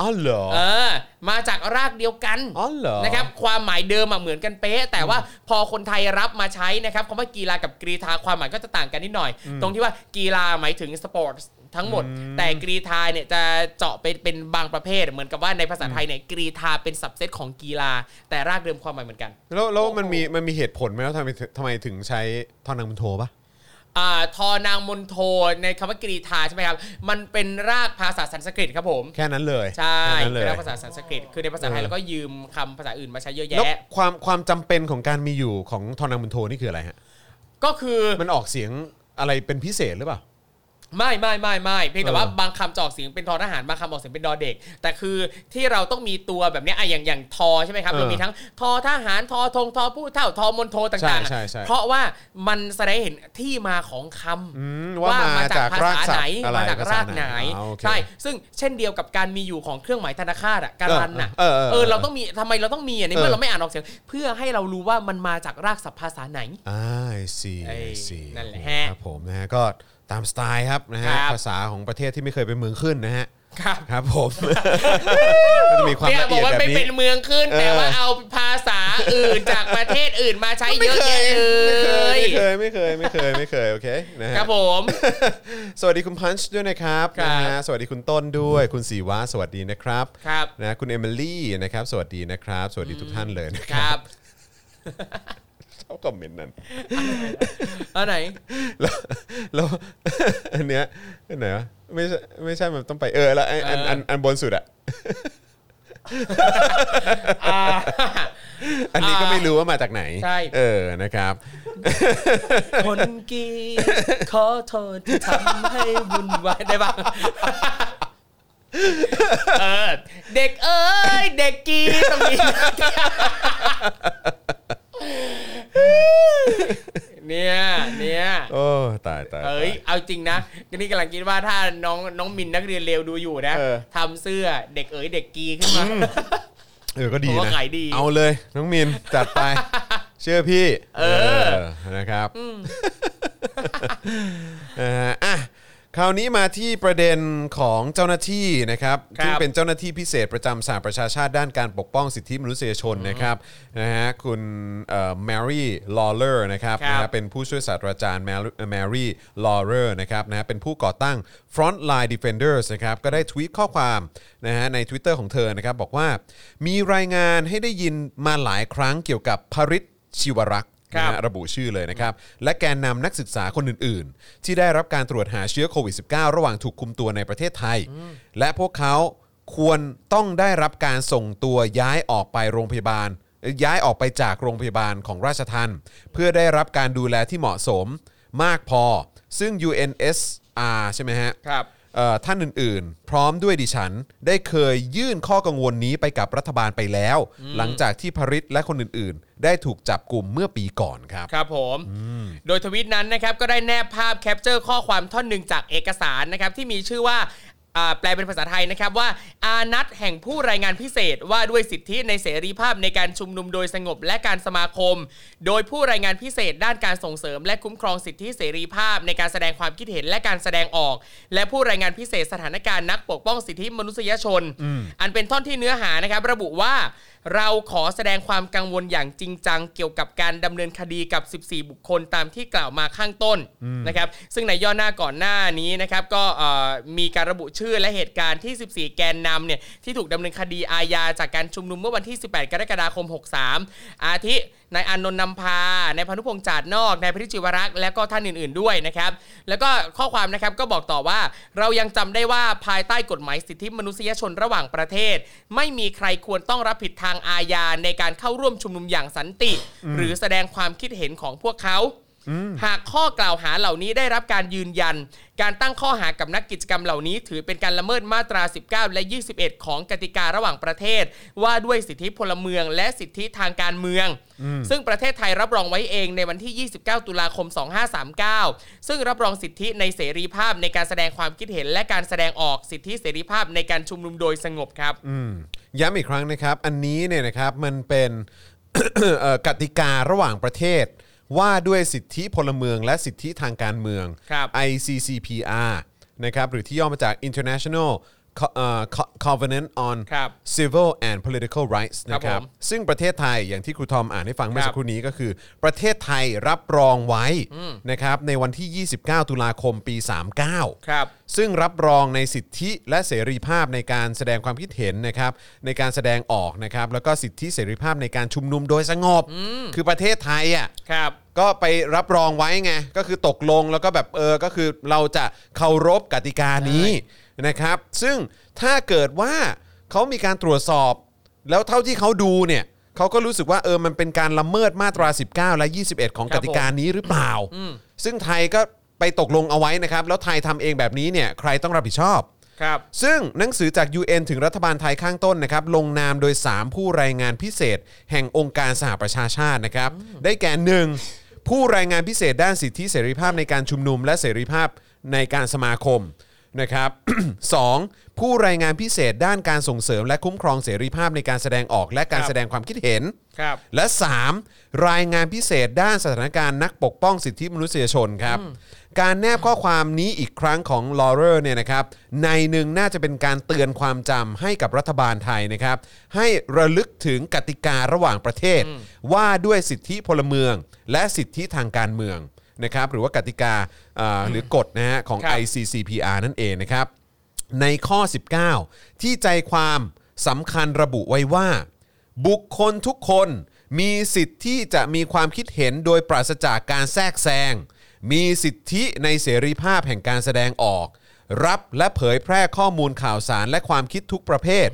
อ๋อเหรอ เออ มาจากรากเดียวกันอ๋อเหรอ นะครับ ความหมายเดิมอะเหมือนกันเป๊ะ แต่ว่าพอคนไทยรับมาใช้นะครับคำว่ากีฬากับกรีธาความหมายก็จะต่างกันนิดหน่อย ตรงที่ว่ากีฬาหมายถึงสปอร์ตทั้งหมด แต่กรีธาเนี่ยจะเจาะเป็นเป็นบางประเภท เหมือนกับว่าในภาษาไทยเนี่ยกรีธาเป็น subset ของกีฬา แต่รากเดิมความหมายเหมือนกัน แล้วแล้วมันมีมันมีเหตุผลไหมว่าทำไมทำไมถึงใช้ทอนางมณโฑปะอ่า ทอนางมณโฑในคำว่ากรีธาใช่ไหมครับ มันเป็นรากภาษาสันสกฤตครับผม แค่นั้นเลยใช่แค่นั้นเลยเป็นยรากภาษาสันสกฤตคือในภาษาไทยเออเราก็ยืมคำภาษาอื่นมาใช้เยอะแล้วแยะ ความความจำเป็นของการมีอยู่ของทอนางมณโฑนี่คืออะไรฮะ ก็คือมันออกเสียงอะไรเป็นพิเศษหรือเปล่า ไม่ไม่ไม่ไม่เพียงแต่ว่าเออบางคำจะออกเสียงเป็นทอทหารบางคำออกเสียงเป็นดอเด็ก แต่คือที่เราต้องมีตัวแบบเนี้ยอะอย่างอย่างทอใช่ไหมครับเออเรามีทั้งทอทหารทอธงทอผู้เท่าทอมนโทต่างใช่ใช่ใช่ๆเพราะว่ามันแสดงให้เห็นที่มาของคำอืมว่ามาจากภารากษาศัพไหนท์อะไรมาจากภษรากไหนอ๋อโอเคใช่ซึ่งเช่นเดียวกับการมีอยู่ของเครื่องหมายธนาคารอะการันอะเออเออเออเออเราต้องมีทำไมเราต้องมีอะในเอเมื่ออเราไม่อ่านออกเสียง เพื่อให้เรารู้ว่ามันมาจากรากศัพท์ภาษาไหนอ่าสีเอ้ยสีนั่นแหละฮะครับผมนะฮะก็ ตามสไตล์ครับนะฮะครับภาษาของประเทศที่ไม่เคยเป็นเมืองขึ้นนะฮะครับครับผมก็จะมีความเนี่ยละบอเอียกดว่าแบบไม่นี้ เป็นเมืองขึ้น แต่เออว่าเอาภาษาอื่นจากประเทศอื่นมาใช้ไม่เยอะเคแยะยเลยไม่เคยไม่เคยไม่เคยไม่เคยโอเคนะฮะ ครับผม สวัสดีคุณพันช์ด้วยนะครับครับ นะฮะสวัสดีคุณต้นด้วย คุณสีวะสวัสดีนะครับครับนะคุณเอมิลี่นะครับ สวัสดีนะครับ สวัสดีทุกท่านเลยนะคครัรับ บ ชอบคอมเมนต์นั้นอันไหนแล้วแล้วอันเนี้ยอันไหนวะไม่ใช่ไม่ใช่มันต้องไปเออแล้วไอ้อันอันอันบนสุดอะอ่าอันนี้ก็ไม่รู้ว่ามาจากไหนใช่ เออนะครับ คนกีขอโทษที่ทำให้วุ่นวายได้ปะเออเด็กเอ้ย เด็กกีต้องมี เนี่ยเนี่ยโอ้ตายตายเอ้ยตายเอาจริงนะนี่กำลังคิดว่าถ้าน้องน้องมินนักเรียนเลวดูอยู่นะเออทำเสื้อเด็กเอ๋ยเด็กกีขึ้นมาเออก็ดีผมว่านะขายดีเอาเลยน้องมินจัดไป เชื่อพี่ เออนะครับนะฮะอะ คราวนี้มาที่ประเด็นของเจ้าหน้าที่นะครับครับซึ่งเป็นเจ้าหน้าที่พิเศษประจำสหประชาชาติด้านการปกป้องสิทธิมนุษยชนนะครับนะฮะคุณแมรี่ลอเลอร์นะครับครับนะฮะเป็นผู้ช่วยศาสตราจารย์แมรี่ลอเลอร์นะครับนะฮะเป็นผู้ก่อตั้ง Frontline Defenders นะครับก็ได้ทวีตข้อความนะฮะใน Twitter ของเธอนะครับบอกว่ามีรายงานให้ได้ยินมาหลายครั้งเกี่ยวกับพริษฐ์ ชิวารักษ์ครับ นะฮะระบุชื่อเลยนะครับ และแกนนำนักศึกษาคนอื่นๆ ที่ได้รับการตรวจหาเชื้อโควิด -19 ระหว่างถูกคุมตัวในประเทศไทย และพวกเขาควรต้องได้รับการส่งตัวย้ายออกไปโรงพยาบาลเอ่อย้ายออกไปจากโรงพยาบาลของราชทันเพื่อได้รับการดูแลที่เหมาะสมมากพอ ซึ่ง UNSR ใช่ไหมฮะ ครับเอ่อ ท่านอื่นๆ พร้อมด้วยดิฉัน ได้เคยยื่นข้อกังวลนี้ไปกับรัฐบาลไปแล้ว หลังจากที่พริตและคนอื่นๆ ได้ถูกจับกลุ่มเมื่อปีก่อนครับ ครับผม โดยทวิตนั้นนะครับก็ได้แนบภาพแคปเจอร์ข้อความท่อนหนึ่งจากเอกสารนะครับที่มีชื่อว่าอ่า แปลเป็นภาษาไทยนะครับว่าอานัตแห่งผู้รายงานพิเศษว่าด้วยสิทธิในเสรีภาพในการชุมนุมโดยสงบและการสมาคม โดยผู้รายงานพิเศษด้านการส่งเสริม และคุ้มครองสิทธิเสรีภาพในการแสดงความคิดเห็นและการแสดงออก และผู้รายงานพิเศษสถานการณ์นักปกป้องสิทธิมนุษยชน อันเป็นท่อนที่เนื้อหานะครับระบุว่า เราขอแสดงความกังวลอย่างจริงจัง เกี่ยวกับการดำเนินคดีกับ 14 บุคคลตามที่กล่าวมาข้างต้นนะครับ ซึ่งในย่อหน้าก่อนหน้านี้นะครับก็เอ่อมีการระบุชื่อและเหตุการณ์ที่ 14 แกนนำเนี่ยที่ถูกดำเนินคดีอาญาจากการชุมนุมเมื่อวันที่ 18 กรกฎาคม 63 อาทิ นายอานนท์นำพานายพานุพงษ์จาดนอกนายพริจิวรักษ์และก็ท่านอื่น ๆด้วยนะครับ แล้วก็ข้อความนะครับก็บอกต่อว่า เรายังจำได้ว่าภายใต้กฎหมายสิทธิมนุษยชนระหว่างประเทศ ไม่มีใครควรต้องรับผิดทางอาญาในการเข้าร่วมชุมนุมอย่างสันติ หรือแสดงความคิดเห็นของพวกเขา หากข้อกล่าวหาเหล่านี้ได้รับการยืนยัน การตั้งข้อหากับนักกิจกรรมเหล่านี้ ถือเป็นการละเมิดมาตรา 19 และ 21 ของกติการะหว่างประเทศ ว่าด้วยสิทธิพลเมืองและสิทธิทางการเมือง ซึ่งประเทศไทยรับรองไว้เองในวันที่ 29 ตุลาคม 2539 ซึ่งรับรองสิทธิในเสรีภาพในการแสดงความคิดเห็น และการแสดงออกสิทธิเสรีภาพในการชุมนุมโดยสงบครับอืมย้ำอีกครั้งนะครับ อันนี้เนี่ยนะครับมันเป็นเอ่อกติการะหว่างประเทศ ว่าด้วยสิทธิพลเมืองและสิทธิทางการเมือง ครับ ICCPR นะครับหรือที่ย่อมาจาก International Co- เอ่อ Co- Covenant on ครับ Civil and Political Rights ครับนะครับผมซึ่งประเทศไทยอย่างที่ครูทอมอ่านให้ฟังเมื่อครับสักครู่นี้ก็คือ ประเทศไทยรับรองไว้นะครับในวันที่ 29 ตุลาคมปี 39 ครับ ซึ่งรับรองในสิทธิและเสรีภาพในการแสดงความคิดเห็นนะครับในการแสดงออกนะครับแล้วก็สิทธิเสรีภาพในการชุมนุมโดยสงบ คือประเทศไทยอะ ครับ ก็ไปรับรองไว้ไง ก็คือตกลงแล้วก็แบบเออ ก็คือเราจะเคารพกติกานี้ นะครับ ซึ่งถ้าเกิดว่าเขามีการตรวจสอบ แล้วเท่าที่เขาดูเนี่ยเขาก็รู้สึกว่าเออมันเป็นการละเมิดมาตรา 19 และ 21 ของคกรับติกานี้หรือเปล่า ซึ่งไทยก็ไปตกลงเอาไว้นะครับ แล้วไทยทำเองแบบนี้เนี่ยใครต้องรับผิดชอบ ครับ ซึ่งหนังสือจาก UN ถึงรัฐบาลไทยข้างต้นนะครับ ลงนามโดย 3 ผู้รายงานพิเศษ แห่งองค์การสหประชาชาตินะครับ ได้แก่หนึ่งผู้รายงานพิเศษด้านสิทธิเสรีภาพในการชุมนุมและเสรีภาพในการสมาคม นะครับสองผู้รายงานพิเศษด้านการส่งเสริมและคุ้มครองเสรีภาพในการแสดงออกและการครับ แสดงความคิดเห็น ครับ และ 3. รายงานพิเศษด้านสถานการณ์นักปกป้องสิทธิมนุษยชนครับ การแนบข้อความนี้อีกครั้งของลอเรอร์เนี่ยนะครับในหนึ่งน่าจะเป็นการเตือนความจำให้กับรัฐบาลไทยนะครับ ให้ระลึกถึงกติการะหว่างประเทศ ว่าด้วยสิทธิพลเมือง และสิทธิทางการเมือง นะครับหรือว่ากติกาเอ่อหรือกฎนะฮะของ ครับ ICCPR นั่นเองนะครับ ในข้อ 19 ที่ใจความสำคัญระบุไว้ว่า บุคคลทุกคนมีสิทธิที่จะมีความคิดเห็นโดยปราศจากการแทรกแซง มีสิทธิในเสรีภาพแห่งการแสดงออก รับและเผยแพร่ข้อมูลข่าวสารและความคิดทุกประเภท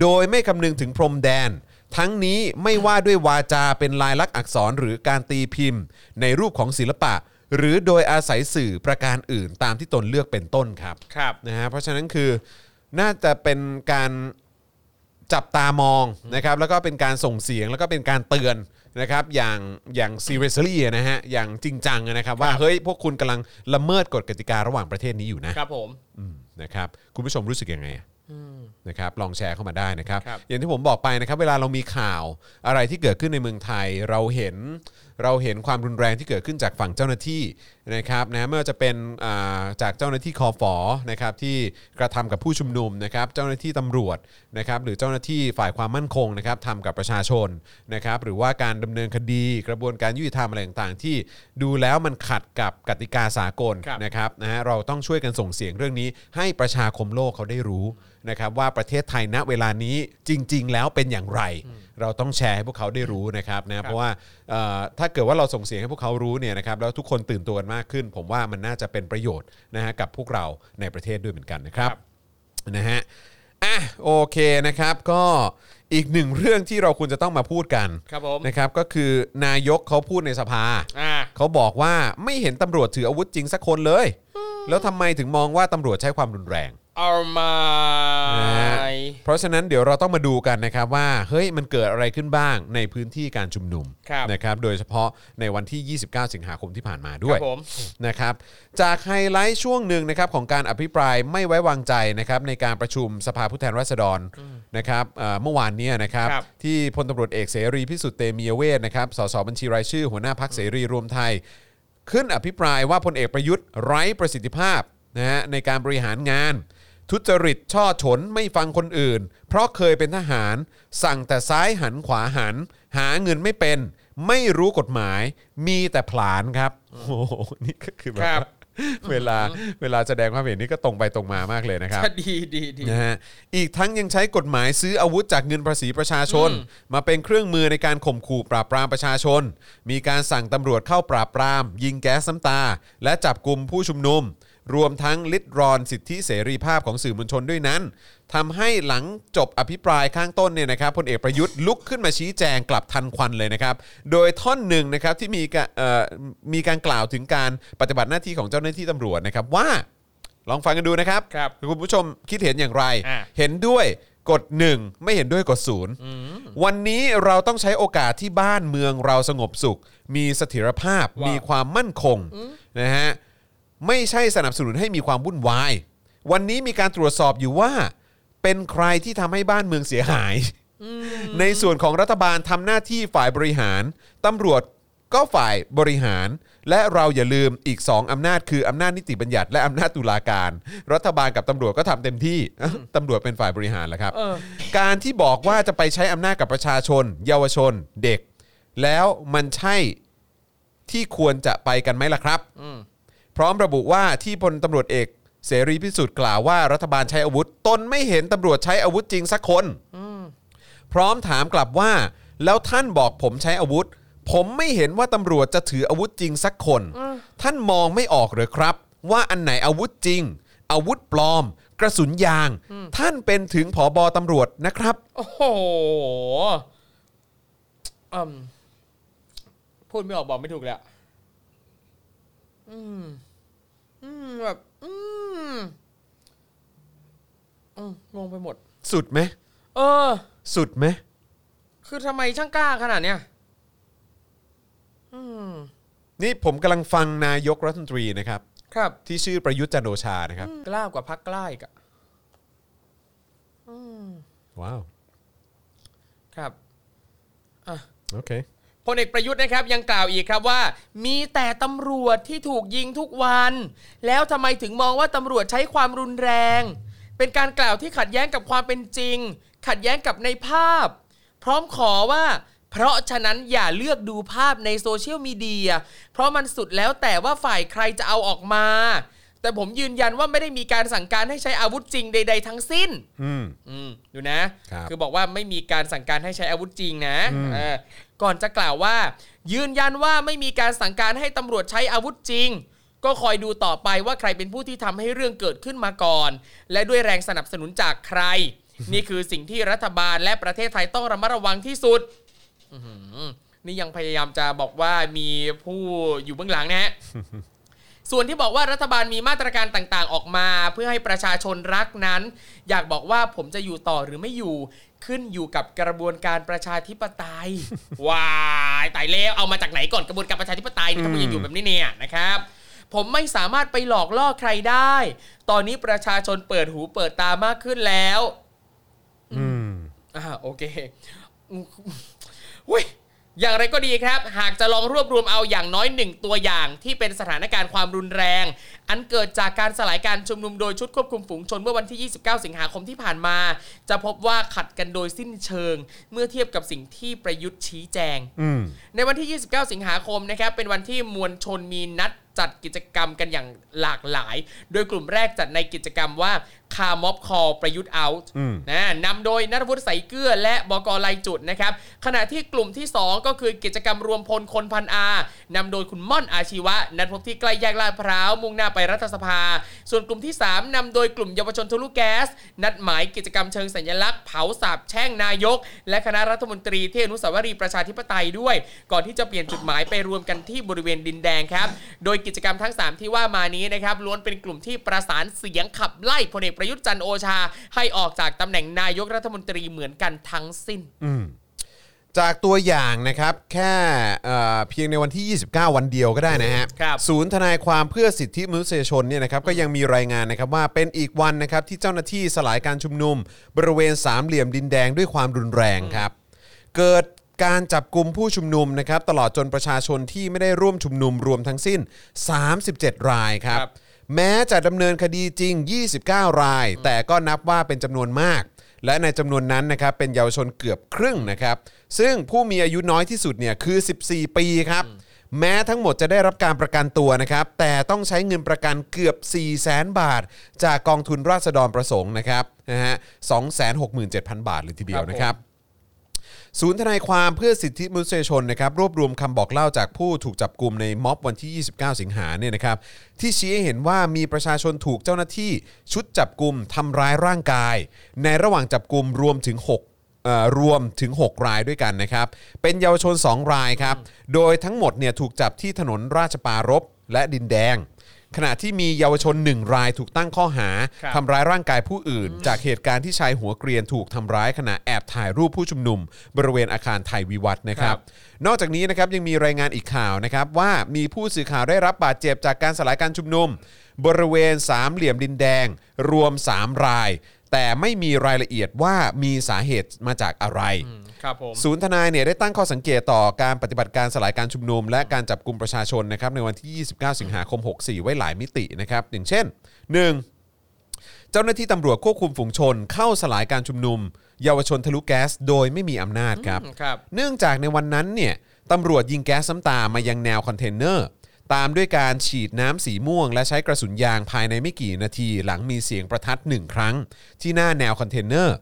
โดยไม่คำนึงถึงพรมแดน ทั้งนี้ไม่ว่าด้วยวาจาเป็นลายลักษณ์อักษรหรือการตีพิมพ์ ในรูปของศิลปะ หรือโดยอาศัยสื่อประการอื่นตามที่ตนเลือกเป็นต้นครับครับ นะฮะเพราะฉะนั้นคือน่าจะเป็นการจับตามองนะครับแล้วก็เป็นการส่งเสียงแล้วก็เป็นการเตือนนะครับอย่างอย่าง seriously นะฮะอย่างจริงจังนะครับ ว่าครับเฮ้ยพวกคุณกำลังละเมิดกฎกติการะหว่างประเทศนี้อยู่นะครับผม อืมนะครับคุณผู้ชมรู้สึกยังไงอะ นะครับลองแชร์เข้ามาได้นะครับ ครับ อย่างที่ผมบอกไปนะครับ เวลาเรามีข่าวอะไรที่เกิดขึ้นในเมืองไทย เราเห็นเราเห็นความรุนแรงที่เกิดขึ้นจากฝั่งเจ้าหน้าที่นะครับนะไม่ว่าจะเป็นอ่าจากเจ้าหน้าที่คอฟอนะครับที่กระทำกับผู้ชุมนุมนะครับ เจ้าหน้าที่ตำรวจนะครับ หรือเจ้าหน้าที่ฝ่ายความมั่นคงนะครับทำกับประชาชนนะครับ หรือว่าการดำเนินคดีกระบวนการยุติธรรมอะไรต่างๆ ที่ดูแล้วมันขัดกับกติกาสากลครับ นะครับนะฮะเราต้องช่วยกันส่งเสียงเรื่องนี้ให้ประชาคมโลกเขาได้รู้ นะครับว่าประเทศไทยณเวลานี้จริง ๆ แล้วเป็นอย่างไร เราต้องแชร์ให้พวกเขาได้รู้นะครับนะเพราะว่าเอ่อถ้าเกิดว่าเราส่งเสียงให้พวกเขารู้เนี่ยนะครับแล้วทุกคนตื่นตัวกันมากขึ้น ผมว่ามันน่าจะเป็นประโยชน์นะฮะกับพวกเราในประเทศด้วยเหมือนกันนะครับครับนะฮะอะโอเคนะครับก็อีกหนึ่งเรื่องที่เราควรจะต้องมาพูดกันครับผมนะครับก็คือนายกเขาพูดในสภา อ่า เขาบอกว่าไม่เห็นตำรวจถืออาวุธจริงสักคนเลย แล้วทำไมถึงมองว่าตำรวจใช้ความรุนแรง เอามานะฮะเพราะฉะนั้นเดี๋ยวเราต้องมาดูกันนะครับว่าเฮ้ยมันเกิดอะไรขึ้นบ้างในพื้นที่การชุมนุมครับนะครับโดยเฉพาะในวันที่ 29 สิงหาคมที่ผ่านมาด้วยครับผม นะครับจากไฮไลท์ช่วงหนึ่งนะครับของการอภิปรายไม่ไว้วางใจนะครับในการประชุมสภาผู้แทนราษฎรนะครับเอ่อเมื่อวานเนี้นะครับครับ ที่พลตำรวจเอกเสรีพิสุทธิ์เตมียเวทนะครับสสบัญชีรายชื่อ หัวหน้าพักเสรีรวมไทย ขึ้นอภิปรายว่าพลเอกประยุทธ์ไร้ประสิทธิภาพนะฮะในการบริหารงาน ทุจริตช่อฉนไม่ฟังคนอื่น เพราะเคยเป็นทหาร สั่งแต่ซ้ายหันขวาหัน หาเงินไม่เป็น ไม่รู้กฎหมาย มีแต่ผลานครับโอ้โหนี่ก็คือแบบครับว่าเวลาเวลาแสดงความเห็นนี่ก็ตรงไปตรงมามากเลยนะครับ ดีดีดีนะฮะอีกทั้งยังใช้กฎหมายซื้ออาวุธจากเงินภาษีประชาชน มาเป็นเครื่องมือในการข่มขู่ปราบปรามประชาชน มีการสั่งตำรวจเข้าปราบปราม ยิงแก๊สน้ำตา และจับกลุ่มผู้ชุมนุม รวมทั้งลิดรอนสิทธิเสรีภาพของสื่อมวลชนด้วยนั้นทำให้หลังจบอภิปรายข้างต้นเนี่ยนะครับพลเอกประยุทธ์ลุกขึ้นมาชี้แจงกลับทันควันเลยนะครับ โดยท่อนหนึ่งนะครับที่มีการเอ่อมีการกล่าวถึงการปฏิบัติหน้าที่ของเจ้าหน้าที่ตำรวจนะครับว่าลองฟังกันดูนะครับครับคุณผู้ชมคิดเห็นอย่างไรอะเห็นด้วยกด 1 ไม่เห็นด้วยกด0วันนี้เราต้องใช้โอกาสที่บ้านเมืองเราสงบสุข มีเสถียรภาพว้าวมีความมั่นคงนะฮะ ไม่ใช่สนับสนุนให้มีความวุ่นวาย วันนี้มีการตรวจสอบอยู่ว่า เป็นใครที่ทำให้บ้านเมืองเสียหาย ในส่วนของรัฐบาลทำหน้าที่ฝ่ายบริหารตำรวจก็ฝ่ายบริหาร และเราอย่าลืมอีก 2อำนาจคืออำนาจนิติบัญญัติ และอำนาจตุลาการ รัฐบาลกับตำรวจก็ทำเต็มที่เอ้าตำรวจเป็นฝ่ายบริหารแล้วครับ เออ การที่บอกว่าจะไปใช้อำนาจกับประชาชน เยาวชนเด็ก แล้วมันใช่ที่ควรจะไปกันไหมล่ะครับพ ร้อมระบุว่าที่พลตำรวจเอกเสรีพิสุทธิ์กล่าวว่ารัฐบาลใช้อาวุธ ตนไม่เห็นตำรวจใช้อาวุธจริงสักคนพร้อมถามกลับว่า แล้วท่านบอกผมใช้อาวุธ ผมไม่เห็นว่าตำรวจจะถืออาวุธจริงสักคน ท่านมองไม่ออกเหรือครับ ว่าอันไหนอาวุธจริง อาวุธปลอม กระสุนยาง ท่านเป็นถึงผอบอตำรวจนะครับ โอ้โหอืมพูดไม่ออกบอกไม่ถูกเลยอะอืม อืมแบบ อืมอืมงงไปหมด สุดไหมเออ สุดไหมคือทำไมช่างกล้าขนาดเนี้ยอืมนี่ผมกำลังฟังนายกรัฐมนตรีนะครับ ครับ ที่ชื่อประยุทธ์จันทร์โอชานะครับ กล้ากว่าพักกล้าอีกอะว้าว ครับโอเค พลเอกประยุทธ์นะครับยังกล่าวอีกครับว่า มีแต่ตำรวจที่ถูกยิงทุกวัน แล้วทำไมถึงมองว่าตำรวจใช้ความรุนแรง เป็นการกล่าวที่ขัดแย้งกับความเป็นจริง ขัดแย้งกับในภาพ พร้อมขอว่า เพราะฉะนั้นอย่าเลือกดูภาพในโซเชียลมีเดียเพราะมันสุดแล้วแต่ว่าฝ่ายใครจะเอาออกมา แต่ผมยืนยันว่าไม่ได้มีการสั่งการให้ใช้อาวุธจริงใด ๆ ทั้งสิ้น อืมอืมดูนะ ครับอบอกว่าไม่มีการสั่งการให้ใช้อาวุธจริงนะเออ ก่อนจะกล่าวว่า ยืนยันว่าไม่มีการสั่งการให้ตำรวจใช้อาวุธจริง ก็คอยดูต่อไปว่าใครเป็นผู้ที่ทำให้เรื่องเกิดขึ้นมาก่อน และด้วยแรงสนับสนุนจากใคร นี่คือสิ่งที่รัฐบาลและประเทศไทยต้องระมัดระวังที่สุดนี่ยังพยายามจะบอกว่ามีผู้อยู่เบื้องหลังนะฮะส่วนที่บอกว่ารัฐบาลมีมาตรการต่างๆ ออกมา เพื่อให้ประชาชนรักนั้น อยากบอกว่าผมจะอยู่ต่อหรือไม่อยู่ ขึ้นอยู่กับกระบวนการประชาธิปไตยว้ายตายแล้วเอามาจากไหนก่อนกระบวนการประชาธิปไตยเนี่ยถ้ามึงยังอยู่แบบนี้เนี่ยนะครับ ผมไม่สามารถไปหลอกล่อใครได้ ตอนนี้ประชาชนเปิดหูเปิดตามากขึ้นแล้ว อืมอ่าโอเคอุ้ย อย่างไรก็ดีครับ หากจะลองรวบรวมเอาอย่างน้อยหนึ่งตัวอย่าง ที่เป็นสถานการณ์ความรุนแรง อันเกิดจากการสลายการชุมนุมโดยชุดควบคุมฝูงชนเมื่อวันที่ 29 สิงหาคมที่ผ่านมา จะพบว่าขัดกันโดยสิ้นเชิง เมื่อเทียบกับสิ่งที่ประยุทธ์ชี้แจงอืมในวันที่ 29 สิงหาคมนะครับเป็นวันที่มวลชนมีนัด จัดกิจกรรมกันอย่างหลากหลาย โดยกลุ่มแรกจัดในกิจกรรมว่า car mob call ประยุทธ์ out อืมนะนำโดยณัฐวุฒิใสยเกื้อและบก.ลายจุดนะครับ ขณะที่กลุ่มที่ 2 ก็คือกิจกรรมรวมพลคนพันธุ์อานำโดยคุณม่อนอาชีวะ นัดพบที่ใกล้แยกลาดพร้าว มุ่งหน้าไปรัฐสภา ส่วนกลุ่มที่ 3นำโดยกลุ่มเยาวชนทะลุแก๊ส นัดหมายกิจกรรมเชิงสัญลักษณ์เผาสาบแช่งนายก และคณะรัฐมนตรีที่อนุสาวรีย์ประชาธิปไตยด้วย ก่อนที่จะเปลี่ยนจุดหมายไปรวมกันที่บริเวณดินแดงครับ โดยกิจกรรมทั้ง 3 ที่ว่ามานี้นะครับล้วนเป็นกลุ่มที่ประสานเสียงขับไล่พลเอกประยุทธ์จันทร์โอชา ให้ออกจากตำแหน่งนายกรัฐมนตรีเหมือนกันทั้งสิ้นจากตัวอย่างนะครับแค่เอ่อเพียงในวันที่ 29 วันเดียวก็ได้นะฮะครับ ศูนย์ทนายความเพื่อสิทธิมนุษยชนเนี่ยนะครับก็ยังมีรายงานนะครับว่าเป็นอีกวันนะครับที่เจ้าหน้าที่สลายการชุมนุม บริเวณสามเหลี่ยมดินแดงด้วยความรุนแรงครับ เกิด การจับกลุ่มผู้ชุมนุมนะครับตลอดจนประชาชนที่ไม่ได้ร่วมชุมนุมรวมทั้งสิ้น 37 รายครับครับ แม้จะดำเนินคดีจริง 29 ราย แต่ก็นับว่าเป็นจำนวนมาก และในจำนวนนั้นนะครับเป็นเยาวชนเกือบครึ่งนะครับ ซึ่งผู้มีอายุน้อยที่สุดเนี่ยคือ 14 ปีครับแม้ทั้งหมดจะได้รับการประกันตัวนะครับ แต่ต้องใช้เงินประกันเกือบ 4 0 0แสนบาท จากกองทุนราษฎรประสงค์นะครับนะฮะ267,000บาทเลยทีเดียวนะครับ ศูนย์ทนายความเพื่อสิทธิมนุษยชนนะครับรวบรวมคำบอกเล่าจากผู้ถูกจับกลุ่มในม็อบวันที่ 29 สิงหาเนี่ยนะครับที่ชี้ให้เห็นว่ามีประชาชนถูกเจ้าหน้าที่ชุดจับกลุ่มทำร้ายร่างกาย ในระหว่างจับกลุ่มรวมถึง 6รวมถึง 6 รายด้วยกันนะครับ เป็นเยาวชน 2 รายครับ โดยทั้งหมดเนี่ยถูกจับที่ถนนราชปารบและดินแดง ขณะที่มีเยาวชน1รายถูกตั้งข้อหาครับ ทำร้ายร่างกายผู้อื่น จากเหตุการณ์ที่ชายหัวเกรียนถูกทำร้ายขณะแอบถ่ายรูปผู้ชุมนุม บริเวณอาคารไทยวิวัฒน์นะครับ นอกจากนี้นะครับยังมีรายงานอีกข่าวนะครับว่ามีผู้สื่อข่าวได้รับบาดเจ็บจากการสลายการชุมนุม บริเวณสามเหลี่ยมดินแดง รวม 3 ราย แต่ไม่มีรายละเอียดว่ามีสาเหตุมาจากอะไร ครับผมศูนย์ทนายเนี่ยได้ตั้งข้อสังเกตต่อการปฏิบัติการสลายการชุมนุม และการจับกลุ่มประชาชนนะครับในวันที่ 29 สิงหาคม 64 ไว้หลายมิตินะครับอย่างเช่น 1. เจ้าหน้าที่ตำรวจควบคุมฝูงชน เข้าสลายการชุมนุม เยาวชนทะลุแก๊สโดยไม่มีอำนาจครับครับ เนื่องจากในวันนั้นเนี่ยตำรวจยิงแก๊สน้ำตามายังแนวคอนเทนเนอร์ตามด้วยการฉีดน้ำสีม่วง และใช้กระสุนยางภายในไม่กี่นาที หลังมีเสียงประทัดหนึ่งครั้ง ที่หน้าแนวคอนเทนเนอร์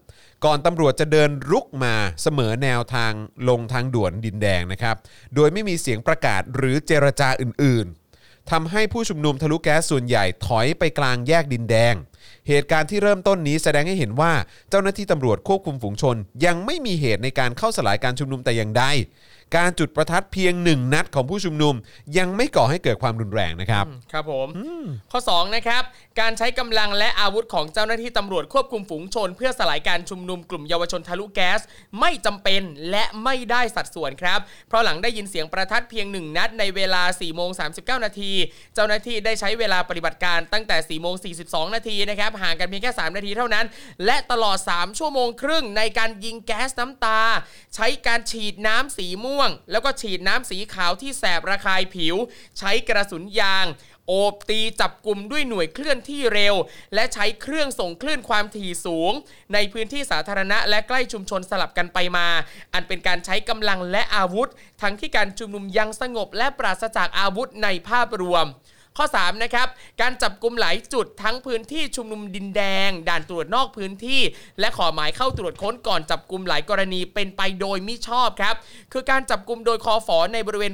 ก่อนตำรวจจะเดินรุกมาเสมอแนวทางลงทางด่วนดินแดงนะครับ โดยไม่มีเสียงประกาศหรือเจรจาอื่นๆทำให้ผู้ชุมนุมทะลุแก๊สส่วนใหญ่ถอยไปกลางแยกดินแดง เหตุการณ์ที่เริ่มต้นนี้แสดงให้เห็นว่าเจ้าหน้าที่ตำรวจควบคุมฝูงชน ยังไม่มีเหตุในการเข้าสลายการชุมนุมแต่อย่างใด การจุดประทัดเพียงหนึ่งนัดของผู้ชุมนุม ยังไม่ก่อให้เกิดความรุนแรงนะครับ ครับผม ข้อ 2 นะครับ การใช้กำลังและอาวุธของเจ้าหน้าที่ตำรวจควบคุมฝูงชน เพื่อสลายการชุมนุมกลุ่มเยาวชนทะลุแก๊ส ไม่จำเป็นและไม่ได้สัดส่วนครับ เพราะหลังได้ยินเสียงประทัดเพียงหนึ่งนัดในเวลา4โมง39 นาที เจ้าหน้าที่ได้ใช้เวลาปฏิบัติการตั้งแต่4โมง42 นาทีนะครับห่างกันเพียงแค่ 3 นาทีเท่านั้น และตลอด 3 ชั่วโมงครึ่งในการยิงแก๊สน้ำตา ใช้การฉีดน้ำสีม่วงแล้วก็ฉีดน้ำสีขาวที่แสบระคายผิว ใช้กระสุนยาง โอบตีจับกลุ่มด้วยหน่วยเคลื่อนที่เร็ว และใช้เครื่องส่งคลื่นความถี่สูง ในพื้นที่สาธารณะและใกล้ชุมชนสลับกันไปมา อันเป็นการใช้กำลังและอาวุธ ทั้งที่การชุมนุมยังสงบและปราศจากอาวุธในภาพรวม ข้อ3นะครับการจับกลุ่มหลายจุดทั้งพื้นที่ชุมนุมดินแดง ด่านตรวจนอกพื้นที่ และขอหมายเข้าตรวจค้นก่อนจับกลุ่มหลายกรณีเป็นไปโดยมิชอบครับคือการจับกลุ่มโดยคอฝอในบริเวณ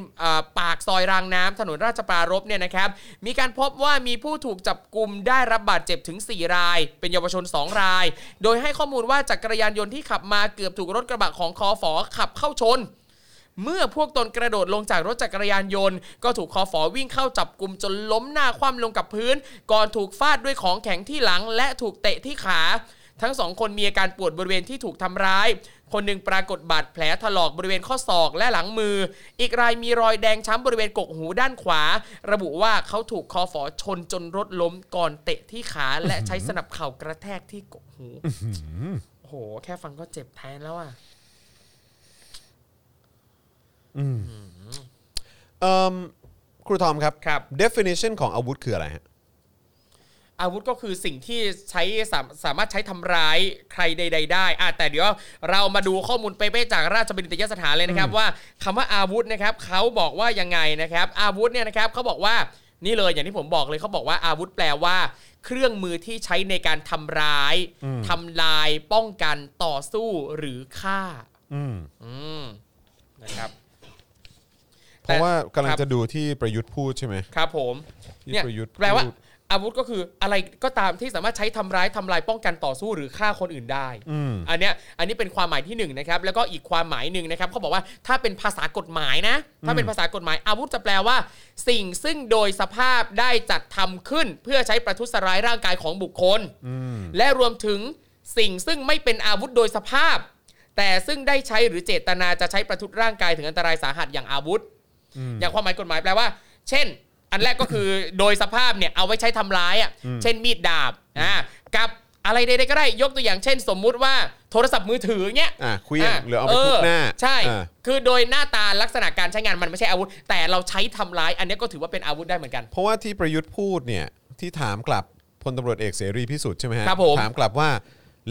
ปากซอยรางน้ำถนนราชปรารภเนี่ยนะครับมีการพบว่ามีผู้ถูกจับกลุ่มได้รับบาดเจ็บถึง 4 ราย เป็นเยาวชน 2 ราย โดยให้ข้อมูลว่าจักรยานยนต์ที่ขับมาเกือบถูกรถกระบะของคอฝอขับเข้าชน เมื่อพวกตนกระโดดลงจากรถจักรยานยนต์ ก็ถูกคอฝอวิ่งเข้าจับกลุ่มจนล้มหน้าคว่ำลงกับพื้น ก่อนถูกฟาดด้วยของแข็งที่หลัง และถูกเตะที่ขา ทั้งสองคนมีอาการปวดบริเวณที่ถูกทำร้าย คนหนึ่งปรากฏบาดแผลถลอกบริเวณข้อศอกและหลังมือ อีกรายมีรอยแดงช้ำบริเวณกกหูด้านขวา ระบุว่าเขาถูกคอฝอชนจนรถล้มก่อนเตะที่ขาและใช้สนับเข่ากระแทกที่กกหูโอ้โห แค่ฟังก็เจ็บแทนแล้วอะ เอ่อครูทอมครับ ครับ definition ของอาวุธคืออะไรฮะ อาวุธก็คือสิ่งที่ใช้สามสามารถใช้ทำร้ายใครใด ๆ ได้อะแต่เดี๋ยวเรามาดูข้อมูลเป๊ะๆจากราชบัณฑิตยสถานเลยนะครับ ว่าคำว่าอาวุธนะครับเขาบอกว่ายังไงนะครับ อาวุธเนี่ยนะครับเขาบอกว่านี่เลยอย่างที่ผมบอกเลยเขาบอกว่าอาวุธแปลว่า เครื่องมือที่ใช้ในการทำร้ายทำลาย ป้องกันต่อสู้หรือฆ่า อืม อืมนะครับ เพราะว่ากำลังครับจะดูที่ประยุทธ์พูดใช่ไหมครับผมที่เนี่ยประยุทธ์แปลว่าพูดอาวุธก็คืออะไรก็ตามที่สามารถใช้ทำร้ายทำลายป้องกันต่อสู้หรือฆ่าคนอื่นได้อืมอันเนี้ยอันนี้เป็นความหมายที่หนึ่งนะครับแล้วก็อีกความหมายหนึ่งนะครับเขาบอกว่าถ้าเป็นภาษากฎหมายนะ ถ้าเป็นภาษากฎหมาย อาวุธจะแปลว่า สิ่งซึ่งโดยสภาพได้จัดทำขึ้น เพื่อใช้ประทุษร้ายร่างกายของบุคคล และรวมถึงสิ่งซึ่งไม่เป็นอาวุธโดยสภาพ แต่ซึ่งได้ใช้หรือเจตนาจะใช้ประทุษร่างกายถึงอันตรายสาหัสอย่างอาวุธ อย่างความหมายกฎหมายแปลว่า เช่น อันแรกก็คือโดยสภาพเนี่ยเอาไว้ใช้ทำร้ายอะเช่นมีดดาบอ่ากับอะไรใดๆก็ได้ยกตัวอย่างเช่น สมมุติว่าโทรศัพท์มือถือเนี้ยอะเคลี้ยงหรือเอาไปทุบหน้า ใช่อะคือโดยหน้าตาลักษณะการใช้งานมันไม่ใช่อาวุธ แต่เราใช้ทำร้าย อันเนี้ยก็ถือว่าเป็นอาวุธได้เหมือนกัน เพราะว่าที่ประยุทธ์พูดเนี่ยที่ถามกลับพลตำรวจเอกเสรีพิสุทธิ์ใช่ไหมฮะครับผมถามกลับว่า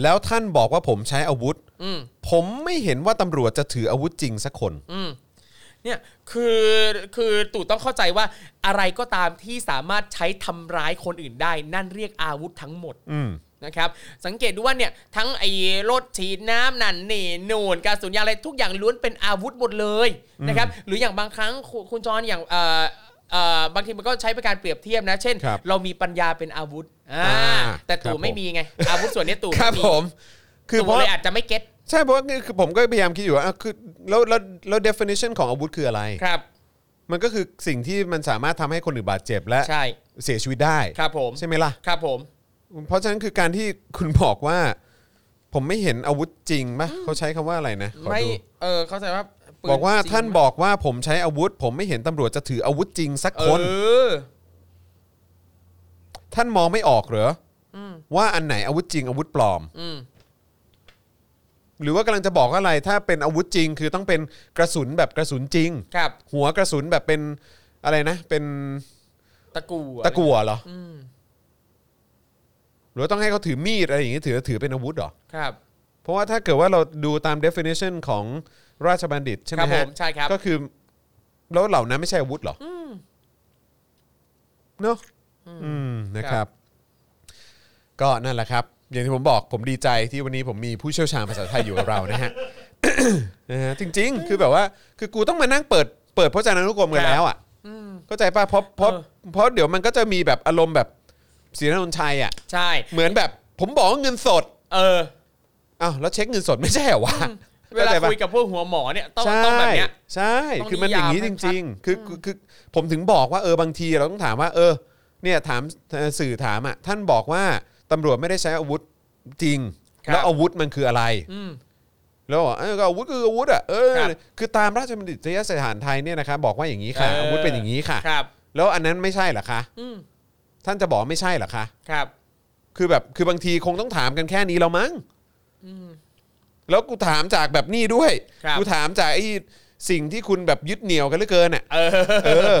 แล้วท่านบอกว่าผมใช้อาวุธอืมผมไม่เห็นว่าตำรวจจะถืออาวุธจริงสักคนอืม เนี่ยคือคือตู่ต้องเข้าใจว่าอะไรก็ตามที่สามารถใช้ทำร้ายคนอื่นได้ นั่นเรียกอาวุธทั้งหมดอืมนะครับ สังเกตดูว่าเนี่ยทั้งไอ้รถฉีดน้ำนั่นนี่นูนกระสุนยางอะไรทุกอย่างล้วนเป็นอาวุธหมดเลยนะครับหรืออย่างบางครั้งคุณคุณจรอย่างเอ่อเอ่อบางทีมันก็ใช้เป็นการเปรียบเทียบนะ เช่นครับเรามีปัญญาเป็นอาวุธอ่าอ่าแต่ครัตู่บไม่ผมมีไง อาวุธส่วนนี้ตู่ครับไมีผม คือเพตู่ราะเลยอาจจะไม่เก็ต ใช่เพราะว่าคือผมก็พยายามคิดอยู่ว่าอะคือแล้วแล้วแล้ว definition ของอาวุธคืออะไร ครับ มันก็คือสิ่งที่มันสามารถทำให้คนอื่นบาดเจ็บและใช่ เสียชีวิตได้ครับผม ใช่ไหมล่ะ ครับผม เพราะฉะนั้นคือการที่คุณบอกว่า ผมไม่เห็นอาวุธจริงปะเขาใช้คำว่าอะไรนะขอไม่ ดูเออ เข้าใจว่าปืนบอกว่าจริงท่านบอกว่าผมใช้อาวุธ ผมไม่เห็นตำรวจจะถืออาวุธจริงสักเอคน อ ท่านมองไม่ออกเหรออมว่าอันไหนอาวุธจริงอาวุธปลอม อืม หรือว่ากำลังจะบอกว่าอะไรถ้าเป็นอาวุธจริง คือต้องเป็นกระสุนแบบกระสุนจริง ครับ หัวกระสุนแบบเป็นอะไรนะ เป็นตะกูตะกั่วเหรออืมหรือว่าต้องให้เขาถือมีดอะไรอย่างงี้ถือถือเป็นอาวุธเหรอ ครับ เพราะว่าถ้าเกิดว่าเราดูตาม definition ของราชบัณฑิตใช่ไหคมรับผฮะมใช่ครับ ก็คือแล้วเหล่านั้นไม่ใช่อาวุธเหรออเนอะอืมนะครับ ก็นั่นแหละครับ อย่างที่ผมบอกผมดีใจที่วันนี้ผมมีผู้เชี่ยวชาญภาษาไทยอยู่กับเรานะฮะ นะฮะจริง ๆ คือแบบว่า คือกูต้องมานั่งเปิดเปิดพจนานุกรมกันแล้วอะอืมเข้าใจป่ะเพราะเพราะเออเพราะเดี๋ยวมันก็จะมีแบบอารมณ์แบบศรีนนท์ชัยอะ ใช่ เหมือนแบบผมบอกว่าเงินสด เอออ้าวแล้วเช็คเงินสดไม่ใช่เหรอวะเวลาข้ใจปะคุยกับพวกหัวหมอเนี่ยต้องใช่ต้องแบบเนี้ยใช่ต้องคือมันอย่างนี้นิจยามให้ชัดริงๆคือคือคือผมถึงบอกว่าเออบางทีเราต้องถามว่า เออ เนี่ยถามเอ่อสื่อถามอะท่านบอกว่า ตำรวจไม่ได้ใช้อาวุธจริงแล้วอาวุธมันคืออะไร อืม แล้วบอกเออก็อาวุธคืออาวุธอะเออครับคือตามราชบัณฑิตยสถานไทยเนี่ยนะครับบอกว่าอย่างนี้ค่ะ เอออ อาวุธเป็นอย่างนี้ค่ะ ครับ แล้วอันนั้นไม่ใช่เหรอคะอืมท่านจะบอกว่าไม่ใช่เหรอคะครับ คือแบบคือบางทีคงต้องถามกันแค่นี้แล้วมั้ง อืม แล้วกูถามจากแบบนี้ด้วย ครับ กูถามจากไอ้สิ่งที่คุณแบบยึดเหนี่ยวกันเหลือเกินอะ เออ เออ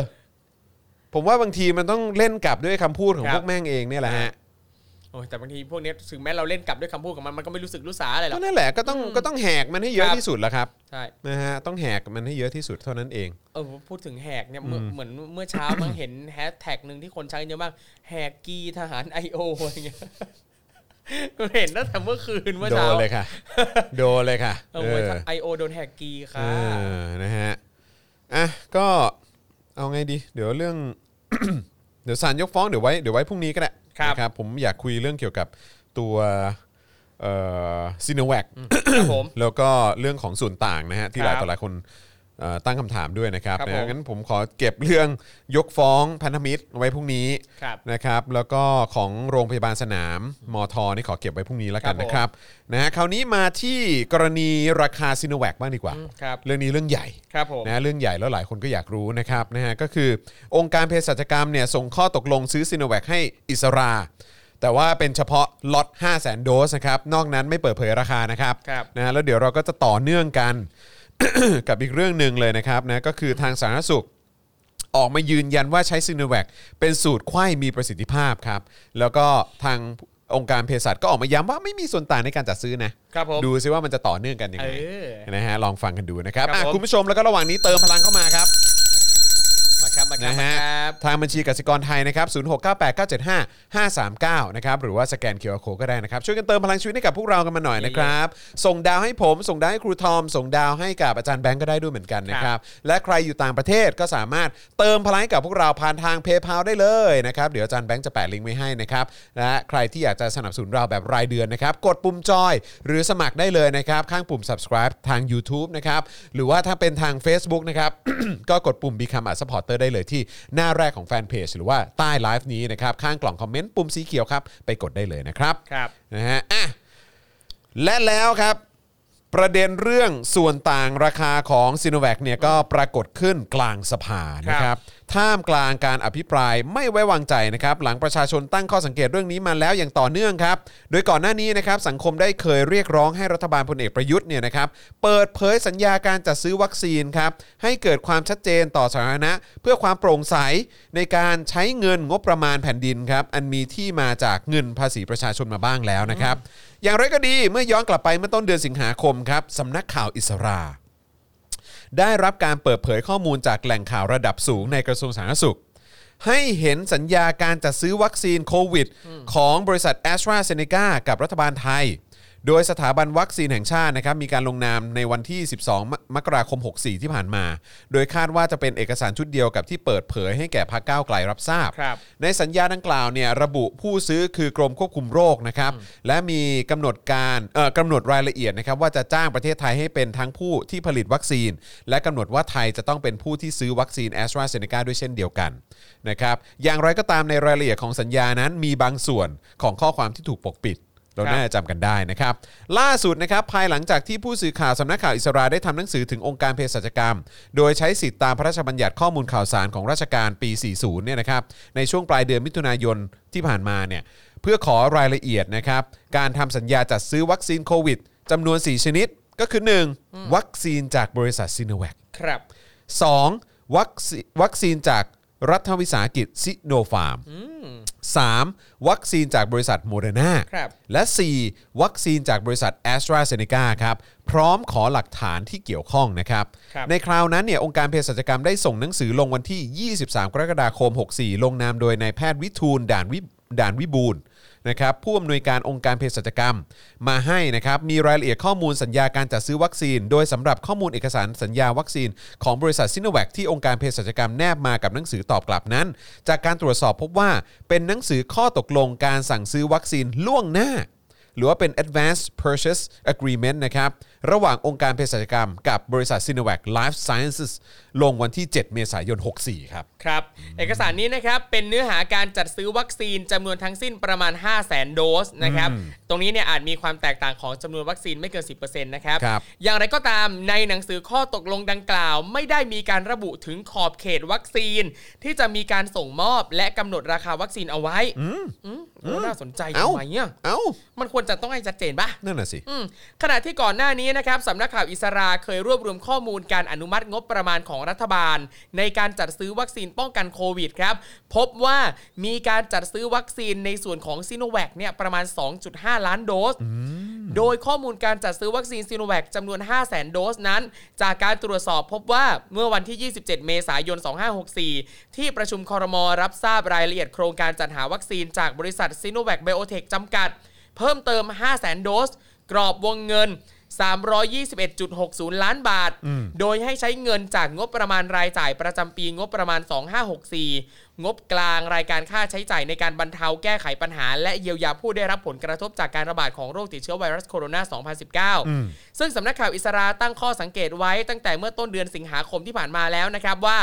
ผมว่าบางทีมันต้องเล่นกลับด้วยคำพูดของครับพวกแม่งเองเนี่ยแหละฮะ โอ้ยแต่บางทีพวกเนี้ยถึงแม้เราเล่นกลับด้วยคำพูดของมันมันก็ไม่รู้สึกรู้สาอะไรหรก็อกนั่นแหละก็ต้องก็ต้องแหกมันให้เยอะครับที่สุดแหละครับใช่นะฮะต้องแหกมันให้เยอะที่สุดเท่านั้นเองเออพูดถึงแหกเนี่ยเหมือนเหมือนเมื่อเช้ามันเห็นแฮชแท็กหนึ่งที่คนใช้เยอะมากแหกกีทหารไอโออะไรเงี้ยก็เห็นตั้งแต่เมื่อคืนเมื่อโดเช้านเลยค่ะ โดนเลยค่ะเอเอออไอโอโดนแหกกีเอค่ะอนะฮะอะก็เอาไงดี เดี๋ยวเรื่อง เดี๋ยวศาลยกฟ้องเดี๋ยวไว้เดี๋ยวไว้พรุ่งนี้ก็ได้ นะครับผมอยากคุยเรื่องเกี่ยวกับตัวเอ่อซีโนแวคครับผมแล้วก็เรื่องของส่วนต่างนะฮะที่หลายครับต่อหลายคนเอ่อ ตั้งคำถามด้วยนะครับครับนะผมงั้นผมขอเก็บเรื่องยกฟ้องพันธมิตรไว้พรุ่งนี้ครับนะครับ แล้วก็ของโรงพยาบาลสนามมอทนี่ขอเก็บไว้พรุ่งนี้แล้วกันครับผมนะครับนะฮะคราวนี้มาที่กรณีราคาซีโนแวคบ้างดีกว่า อืมครับ เรื่องนี้เรื่องใหญ่ ครับผม นะเรื่องใหญ่แล้วหลายคนก็อยากรู้นะครับนะฮะก็คือองค์การเภสัชกรรมเนี่ยส่งข้อตกลงซื้อซีโนแวคให้อิสรา แต่ว่าเป็นเฉพาะล็อต 5 0 0 0 0 0 โดสนะครับ นอกนั้นไม่เปิดเผยราคานะครับครับ นะฮะแล้วเดี๋ยวเราก็จะต่อเนื่องกัน กับอีกเรื่องหนึ่งเลยนะครับนะก็คือทางสาธารณสุขออกมายืนยันว่าใช้ซีโนแวคเป็นสูตรไข้มีประสิทธิภาพครับ แล้วก็ทางองค์การเภสัชก็ออกมาย้ำว่าไม่มีส่วนต่างในการจัดซื้อนะครับผมดูซิว่ามันจะต่อเนื่องกันยังเอไงอนะฮะลองฟังกันดูนะครับครับอะผมคุณผู้ชมแล้วก็ระหว่างนี้เติมพลังเข้ามาครับ มาครับมาละครับนะฮะครับทางบัญชีกสิกรไทยนะครับ0698975539นะครับหรือว่าสแกนเคอร์โคก็ได้นะครับ ช่วยกันเติมพลังชีวิตให้กับพวกเรากันมาหน่อยนะครับ ส่งดาวให้ผม ส่งดาวให้ครูทอม ส่งดาวให้กับอาจารย์แบงก์ก็ได้ด้วยเหมือนกันนะครับ และใครอยู่ต่างประเทศก็สามารถเติมพลังให้กับพวกเราผ่านทางเพย์พาได้เลยนะครับเดี๋ยวอาจารย์แบงก์จะแปะลิงก์ไว้ให้นะครับและใครที่อยากจะสนับสนุนเราแบบรายเดือนนะครับกดปุ่มจอยหรือสมัครได้เลยนะครับข้างปุ่ม subscribe ทาง YouTube นะครับหรือว่าถ้าเป็นทาง Facebook นะครับก็กดปุ่ม Become a supporter ได้เลยที่หน้าแรกของแฟนเพจหรือว่าใต้ไลฟ์นี้นะครับข้างกล่องคอมเมนต์ปุ่มสีเขียวครับไปกดได้เลยนะครับครับนะฮะอะและแล้วครับ ประเด็นเรื่องส่วนต่างราคาของซีโนแวคเนี่ยก็ปรากฏขึ้นกลางสภานะครับท่ามกลางการอภิปรายไม่ไว้วางใจนะครับหลังประชาชนตั้งข้อสังเกตเรื่องนี้มาแล้วอย่างต่อเนื่องครับ โดยก่อนหน้านี้นะครับสังคมได้เคยเรียกร้องให้รัฐบาลพลเอกประยุทธ์เนี่ยนะครับเปิดเผยสัญญาการจัดซื้อวัคซีนครับให้เกิดความชัดเจนต่อสาธารณะ เพื่อความโปร่งใสในการใช้เงินงบประมาณแผ่นดินครับอันมีที่มาจากเงินภาษีประชาชนมาบ้างแล้วนะครับ อย่างไรก็ดีเมื่อย้อนกลับไปเมื่อต้นเดือนสิงหาคมครับสำนักข่าวอิสรา ได้รับการเปิดเผยข้อมูลจากแหล่งข่าวระดับสูงในกระทรวงสาธารณสุข ให้เห็นสัญญาการจัดซื้อวัคซีนโควิด ของบริษัทแอสตราเซเนกากับรัฐบาลไทย โดยสถาบันวัคซีนแห่งชาตินะครับมีการลงนามในวันที่ 12มมกราคม 64 ที่ผ่านมา โดยคาดว่าจะเป็นเอกสารชุดเดียวกับที่เปิดเผยให้แก่พรรคก้าวไกลรับทราบ ครับในสัญญาดังกล่าวเนี่ยระบุผู้ซื้อคือกรมควบคุมโรคนะครับและมีกำหนดการเอ่อกำหนดรายละเอียดนะครับว่าจะจ้างประเทศไทยให้เป็นทั้งผู้ที่ผลิตวัคซีน และกำหนดว่าไทยจะต้องเป็นผู้ที่ซื้อวัคซีนแอสตราเซเนกาด้วยเช่นเดียวกันนะครับอย่างไรก็ตามในรายละเอียดของสัญญานั้นมีบางส่วนของข้อความที่ถูกปกปิด เราครับน่าจะจำกันได้นะครับ ล่าสุดนะครับภายหลังจากที่ผู้สื่อข่าวสำนักข่าวอิสราได้ทำหนังสือถึงองค์การเภสัชกรรม โดยใช้สิทธิตามพระราชบัญญัติข้อมูลข่าวสารของราชการปี 40 เนี่ยนะครับในช่วงปลายเดือนมิถุนายนที่ผ่านมาเนี่ยเพื่อขอรายละเอียดนะครับการทำสัญญาจัดซื้อวัคซีนโควิดจำนวน 4 ชนิดก็คือ 1. วัคซีนจากบริษัทซีโนแวคครับ 2. วัคซีน วัคซีนจาก รัฐวิสาหกิจซิโนฟาร์ม 3. วัคซีนจากบริษัทโมเดอร์นาครับและ 4. วัคซีนจากบริษัท แอสตราเซ เนกา ครับพร้อมขอหลักฐานที่เกี่ยวข้องนะครับ ครับในคราวนั้นเนี่ยองค์การเภสัชกรรมได้ส่งหนังสือลงวันที่ 23 กรกฎาคม 64 ลงนามโดยนายแพทย์วิฑูรย์ด่านวิด่านวิบูลย์ นะครับผู้อำนวยการองค์การเภสัชกรรม มาให้นะครับมีรายละเอียดข้อมูลสัญญาการจัดซื้อวัคซีน โดยสำหรับข้อมูลเอกสารสัญญาวัคซีน ของบริษัทซิโนแวคที่องค์การเภสัชกรรมแนบมากับหนังสือตอบกลับนั้น จากการตรวจสอบพบว่าเป็นหนังสือข้อตกลงการสั่งซื้อวัคซีนล่วงหน้า หรือว่าเป็น advanced purchase agreement นะครับระหว่างองค์การเภสัชกรรม กับบริษัท Sinovac Life Sciences ลงวันที่ 7 เมษายน 64 ครับ ครับ เอกสารนี้นะครับ เป็นเนื้อหาการจัดซื้อวัคซีนจำนวนทั้งสิ้นประมาณ 5 0 0แสนโดสนะครับ ตรงนี้เนี่ยอาจมีความแตกต่างของจำนวนวัคซีนไม่เกิน 10%นะครับ ครับ อย่างไรก็ตามในหนังสือข้อตกลงดังกล่าว ไม่ได้มีการระบุถึงขอบเขตวัคซีน ที่จะมีการส่งมอบและกำหนดราคาวัคซีนเอาไว้อืมโอ้น่าสนใจเอ้าทำไมเนี่ยเอ้ามันควรจะต้องให้ชัดเจนปะนั่นน่ะสิอืมขณะที่ก่อนหน้านี้นะครับสำนักข่าวอิสราเคยรวบรวมข้อมูลการอนุมัติงบประมาณของรัฐบาล ในการจัดซื้อวัคซีนป้องกันโควิดครับพบว่ามีการจัดซื้อวัคซีนในส่วนของซีโนแวคเนี่ยประมาณ 2.5 ล้านโดส โดยข้อมูลการจัดซื้อวัคซีนซีโนแวคจำนวน 5 0 0 0 0 0โดสนั้น จากการตรวจสอบพบว่าเมื่อวันที่ 27 เมษายน 2564 ที่ประชุมคอรมอรับทราบรายละเอียดโครงการจัดหาวัคซีนจากบริษัทซีโนแวคไบโอเทคจำกัด เพิ่มเติม 5 0 0 0 0 0โดส กรอบวงเงิน 321.60 ล้านบาท โดยให้ใช้เงินจากงบประมาณรายจ่ายประจำปีงบประมาณ 2564 งบกลางรายการค่าใช้จ่ายในการบรรเทาแก้ไขปัญหา และเยียวยาผู้ได้รับผลกระทบจากการระบาดของโรคติดเชื้อไวรัสโคโรนา 2019 ซึ่งสำนักข่าวอิสราตั้งข้อสังเกตไว้ตั้งแต่เมื่อต้นเดือนสิงหาคมที่ผ่านมาแล้วนะครับว่า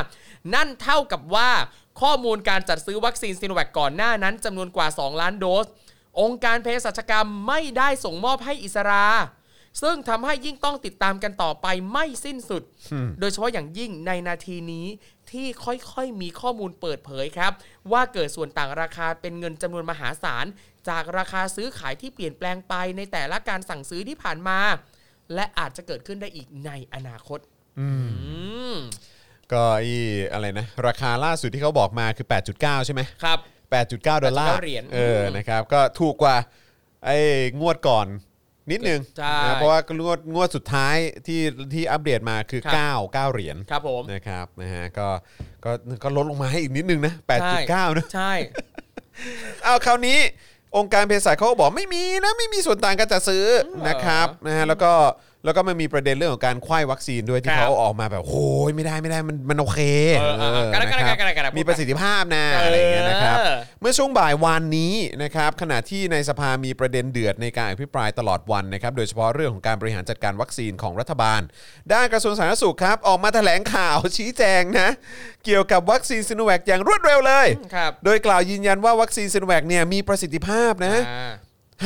นั่นเท่ากับว่าข้อมูลการจัดซื้อวัคซีนซีโนแวคก่อนหน้านั้นจำนวนกว่า 2 ล้านโดส องค์การเภสัชกรรมไม่ได้ส่งมอบให้อิสรา ซึ่งทำให้ยิ่งต้องติดตามกันต่อไปไม่สิ้นสุด โดยเฉพาะอย่างยิ่งในนาทีนี้ที่ค่อยๆมีข้อมูลเปิดเผยครับ ว่าเกิดส่วนต่างราคาเป็นเงินจำนวนมหาศาล จากราคาซื้อขายที่เปลี่ยนแปลงไปในแต่ละการสั่งซื้อที่ผ่านมา และอาจจะเกิดขึ้นได้อีกในอนาคตอืมก็อีอะไรนะ ราคาล่าสุดที่เขาบอกมาคือ 8.9 ใช่ไหมครับ 8.9 ดอลลาร์เหรียญเออนะครับ ก็ถูกกว่าไอ้งวดก่อน นิดนึงใช่นะเพราะว่างวดงวดสุดท้ายที่ที่อัปเดตมาคือ ครับ9 9 เหรียญครับผม นะครับนะฮะก็ก็ก็ลดลงมาให้อีกนิดนึงนะ8.9นะใช่ เอาคราวนี้องค์การเภสัชเขาก็บอกไม่มีนะไม่มีส่วนต่างการจัดซื้อนะครับนะฮะแล้วก็ แล้วก็มันมีประเด็นเรื่องของการคว้ายวัคซีนด้วยที่ครับเขาออกมาแบบโอ้ยไม่ได้ไม่ได้มันมันโอเคเออเออเออเออกันนะนะครับกันนะกันนะมีประสิทธิภาพนะอะไรอย่างเงี้ยนะครับเออเมื่อช่วงบ่ายวานนี้นะครับขณะที่ในสภามีประเด็นเดือดในการอภิปรายตลอดวันนะครับโดยเฉพาะเรื่องของการบริหารจัดการวัคซีนของรัฐบาล ด้านกระทรวงสาธารณสุขครับ ออกมาแถลงข่าว ชี้แจงนะ เกี่ยวกับวัคซีนซิโนแวคอย่างรวดเร็วเลย ครับ โดยกล่าวยืนยันว่าวัคซีนซิโนแวคเนี่ยมีประสิทธิภาพนะ อ่า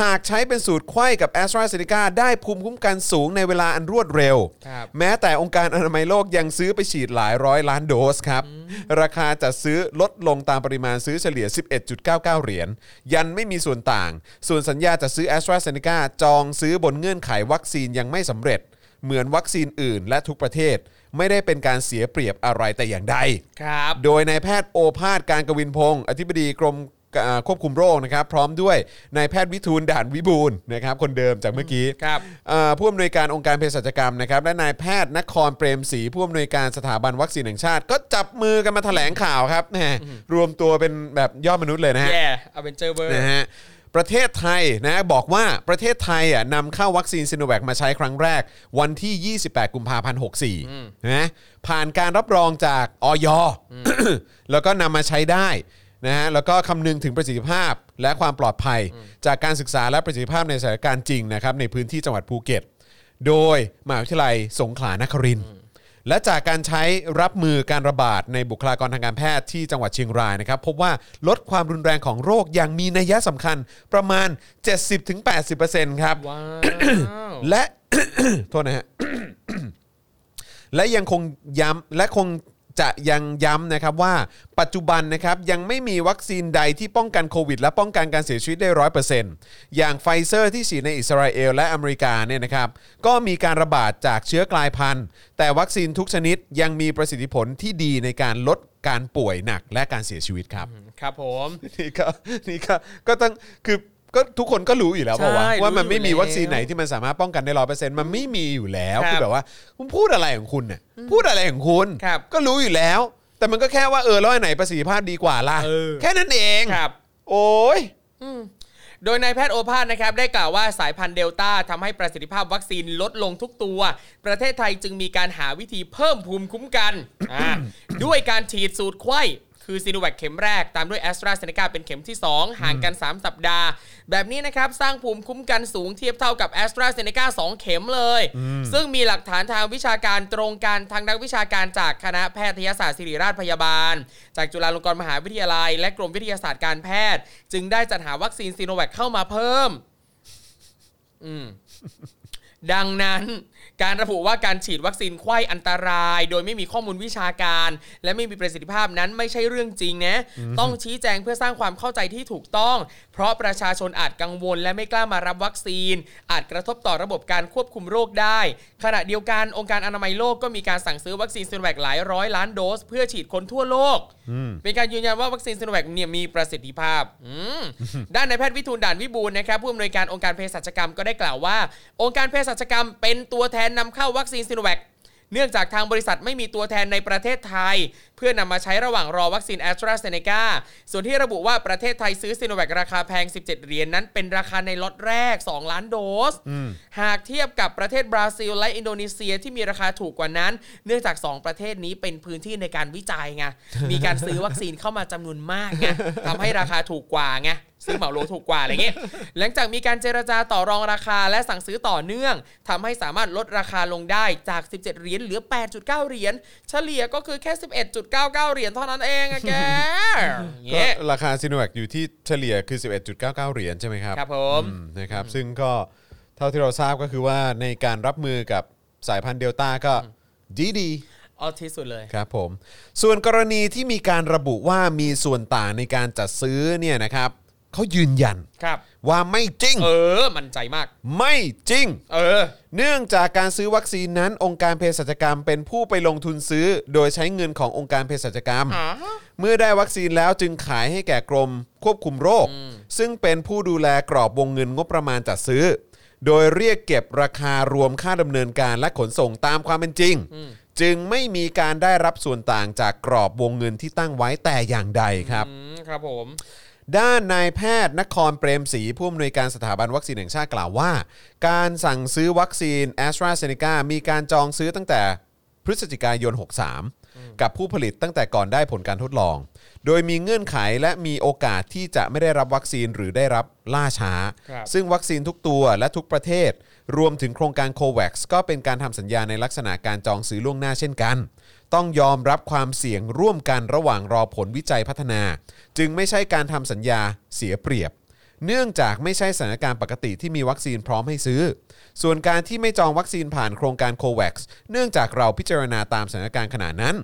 หากใช้เป็นสูตรไขว้กับแอสตราเซเนกาได้ภูมิคุ้มกันสูงในเวลาอันรวดเร็ว ครับ แม้แต่องค์การอนามัยโลกยังซื้อไปฉีดหลายร้อยล้านโดสครับ ราคาจัดซื้อลดลงตามปริมาณซื้อเฉลี่ย 11.99 เหรียญ ยันไม่มีส่วนต่าง ส่วนสัญญาจัดซื้อแอสตราเซเนกาจองซื้อบนเงื่อนไขวัคซีนยังไม่สำเร็จ เหมือนวัคซีนอื่นและทุกประเทศ ไม่ได้เป็นการเสียเปรียบอะไรแต่อย่างใด ครับ โดยนายแพทย์โอภาสการกวินพงศ์อธิบดีกรมอ่า ควบคุมโรคนะครับพร้อมด้วยนายแพทย์วิทูลด่านวิบูลย์นะครับคนเดิมจากเมื่อกี้ครับอ่าผู้อำนวยการองค์การเภสัชกรรมนะครับและนายแพทย์นครเปรมศรีผู้อำนวยการสถาบันวัคซีนแห่งชาติ ก็จับมือกันมาแถลงข่าวครับแหมรวมตัวเป็นแบบยอดมนุษย์เลยนะฮะแย่ Avenger เบอร์นะฮะประเทศไทยนะบอกว่าประเทศไทยอะนำเข้าวัคซีนซิโนแวคมาใช้ครั้งแรก วันที่ 28 กุมภาพันธ์ 64นะผ่านการรับรองจากอย.แล้วก็นำมาใช้ได้ นะฮะแล้วก็คำนึงถึงประสิทธิภาพและความปลอดภัย จากการศึกษาและประสิทธิภาพในสถานการณ์จริงนะครับในพื้นที่จังหวัดภูเก็ต โดยมหาวิทยาลัยสงขลานครินทร์และจากการใช้รับมือการระบาดในบุคลากรทางการแพทย์ที่จังหวัดเชียงรายนะครับพบว่าลดความรุนแรงของโรคอย่างมีนัยสำคัญประมาณ 70-80%ครับ ว้าว และ โทษนะฮะ และยังคงย้ำและคง จะยังย้ำนะครับว่าปัจจุบันนะครับยังไม่มีวัคซีนใดที่ป้องกันโควิด และป้องกันการเสียชีวิตได้ร้อยเปอร์เซ็นต์อย่างไฟเซอร์ที่ฉีดในอิสราเอลและอเมริกาเนี่ยนะครับก็มีการระบาดจากเชื้อกลายพันธุ์ แต่วัคซีนทุกชนิดยังมีประสิทธิผลที่ดีในการลดการป่วยหนักและการเสียชีวิตครับ ครับผมนี่ก็นี่ก็ก็ต้องคือ ก็ทุกคนก็รู้อยู่แล้วใช่บอกว่าว่ามันรู้อยู่ไม่มีแล้ววัคซีนไหนที่มันสามารถป้องกันได้ร้อยเปอร์เซ็นต์มันไม่มีอยู่แล้วครับคือแบบว่าคุณพูดอะไรของคุณเนี่ยพูดอะไรของคุณครับก็รู้อยู่แล้ว แต่มันก็แค่ว่าเออแล้วอันไหนประสิทธิภาพดีกว่าล่ะเออ แค่นั้นเองครับ โอ้ย โดยนายแพทย์โอภาสนะครับได้กล่าวว่าสายพันธุ์เดลต้าทำให้ประสิทธิภาพวัคซีนลดลงทุกตัว ประเทศไทยจึงมีการหาวิธีเพิ่มภูมิคุ้มกัน อ่าด้วยการฉีดสูตรไข้ คือซีโนแวคเข็มแรกตามด้วยแอสตราเซเนกาเป็นเข็มที่ 2 ห่างกัน 3 สัปดาห์ แบบนี้นะครับสร้างภูมิคุ้มกันสูงเทียบเท่ากับแอสตราเซเนกา2เข็มเลย ซึ่งมีหลักฐานทางวิชาการตรงกันทางนักวิชาการจากคณะแพทยศาสตร์ศิริราชพยาบาล จากจุฬาลงกรณ์มหาวิทยาลัย และกรมวิทยาศาสตร์การแพทย์ จึงได้จัดหาวัคซีนซีโนแวคเข้ามาเพิ่ม อืมดังนั้น การระบุว่าการฉีดวัคซีนไข้อันตราย โดยไม่มีข้อมูลวิชาการ และไม่มีประสิทธิภาพนั้นไม่ใช่เรื่องจริงนะ ต้องชี้แจงเพื่อสร้างความเข้าใจที่ถูกต้อง เพราะประชาชนอาจกังวล และไม่กล้ามารับวัคซีน อาจกระทบต่อระบบการควบคุมโรคได้ ขณะเดียวกันองค์การอนามัยโลกก็มีการสั่งซื้อวัคซีนซีโนแวคหลายร้อยล้านโดส เพื่อฉีดคนทั่วโลก เป็นการยืนยันว่าวัคซีนซีโนแวคเนี่ยมีประสิทธิภาพอืมด้านนายแพทย์วิฑูรย์ด่านวิบูลย์นะครับผู้อำนวยการองค์การเภสัชกรรมก็ได้กล่าวว่า องค์การเภสัชกรรมเป็นตัวแทนนำเข้าวัคซีนซีโนแวค เนื่องจากทางบริษัทไม่มีตัวแทนในประเทศไทย เพื่อนำมาใช้ระหว่างรอวัคซีนแอสตราเซเนกาส่วนที่ระบุว่าประเทศไทยซื้อซีโนแวคราคาแพง 17 เหรียญนนั้นเป็นราคาในล็อตแรก 2 ล้านโดส หากเทียบกับประเทศบราซิลและอินโดนีเซียที่มีราคาถูกกว่านั้น เนื่องจาก 2 ประเทศนี้เป็นพื้นที่ในการวิจัยไงมีการซื้อวัคซีนเข้ามาจำนวนมากไงทำให้ราคาถูกกว่าไง ซื้อเหมาโลถูกกว่าอะไรเงี้ยหลังจากมีการเจรจาต่อรองราคาและสั่งซื้อต่อเนื่องทำให้สามารถลดราคาลงได้จาก 17 เหรียญเหลือ 8.9 เหรียญเฉลี่ยก็คือแค่ 11.99 เหรียญเท่านั้นเองอะแกอย่างก็เงี้ยราคาซีโนแวคอยู่ที่เฉลี่ยคือ 11.99 เหรียญใช่ไหมครับครับผมอืนะครับซึ่งก็เท่าที่เราทราบก็คือว่าในการรับมือกับสายพันธุ์เดลต้าก็ดีดีเอาที่สุดเลยครับผม ส่วนกรณีที่มีการระบุว่ามีส่วนต่างในการจัดซื้อเนี่ยนะครับ เขายืนยันครับ ว่าไม่จริง เออ มั่นใจมาก ไม่จริง เออ เนื่องจากการซื้อวัคซีนนั้น องค์การเภสัชกรรมเป็นผู้ไปลงทุนซื้อ โดยใช้เงินขององค์การเภสัชกรรมอ่าเมื่อได้วัคซีนแล้วจึงขายให้แก่กรมควบคุมโรค ซึ่งเป็นผู้ดูแลกรอบวงเงินงบประมาณจัดซื้อ โดยเรียกเก็บราคารวมค่าดำเนินการและขนส่งตามความเป็นจริง จึงไม่มีการได้รับส่วนต่างจากกรอบวงเงินที่ตั้งไว้แต่อย่างใดครับ อืมครับผม ด้านนายแพทย์นครเปรมศรีผู้อำนวยการสถาบันวัคซีนแห่งชาติกล่าวว่า การสั่งซื้อวัคซีนแอสตราเซเนกามีการจองซื้อตั้งแต่พฤศจิกายน 63 กับผู้ผลิตตั้งแต่ก่อนได้ผลการทดลอง โดยมีเงื่อนไขและมีโอกาสที่จะไม่ได้รับวัคซีนหรือได้รับล่าช้า ครับ ซึ่งวัคซีนทุกตัวและทุกประเทศ รวมถึงโครงการโควัคก็เป็นการทำสัญญาในลักษณะการจองซื้อล่วงหน้าเช่นกัน ต้องยอมรับความเสี่ยงร่วมกันระหว่างรอผลวิจัยพัฒนา จึงไม่ใช่การทำสัญญาเสียเปรียบ เนื่องจากไม่ใช่สถานการณ์ปกติที่มีวัคซีนพร้อมให้ซื้อ ส่วนการที่ไม่จองวัคซีนผ่านโครงการโควัคเนื่องจากเราพิจารณาตามสถานการณ์ขณะนั้น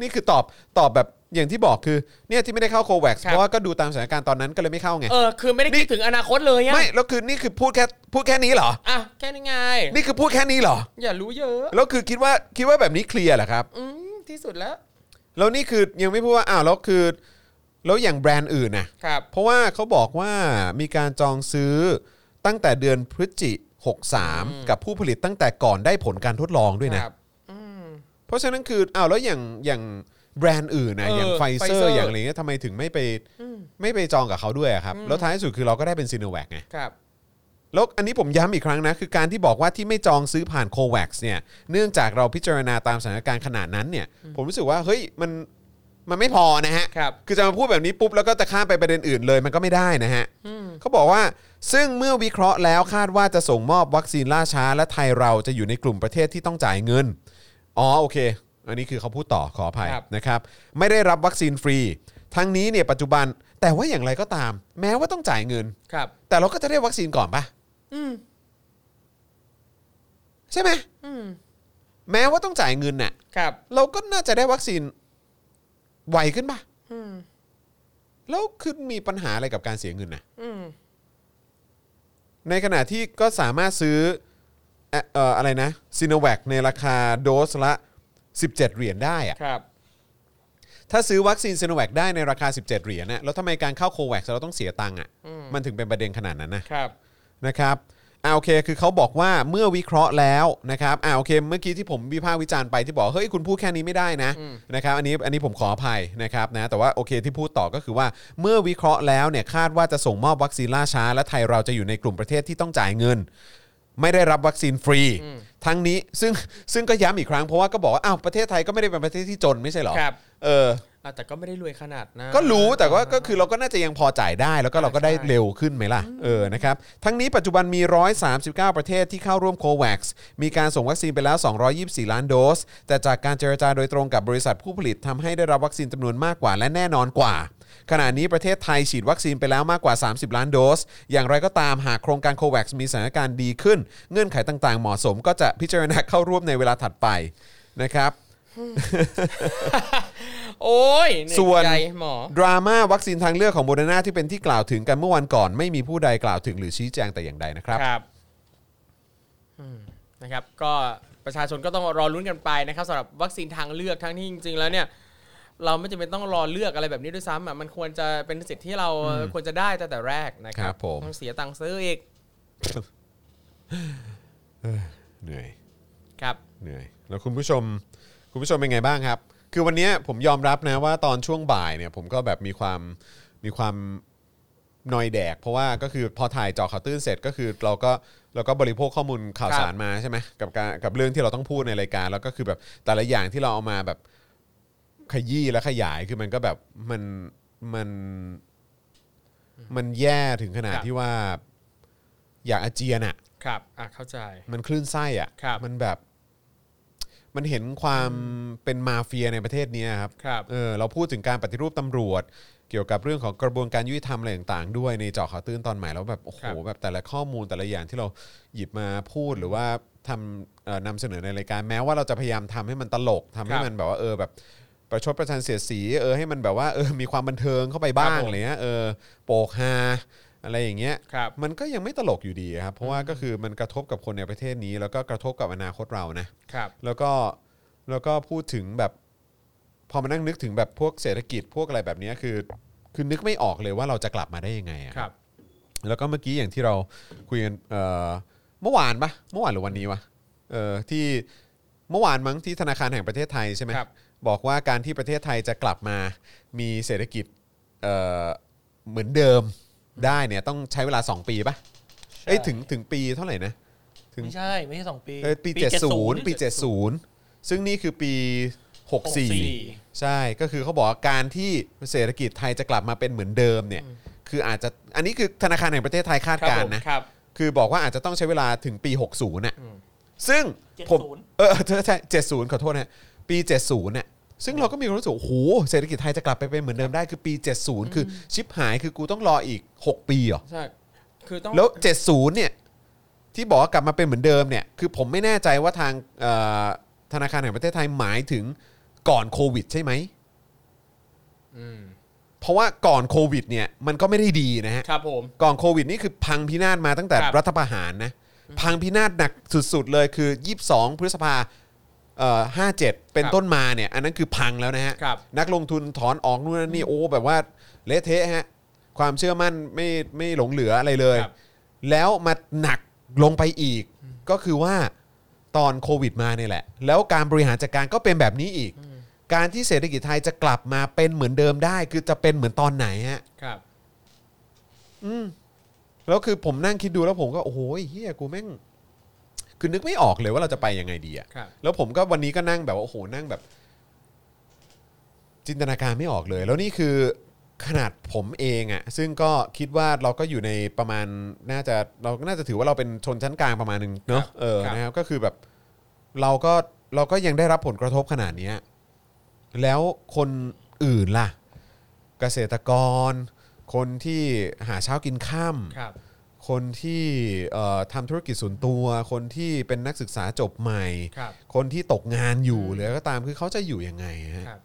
นี่คือตอบตอบแบบ อย่างที่บอกคือเนี่ยที่ไม่ได้เข้าโควัคครับ เพราะว่าก็ดูตามสถานการณ์ตอนนั้นก็เลยไม่เข้าไง เออคือไม่ได้คิดถึงอนาคตเลยอะไม่แล้วคือนี่คือพูดแค่พูดแค่นี้เหรอ อะแค่นี้ไงนี่คือพูดแค่นี้เหรอ อย่ารู้เยอะแล้วคือคิดว่าคิดว่าแบบนี้เคลียร์เหรอครับ อืมที่สุดแล้วแล้วนี่คือยังไม่พูดว่าอ้าวแล้วคือแล้วอย่างแบรนด์อื่นน่ะ ครับ เพราะว่าเขาบอกว่ามีการจองซื้อตั้งแต่เดือนพฤศจิ63 กับผู้ผลิตตั้งแต่ก่อนได้ผลการทดลองด้วยนะ ครับอืมเพราะฉะนั้นคืออ้าวแล้วอย่างอย่าง แบรนด์อื่นนะเอออย่างไฟเซอ Pfizer ร์อย่างอะไรเงี้ยทำไมถึงไม่ไปไม่ไปจองกับเขาด้วยอะครับ แล้วท้ายสุดคือเราก็ได้เป็นซีโนแวคไง ครับ แล้วอันนี้ผมย้ำอีกครั้งนะ คือการที่บอกว่าที่ไม่จองซื้อผ่านโคแวกซ์เนี่ยเนื่องจากเราพิจารณาตามสถานการณ์ขณะนั้นเนี่ย ผมรู้สึกว่าเฮ้ยมันมันไม่พอนะฮะครับคือจะมาพูดแบบนี้ปุ๊บแล้วก็จะข้ามไปประเด็นอื่นเลยมันก็ไม่ได้นะฮะเขาบอกว่าซึ่งเมื่อวิเคราะห์แล้วคาดว่าจะส่งมอบวัคซีนล่าช้า และไทยเราจะอยู่ในกลุ่มประเทศที่ต้องจ่ายเงิน อ๋อโอเค อันนี้คือเขาพูดต่อขออภัยครับนะครับ ไม่ได้รับวัคซีนฟรี ทั้งนี้เนี่ยปัจจุบันแต่ว่าอย่างไรก็ตาม แม้ว่าต้องจ่ายเงิน ครับ แต่เราก็จะได้วัคซีนก่อนปะอืมใช่ไหมอืมแม้ว่าต้องจ่ายเงินน่ะ ครับ เราก็น่าจะได้วัคซีนไวขึ้นปะอืมแล้วคือมีปัญหาอะไรกับการเสียเงินนะอืมในขณะที่ก็สามารถซื้อเอ่อเอ่ออะไรนะซีโนแวคในราคาโดสละ 17 เหรียญได้อะครับ ถ้าซื้อวัคซีนซีโนแวคได้ในราคา 17 เหรียญน่ะแล้วทำไมการเข้าโคแวกซ์เราต้องเสียตังค์อะมันถึงเป็นประเด็นขนาดนั้นนะครับนะครับอ่าโอเคคือเขาบอกว่าเมื่อวิเคราะห์แล้วนะครับอ่าโอเค เมื่อกี้ที่ผมวิพากษ์วิจารณ์ไปที่บอกเฮ้ยคุณพูดแค่นี้ไม่ได้นะนะครับอันนี้อันนี้ผมขออภัยนะครับนะแต่ว่าโอเคที่พูดต่อก็คือว่าเมื่อวิเคราะห์แล้วเนี่ยคาดว่าจะส่งมอบวัคซีนล่าช้า และไทยเราจะอยู่ในกลุ่มประเทศที่ต้องจ่ายเงิน ไม่ได้รับวัคซีนฟรี ทั้งนี้ซึ่งซึ่งก็ย้ำอีกครั้งเพราะว่าก็บอกว่าอ้าวประเทศไทยก็ไม่ได้เป็นประเทศที่จนไม่ใช่เหรอครับ เออ อะแต่ก็ไม่ได้รวยขนาดนะก็รู้แต่ว่าก็คือเราก็น่าจะยังพอจ่ายได้ แล้วก็เราก็ได้ใช่เร็วขึ้นไหมล่ะเออนะครับทั้งนี้ปัจจุบันมี 139 ประเทศที่เข้าร่วมโควัคมีการส่งวัคซีนไปแล้ว 224 ล้านโดส แต่จากการเจรจาโดยตรงกับบริษัทผู้ผลิตทำให้ได้รับวัคซีนจำนวนมากกว่าและแน่นอนกว่าขณะนี้ประเทศไทยฉีดวัคซีนไปแล้วมากกว่า 30 ล้านโดส อย่างไรก็ตามหากโครงการโควัคมีสถานการณ์ดีขึ้น เงื่อนไขต่างๆ เหมาะสมก็จะพิจารณาเข้าร่วมในเวลาถัดไปนะครับ โอ้ยเหอยส่วนใจหมอดราม่าวัคซีนทางเลือกของโมเดอร์นาที่เป็นที่กล่าวถึงกันเมื่อวันก่อน ไม่มีผู้ใดกล่าวถึงหรือชี้แจงแต่อย่างใดนะครับครับอืมนะครับก็ประชาชนก็ต้องรอลุ้นกันไปนะครับสำหรับวัคซีนทางเลือกทั้งที่จริง ๆ แล้วเนี่ย เราไม่จำเป็นต้องรอเลือกอะไรแบบนี้ด้วยซ้ำอะมันควรจะเป็นสิทธิ์ที่เราควรจะได้ตั้งแต่แรกนะคครัรับบผมต้องเสียตังค์ซื้ออีกเหนื่อยครับเหนื่อยแล้วคุณผู้ชม คุณผู้ชมเป็นไงบ้างครับ คือวันเนี้ยผมยอมรับนะว่าตอนช่วงบ่ายเนี่ยผมก็แบบมีความมีความนอยแดก เพราะว่าก็คือพอถ่ายเจอข่าวตื้นเสร็จก็คือเราก็เราก็บริโภคข้อมูลข่าวสารมาใช่ไหมกับการกับเรื่องที่เราต้องพูดในรายการ แล้วก็คือแบบแต่ละอย่างที่เราเอามาแบบขยี้และขยายคือมันก็แบบมันมันมันแย่ถึงขนาดครับที่ว่า อยากอาเจียนอะครับอะเข้าใจ มันคลื่นไส้อะครับมันแบบ มันเห็นความเป็นมาเฟียในประเทศเนี้ยครับครับเออเราพูดถึงการปฏิรูปตำรวจ เกี่ยวกับเรื่องของกระบวนการยุติธรรมอะไรต่างๆ ด้วยในเจาะข่าวตื้นตอนใหม่แล้วแบบโอ้โหครับแบบแต่ละข้อมูลแต่ละอย่างที่เราหยิบมาพูดหรือว่าทำเอ่อนำเสนอในรายการแม้ว่าเราจะพยายามทำให้มันตลกทำให้มันแบบว่าเออแบบประชดประชันเสียดสีเออให้มันแบบว่าเออมีความบันเทิงเข้าไปบ้างครับผมอะไรเงี้ยเออโปกฮา อะไรอย่างเงี้ยครับมันก็ยังไม่ตลกอยู่ดีครับเพราะว่าก็คือมันกระทบกับคนในประเทศนี้ แล้วก็กระทบกับอนาคตเรานะครับ แล้วก็แล้วก็พูดถึงแบบพอมานั่งนึกถึงแบบพวกเศรษฐกิจพวกอะไรแบบเนี้ยคือ คือนึกไม่ออกเลยว่าเราจะกลับมาได้ยังไงอะครับ แล้วก็เมื่อกี้อย่างที่เราคุยกันเอ่อเมื่อวานปะเมื่อวานหรือวันนี้วะเออที่เมื่อวานมั้งที่ธนาคารแห่งประเทศไทยใช่ไหมครับ บอกว่าการที่ประเทศไทยจะกลับมามีเศรษฐกิจเอ่อเหมือนเดิม ได้เนี่ยต้องใช้เวลา 2 ปีปะเอ้ยถึงถึงปีเท่าไหร่นะ ถึงไม่ใช่ไม่ใช่สองปีเออปี 70 ปี 70 ซึ่งนี่คือปี 64 ใช่ก็คือเขาบอกว่าการที่เศรษฐกิจไทยจะกลับมาเป็นเหมือนเดิมเนี่ยคืออาจจะอันนี้คือธนาคารแห่งประเทศไทยคาดการณ์นะ ครับ คือบอกว่าอาจจะต้องใช้เวลาถึงปี 60น่ะอืมซึ่ง70ผมเออใช่ใช่70 ขอโทษนะปี 70เนี่ย ซึ่งเราก็มีความรู้สึกว่าโอ้โหเศรษฐกิจไทยจะกลับไปเป็นเหมือนเดิมได้คือปี 70 คือชิปหายคือกูต้องรออีก 6 ปีเหรอใช่คือต้องแล้ว 70 เนี่ย ที่บอกว่ากลับมาเป็นเหมือนเดิมเนี่ย คือผมไม่แน่ใจว่าทางเอ่อธนาคารแห่งประเทศไทยหมายถึงก่อนโควิด ใช่ไหมอืมเพราะว่าก่อนโควิด เนี่ย มันก็ไม่ได้ดีนะฮะครับผมก่อนโควิดนี่คือพังพินาศมาตั้งแต่ครับรัฐประหารนะพังพินาศหนักสุดๆเลยคือ 22 พฤษภา เอ่อ57เป็นต้นมาเนี่ย อันนั้นคือพังแล้วนะฮะ ครับนักลงทุนถอนออกนู่นนั่นนี่โอ้แบบว่าเละเทะฮะ ความเชื่อมั่นไม่ไม่หลงเหลืออะไรเลย ครับ แล้วมาหนักลงไปอีก ก็คือว่าตอนโควิดมาเนี่ยแหละ แล้วการบริหารจัดการก็เป็นแบบนี้อีก การที่เศรษฐกิจไทยจะกลับมาเป็นเหมือนเดิมได้ คือจะเป็นเหมือนตอนไหนฮะ ครับอืมแล้วคือผมนั่งคิดดูแล้วผมก็โอ้โหเฮียกูแม่ง คือนึกไม่ออกเลยว่าเราจะไปยังไงดีอะครับ แล้วผมก็วันนี้ก็นั่งแบบว่าโอ้โหนั่งแบบ จินตนาการไม่ออกเลย แล้วนี่คือขนาดผมเองอะ่ะซึ่งก็คิดว่าเราก็อยู่ในประมาณน่าจะเราก็น่าจะถือว่าเราเป็นชนชั้นกลางประมาณหนึ่งเนอะครับเออครับ นะครับก็คือแบบเราก็เราก็ยังได้รับผลกระทบขนาดเนี้ยแล้วคนอื่นล่ะ เกษตรกร คนที่หาเช้ากินข้าม ครับ คนที่เอ่อทำธุรกิจส่วนตัว คนที่เป็นนักศึกษาจบใหม่ครับคนที่ตกงานอยู่หรืออะไรก็ตามคือเขาจะอยู่ยังไงฮะครับ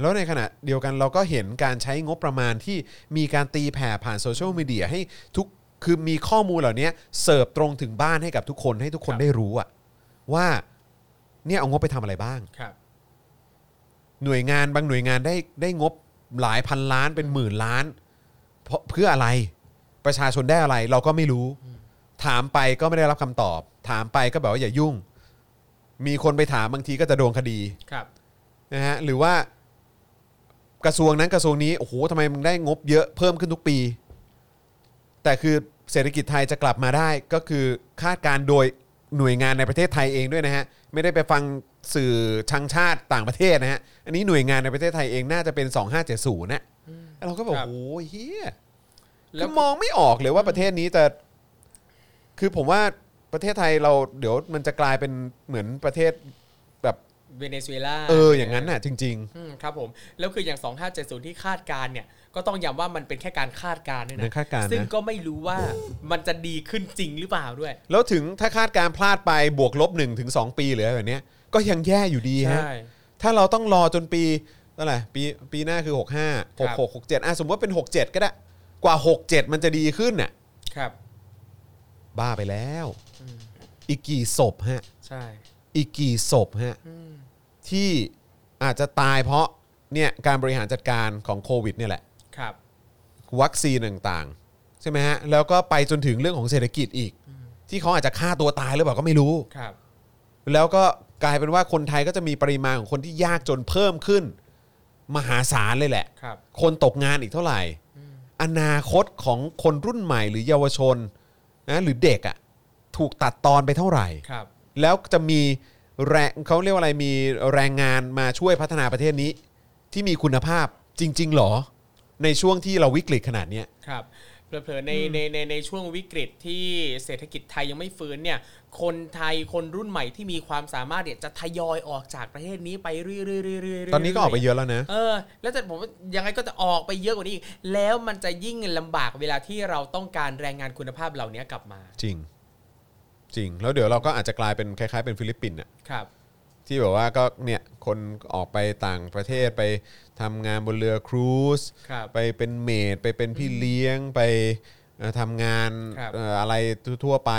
แล้วในขณะเดียวกันเราก็เห็นการใช้งบประมาณที่มีการตีแผ่ผ่านโซเชียลมีเดียให้ทุกคือมีข้อมูลเหล่านี้เสิร์ฟตรงถึงบ้านให้กับทุกคนให้ทุกคนครับได้รู้อะว่าเนี่ยเอางบไปทำอะไรบ้างครับหน่วยงานบางหน่วยงานได้ได้งบหลายพันล้านเป็นหมื่นล้าน เพราะเพื่ออะไร ประชาชนได้อะไรเราก็ไม่รู้ ถามไปก็ไม่ได้รับคำตอบ ถามไปก็แบบว่าอย่ายุ่ง มีคนไปถามบางทีก็จะโดนคดีครับ นะฮะหรือว่ากระทรวงนั้นกระทรวงนี้โอ้โหทำไมมึงได้งบเยอะเพิ่มขึ้นทุกปี แต่คือเศรษฐกิจไทยจะกลับมาได้ก็คือคาดการณ์โดยหน่วยงานในประเทศไทยเองด้วยนะฮะไม่ได้ไปฟังสื่อชังชาติต่างประเทศนะฮะอันนี้หน่วยงานในประเทศไทยเองน่าจะเป็น 2570นะเราก็บอกครับ โอ้ยเฮีย แล้คืวอมองไม่ออกเลยว่าประเทศนี้จะคือผมว่าประเทศไทยเราเดี๋ยวมันจะกลายเป็นเหมือนประเทศแบบเวเนซุเอลาเอออย่างนั้นน่ะจริงอืมครับผม แล้วคืออย่าง 2570 ที่คาดการณ์เนี่ย ก็ต้องย้ำว่ามันเป็นแค่การคาดการณ์ด้วยนั่นะนคาดการณ์นะซึ่งก็ไม่รู้ว่ามันจะดีขึ้นจริงหรือเปล่าด้วยๆแล้วถึงถ้าคาดการณ์พลาดไปบวกลบ1นถึงสปีหรืออะไรแบบเนี้ยก็ยังแย่อยู่ดีฮะใช่ถ้าเราต้องรอจนปีเท่าไหร่ปีปีหน้าคือ 65ครับ66 67อะสมมติว่าเป็น 67 ก็ได้ กว่า 67 มันจะดีขึ้นน่ะครับ บ้าไปแล้วอีกกี่ศพฮะ ใช่อีกกี่ศพฮะ อืมที่อาจจะตายเพราะเนี่ยการบริหารจัดการของโควิดเนี่ยแหละ ครับ วัคซีนต่างๆ ใช่ไหมฮะ แล้วก็ไปจนถึงเรื่องของเศรษฐกิจอีก ที่เขาอาจจะฆ่าตัวตายหรือเปล่าก็ไม่รู้ ครับ แล้วก็กลายเป็นว่าคนไทยก็จะมีปริมาณของคนที่ยากจนเพิ่มขึ้น มหาศาลเลยแหละ ครับ คนตกงานอีกเท่าไหร่ อนาคตของคนรุ่นใหม่หรือเยาวชนนะหรือเด็กอะ่ะถูกตัดตอนไปเท่าไหร่ ครับ แล้วจะมีแรงเขาเรียกว่าอะไรมีแรงงานมาช่วยพัฒนาประเทศนี้ ที่มีคุณภาพจริง ๆ หรอ ในช่วงที่เราวิกฤตขนาดเนี้ย ครับ เผลอๆในในในในช่วงวิกฤตที่เศรษฐกิจไทยยังไม่ฟื้นเนี่ย คนไทยคนรุ่นใหม่ที่มีความสามารถเนี่ยจะทยอยออกจากประเทศนี้ไปเรื่อยๆๆๆๆตอนนี้ก็ออกไปเยอะแล้วนะ เออ แล้วแต่ผมว่ายังไงก็จะออกไปเยอะกว่านี้อีกแล้วมันจะยิ่งลำบากเวลาที่เราต้องการแรงงานคุณภาพเหล่านี้กลับมา จริง จริง แล้วเดี๋ยวเราก็อาจจะกลายเป็นคล้ายๆเป็นฟิลิปปินส์อะครับ ที่แบบว่าก็เนี่ยคนออกไปต่างประเทศไปทำงานบนเรือ cruise ครับไปเป็น maid ไปเป็นพี่เลี้ยงไปเอ่อทำงานครับ เอ่ออะไรทั่วๆไป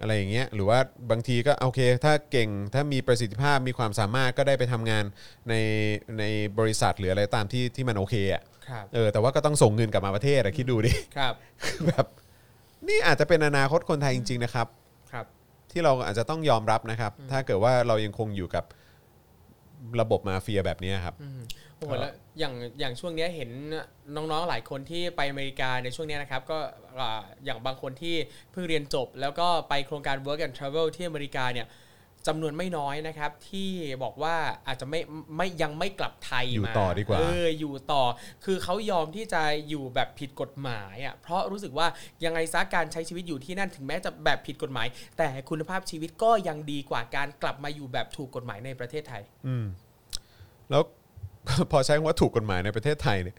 อะไรอย่างเงี้ยหรือว่าบางทีก็โอเค ถ้าเก่งถ้ามีประสิทธิภาพมีความสามารถก็ได้ไปทำงานในในบริษัทหรืออะไรตามที่ที่มันโอเคอะครับเออแต่ว่าก็ต้องส่งเงินกลับมาประเทศอะคิดดูดิ ครับ แบบนี่อาจจะเป็นอนาคตคนไทยจริง ๆ นะครับครับ ที่เราอาจจะต้องยอมรับนะครับ ถ้าเกิดว่าเรายังคงอยู่กับระบบมาเฟียแบบนี้ครับโอ้โหแล้วอย่างอย่างช่วงเนี้ยเห็นน้องๆหลายคนที่ไปอเมริกาในช่วงเนี้ยนะครับ ก็อ่าอย่างบางคนที่เพิ่งเรียนจบ แล้วก็ไปโครงการ work and travel ที่อเมริกาเนี่ย จำนวนไม่น้อยนะครับ ที่บอกว่าอาจจะไม่ไม่ยังไม่กลับไทยอยู่มาต่อดีกว่าเอออยู่ต่อ คือเขายอมที่จะอยู่แบบผิดกฎหมายอะเพราะรู้สึกว่ายังไงซะการใช้ชีวิตอยู่ที่นั่นถึงแม้จะแบบผิดกฎหมาย แต่คุณภาพชีวิตก็ยังดีกว่าการกลับมาอยู่แบบถูกกฎหมายในประเทศไทย อืมแล้ว พอใช้คำว่าถูกกฎหมายในประเทศไทยเนี่ย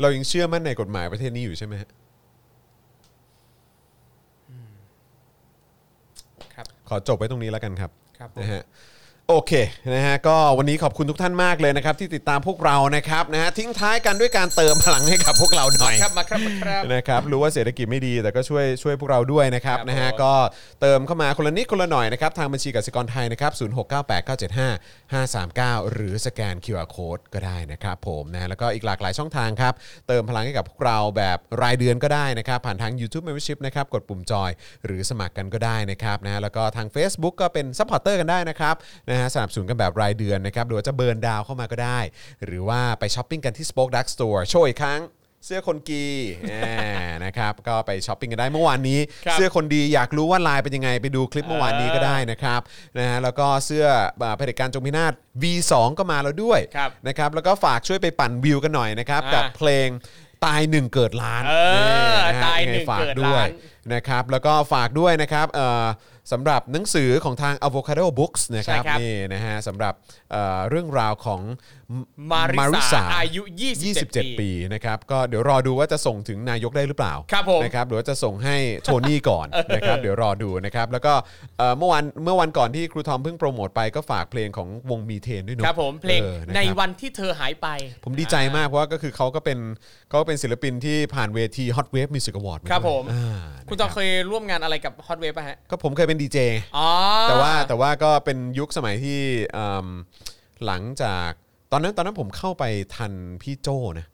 เรายังเชื่อมั่นในกฎหมายประเทศนี้อยู่ใช่ไหมฮะ ครับ ขอจบไว้ตรงนี้แล้วกันครับครับผมนะฮะ โอเคนะฮะก็วันนี้ขอบคุณทุกท่านมากเลยนะครับที่ติดตามพวกเรานะครับนะฮะทิ้งท้ายกันด้วยการเติมพลังให้กับพวกเราหน่อยครับมาครับมาครับนะครับรู้ว่าเศรษฐกิจไม่ดีแต่ก็ช่วยช่วยพวกเราด้วยนะครับครับนะฮะผมก็เติมเข้ามาคนละนิดคนละหน่อยนะครับทางบัญชีกสิกรไทยนะครับ0698975539หรือสแกน QR Code ก็ได้นะครับผมนะแล้วก็อีกหลากหลายช่องทางครับเติมพลังให้กับพวกเราแบบรายเดือนก็ได้นะครับผ่านทาง YouTube Membership นะครับกดปุ่มจอยหรือสมัครกันก็ได้นะครับนะแล้วก็ทาง Facebook ก็เป็น supporter กันได้นะครับนะฮะสนับสนุนกันแบบรายเดือนนะครับหรือว่าจะเบิร์นดาวเข้ามาก็ได้ หรือว่าไปช้อปปิ้งกันที่ Spoke Dark Store โชว์อีกครั้งเสื้อคนดีอ่านะครับก็ไปช้อปปิ้งกันได้เมื่อวานนี้ครับเสื้อคนดีอยากรู้ว่าลายเป็นยังไงไปดูคลิปเมื่อวานนี้ก็ได้นะครับนะฮะแล้วก็เสื้ออ่าเผด็จการจงพินาศ V2 ก็มาแล้วด้วยครับนะครับแล้วก็ฝากช่วยไปปั่นวิวกันหน่อยนะครับอ่ากักับเพลงตายหนึ่งเกิดล้านเออนะฮะตายหนึ่งงไฝากเกิดด้วยล้านนะครับแล้วก็ฝากด้วยนะครับเอ่อ สำหรับหนังสือของทาง Avocado Books นะครับใช่ครับ นี่นะฮะสำหรับเอ่อเรื่องราวของ มาริสาอายุ27 27 ปีนะครับก็เดี๋ยวรอดูว่าจะส่งถึงนายกได้หรือเปล่าครับผมนะครับหรือว่าจะส่งให้โทนี่ก่อนนะครับเดี๋ยวรอดูนะครับแล้วก็เอ่อเมื่อวันเมื่อวันก่อนที่ครูทอมเพิ่งโปรโมทไปก็ฝากเพลงของวงมีเทนด้วยเนอะครับผมเพลงออนะครับในวันที่เธอหายไป ผมดีใจมากเพราะว่าก็คือเขาก็เป็นเขาก็เป็นศิลปินที่ผ่านเวที Hot Wave Music Award าครับด้วยผมอ่าคุณจอมเคยร่วมงานอะไรกับฮอตเวฟป่ะฮะก็ผมเคยเป็นดีเจอ๋อแต่ว่าแต่ว่าก็เป็นยุคสมัยที่อืมหลังจาก ตอนนั้นตอนนั้นผมเข้าไปทันพี่โจนะ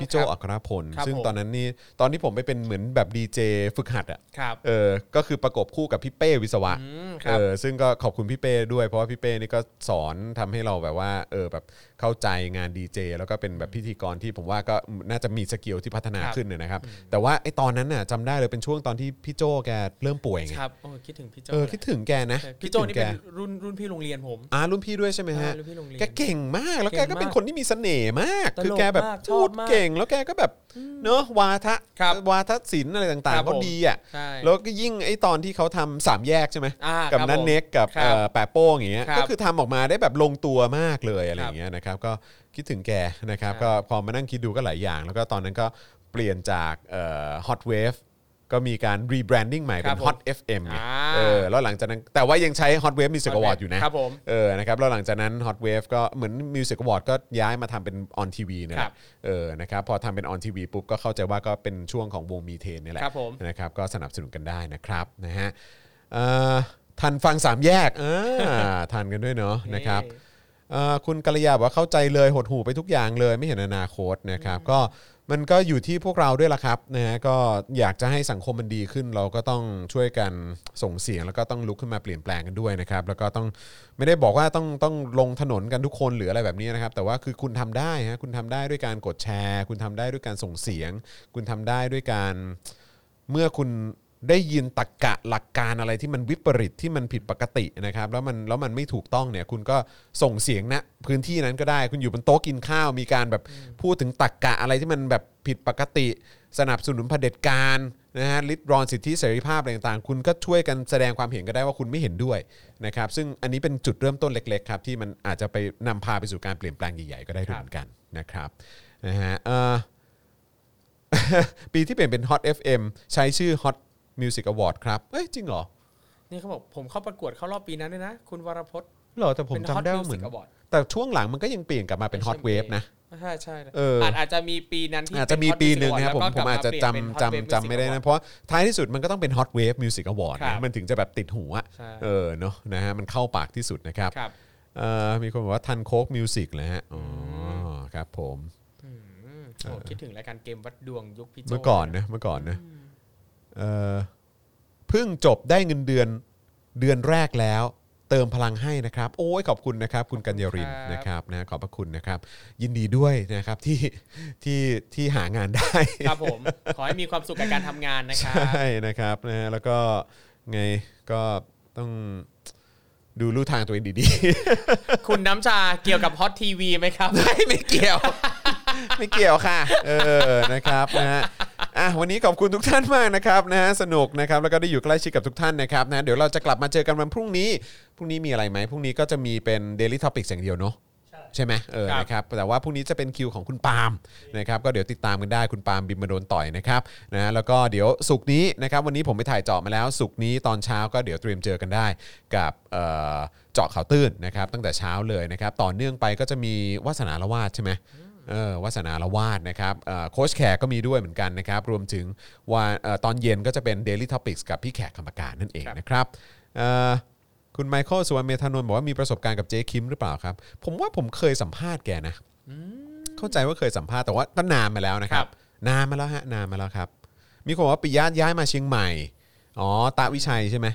พี่โจครับอัครพล ครับซึ่งผมตอนนั้นนี่ตอนที่ผมไปเป็นเหมือนแบบดีเจฝึกหัดอะครับเออก็คือประกบคู่กับพี่เป้วิศวะอืมคเอรับอซึ่งก็ขอบคุณพี่เป้ด้วยเพราะว่าพี่เป้นี่ก็สอนทำให้เราแบบว่าเออแบบ เข้าใจงานดีเจแล้วก็เป็นแบบพิธีกรที่ผมว่าก็น่าจะมีสกิลที่พัฒนาครับขึ้นเนยนะครับ แต่ว่าไอ้ตอนนั้นน่ะจำได้เลยเป็นช่วงตอนที่พี่โจแกเริ่มป่วยไงครับโอ้คิดถึงพี่โจเออคิดถึงแกนะใช่พี่คิดโจถึงนี่แกเป็นรุ่นรุ่นพี่โรงเรียนผมอ่ารุ่นพี่ด้วยใช่ไหมฮะอ่ารุ่นพี่โรงเรียนแกเก่งมากแล้วแกก็เก่งมากเป็นคนที่มีเสน่ห์มากตลกคือแกแบบมากชพูอบดมากเก่งแล้วแกก็แบบเนอะวาทะครับวาทศิลป์อะไรต่างครัๆบเขาผมดีอะใช่แล้วก็ยิ่งไอ้ตอนที่เขาทำสามแยกใช่ไหมอ่ากับครับนันผมเน็กกับครับเอ่อแปะโป้งอย่างเงี้ยครับก็คือทำออกมาได้แบบลงตัวมากเลยอะไรครับอย่างเงี้ยนะครับก็คิดถึงแกนะครับใช่ก็พอมานั่งคิดดูก็หลายอย่าง แล้วก็ตอนนั้นก็เปลี่ยนจาก Hot Wave ก็มีการ rebranding ใหม่เป็ครับผม Hot FM ไงอ่าเออแล้วหลังจากนั้นแต่ว่ายังใช้ Hot Wave Music Award อยู่นะครับผมเออนะครับแล้วหลังจากนั้น Hot Wave ก็เหมือน Music Award ก็ย้ายมาทำเป็น On TV เนี่ยแหละครับเออนะครับพอทำเป็น On TV ปุ๊บก็เข้าใจว่าก็เป็นช่วงของวงมีเทนเนี่ยแหละครับผมนะครับก็สนับสนุนกันได้นะครับนะฮะเอ่อทันฟังสามแยกอ่าทันกันด้วยเนาะนะครับเอ่อ คุณกัลยาบอกว่าเข้าใจเลยหดหูไปทุกอย่างเลยไม่เห็นอนาคตนะครับ ก็มันก็อยู่ที่พวกเราด้วยละครับนะฮะก็อยากจะให้สังคมมันดีขึ้น เราก็ต้องช่วยกันส่งเสียง แล้วก็ต้องลุกขึ้นมาเปลี่ยนแปลงกันด้วยนะครับ แล้วก็ต้องไม่ได้บอกว่าต้องต้องลงถนนกันทุกคนหรืออะไรแบบนี้นะครับ แต่ว่าคือคุณทำได้ฮะคุณทำได้ด้วยการกดแชร์ คุณทำได้ด้วยการส่งเสียง คุณทำได้ด้วยการเมื่อคุณ ได้ยินตรกกะหลักการอะไรที่มันวิปริตที่มันผิดปกตินะครับ แล้วมันแล้วมันไม่ถูกต้องเนี่ย คุณก็ส่งเสียงณพื้นที่นั้นก็ได้ คุณอยู่บนโต๊ะกินข้าวมีการแบบพูดถึงตรกกะอะไรที่มันแบบผิดปกติ สนับสนุนเผด็จการนะฮะลิดรอนสิทธิเสรีภาพอะไรต่างๆ คุณก็ช่วยกันแสดงความเห็นก็ได้ว่าคุณไม่เห็นด้วยนะครับ ซึ่งอันนี้เป็นจุดเริ่มต้นเล็กๆครับที่มันอาจจะไปนำพาไปสู่การเปลี่ยนแปลงใหญ่ๆก็ได้ด้วยเหมือนกันนะครับนะฮะเอ่อปีที่เปลี่ยนเป็น Hot FM ใช้ชื่อ Hot Music Award ครับเอ้ยจริงเหรอนี่เขาบอกผมเข้าประกวดเข้ารอบปีนั้นด้วยนะ คุณวรพจน์เหรอแต่ผมเป็นจำ Hot ได้ว่าเหมือน Music Award แต่ช่วงหลังมันก็ยังเปลี่ยนกลับมาเป็น Hot Wave นะใช่ใช่เออออาจอาจจะมีปีนั้นที่อาจจะมีเป็ปี Hot หนึ่ง Music นะครับผม Award ผมอาจจะแล้วก็กลับมาเปลี่ยนเป็นจำ Hot Wave จำจำไม่ได้ Music นะ เพราะท้ายที่สุดมันก็ต้องเป็น Hot Wave Music Award ครับนะมันถึงจะแบบติดหูอะใช่เออเนาะนะฮะมันเข้าปากที่สุดนะครับครับเอ่อมีคนบอกว่าทันโคกมิวสิกเลยฮะอ๋อครับผมอืมโอ้คิดถึงรายการเกมวัดดวงยุคพี่โจเมื่อก่อนนะเมื่อก่อนนะ เอ่อเพิ่งจบได้เงินเดือนเดือนแรกแล้ว เติมพลังให้นะครับ โอ้ยขอบคุณนะครับ คุณกัญญารินนะครับนะขอบพระคุณนะครับ ยินดีด้วยนะครับที่ที่ที่หางานได้ครับผม ขอให้มีความสุขกับการทำงานนะครับ ใช่นะครับนะฮะแล้วก็ไงก็ต้องดูลู่ทางตัวเองดีคุณน้ำชาเกี่ยวกับฮอตทีวีไหมครับ ๆ ไม่ไม่เกี่ยว ไม่เกี่ยวค่ะ เออนะครับนะฮะ อะวันนี้ขอบคุณทุกท่านมากนะครับนะฮะสนุกนะครับแล้วก็ได้อยู่ใกล้ชิดกับทุกท่านนะครับนะเดี๋ยวเราจะกลับมาเจอกันวันพรุ่งนี้พรุ่งนี้มีอะไรไหมพรุ่งนี้ก็จะมีเป็น Daily Topics อย่างเดียวเนาะใช่ใช่ไหมเออครับนะครับแต่ว่าพรุ่งนี้จะเป็นคิวของคุณปาล์มนะครับก็เดี๋ยวติดตามกันได้คุณปาล์มบินมาโดนต่อยนะครับนะแล้วก็เดี๋ยวสุกร์นี้นะครับวันนี้ผมไปถ่ายเจาะมาแล้ว สุกร์นี้ตอนเช้าก็เดี๋ยวเตรียมเจอกันได้กับเอ่อเจาะข่าวตื้นนะครับตั้งแต่เช้าเลยนะครับต่อเนื่องไปก็จะมีวาสนาละวาดใช่ไหม เออวาสนาละวาดนะครับเอ่อโค้ชแขกก็มีด้วยเหมือนกันนะครับ รวมถึงวันเอ่อตอนเย็นก็จะเป็น Daily Topics กับพี่แขกคำปากการนั่นเองนะครับเอ่อคุณไมเคิลสุวรรณเมธานนท์บอกว่ามีประสบการณ์กับเจ๊คิมหรือเปล่าครับ ผมว่าผมเคยสัมภาษณ์แกนะเข้าใจว่าเคยสัมภาษณ์แต่ว่าก็นานมาแล้วนะครับ นานมาแล้วฮะนานมาแล้วครับ มีคนบอกว่าปิยะย้ายมาเชียงใหม่อ๋อตาวิชัยใช่ไหม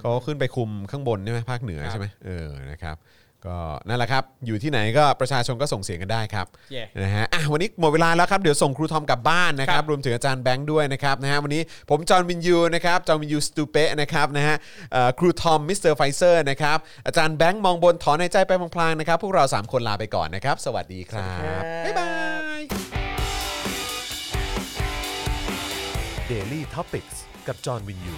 เขาขึ้นไปคุมข้างบนใช่ไหมภาคเหนือครับใช่ไหมเออนะครับ ก็นั่นแหละครับ อยู่ที่ไหนก็ประชาชนก็ส่งเสียงกันได้ครับเย่นะฮะอะวันนี้หมดเวลาแล้วครับเดี๋ยวส่งครูทอมกลับบ้านนะคครัรับบรวมถึงอาจารย์แบงค์ด้วยนะครับนะฮะวันนี้ผมจอห์นวินยูนะครับจอห์นวินยูสตูเปะนะครับนะฮะเอ่อครูทอมมิสเตอร์ไฟเซอร์นะครับอาจารย์แบงค์มองบนถอนในใจไปพลางๆนะครับพวกเรา3คนลาไปก่อนนะครับ สวัสดีครับ บ๊ายบาย Daily t o p i c กกับจอห์นวินยู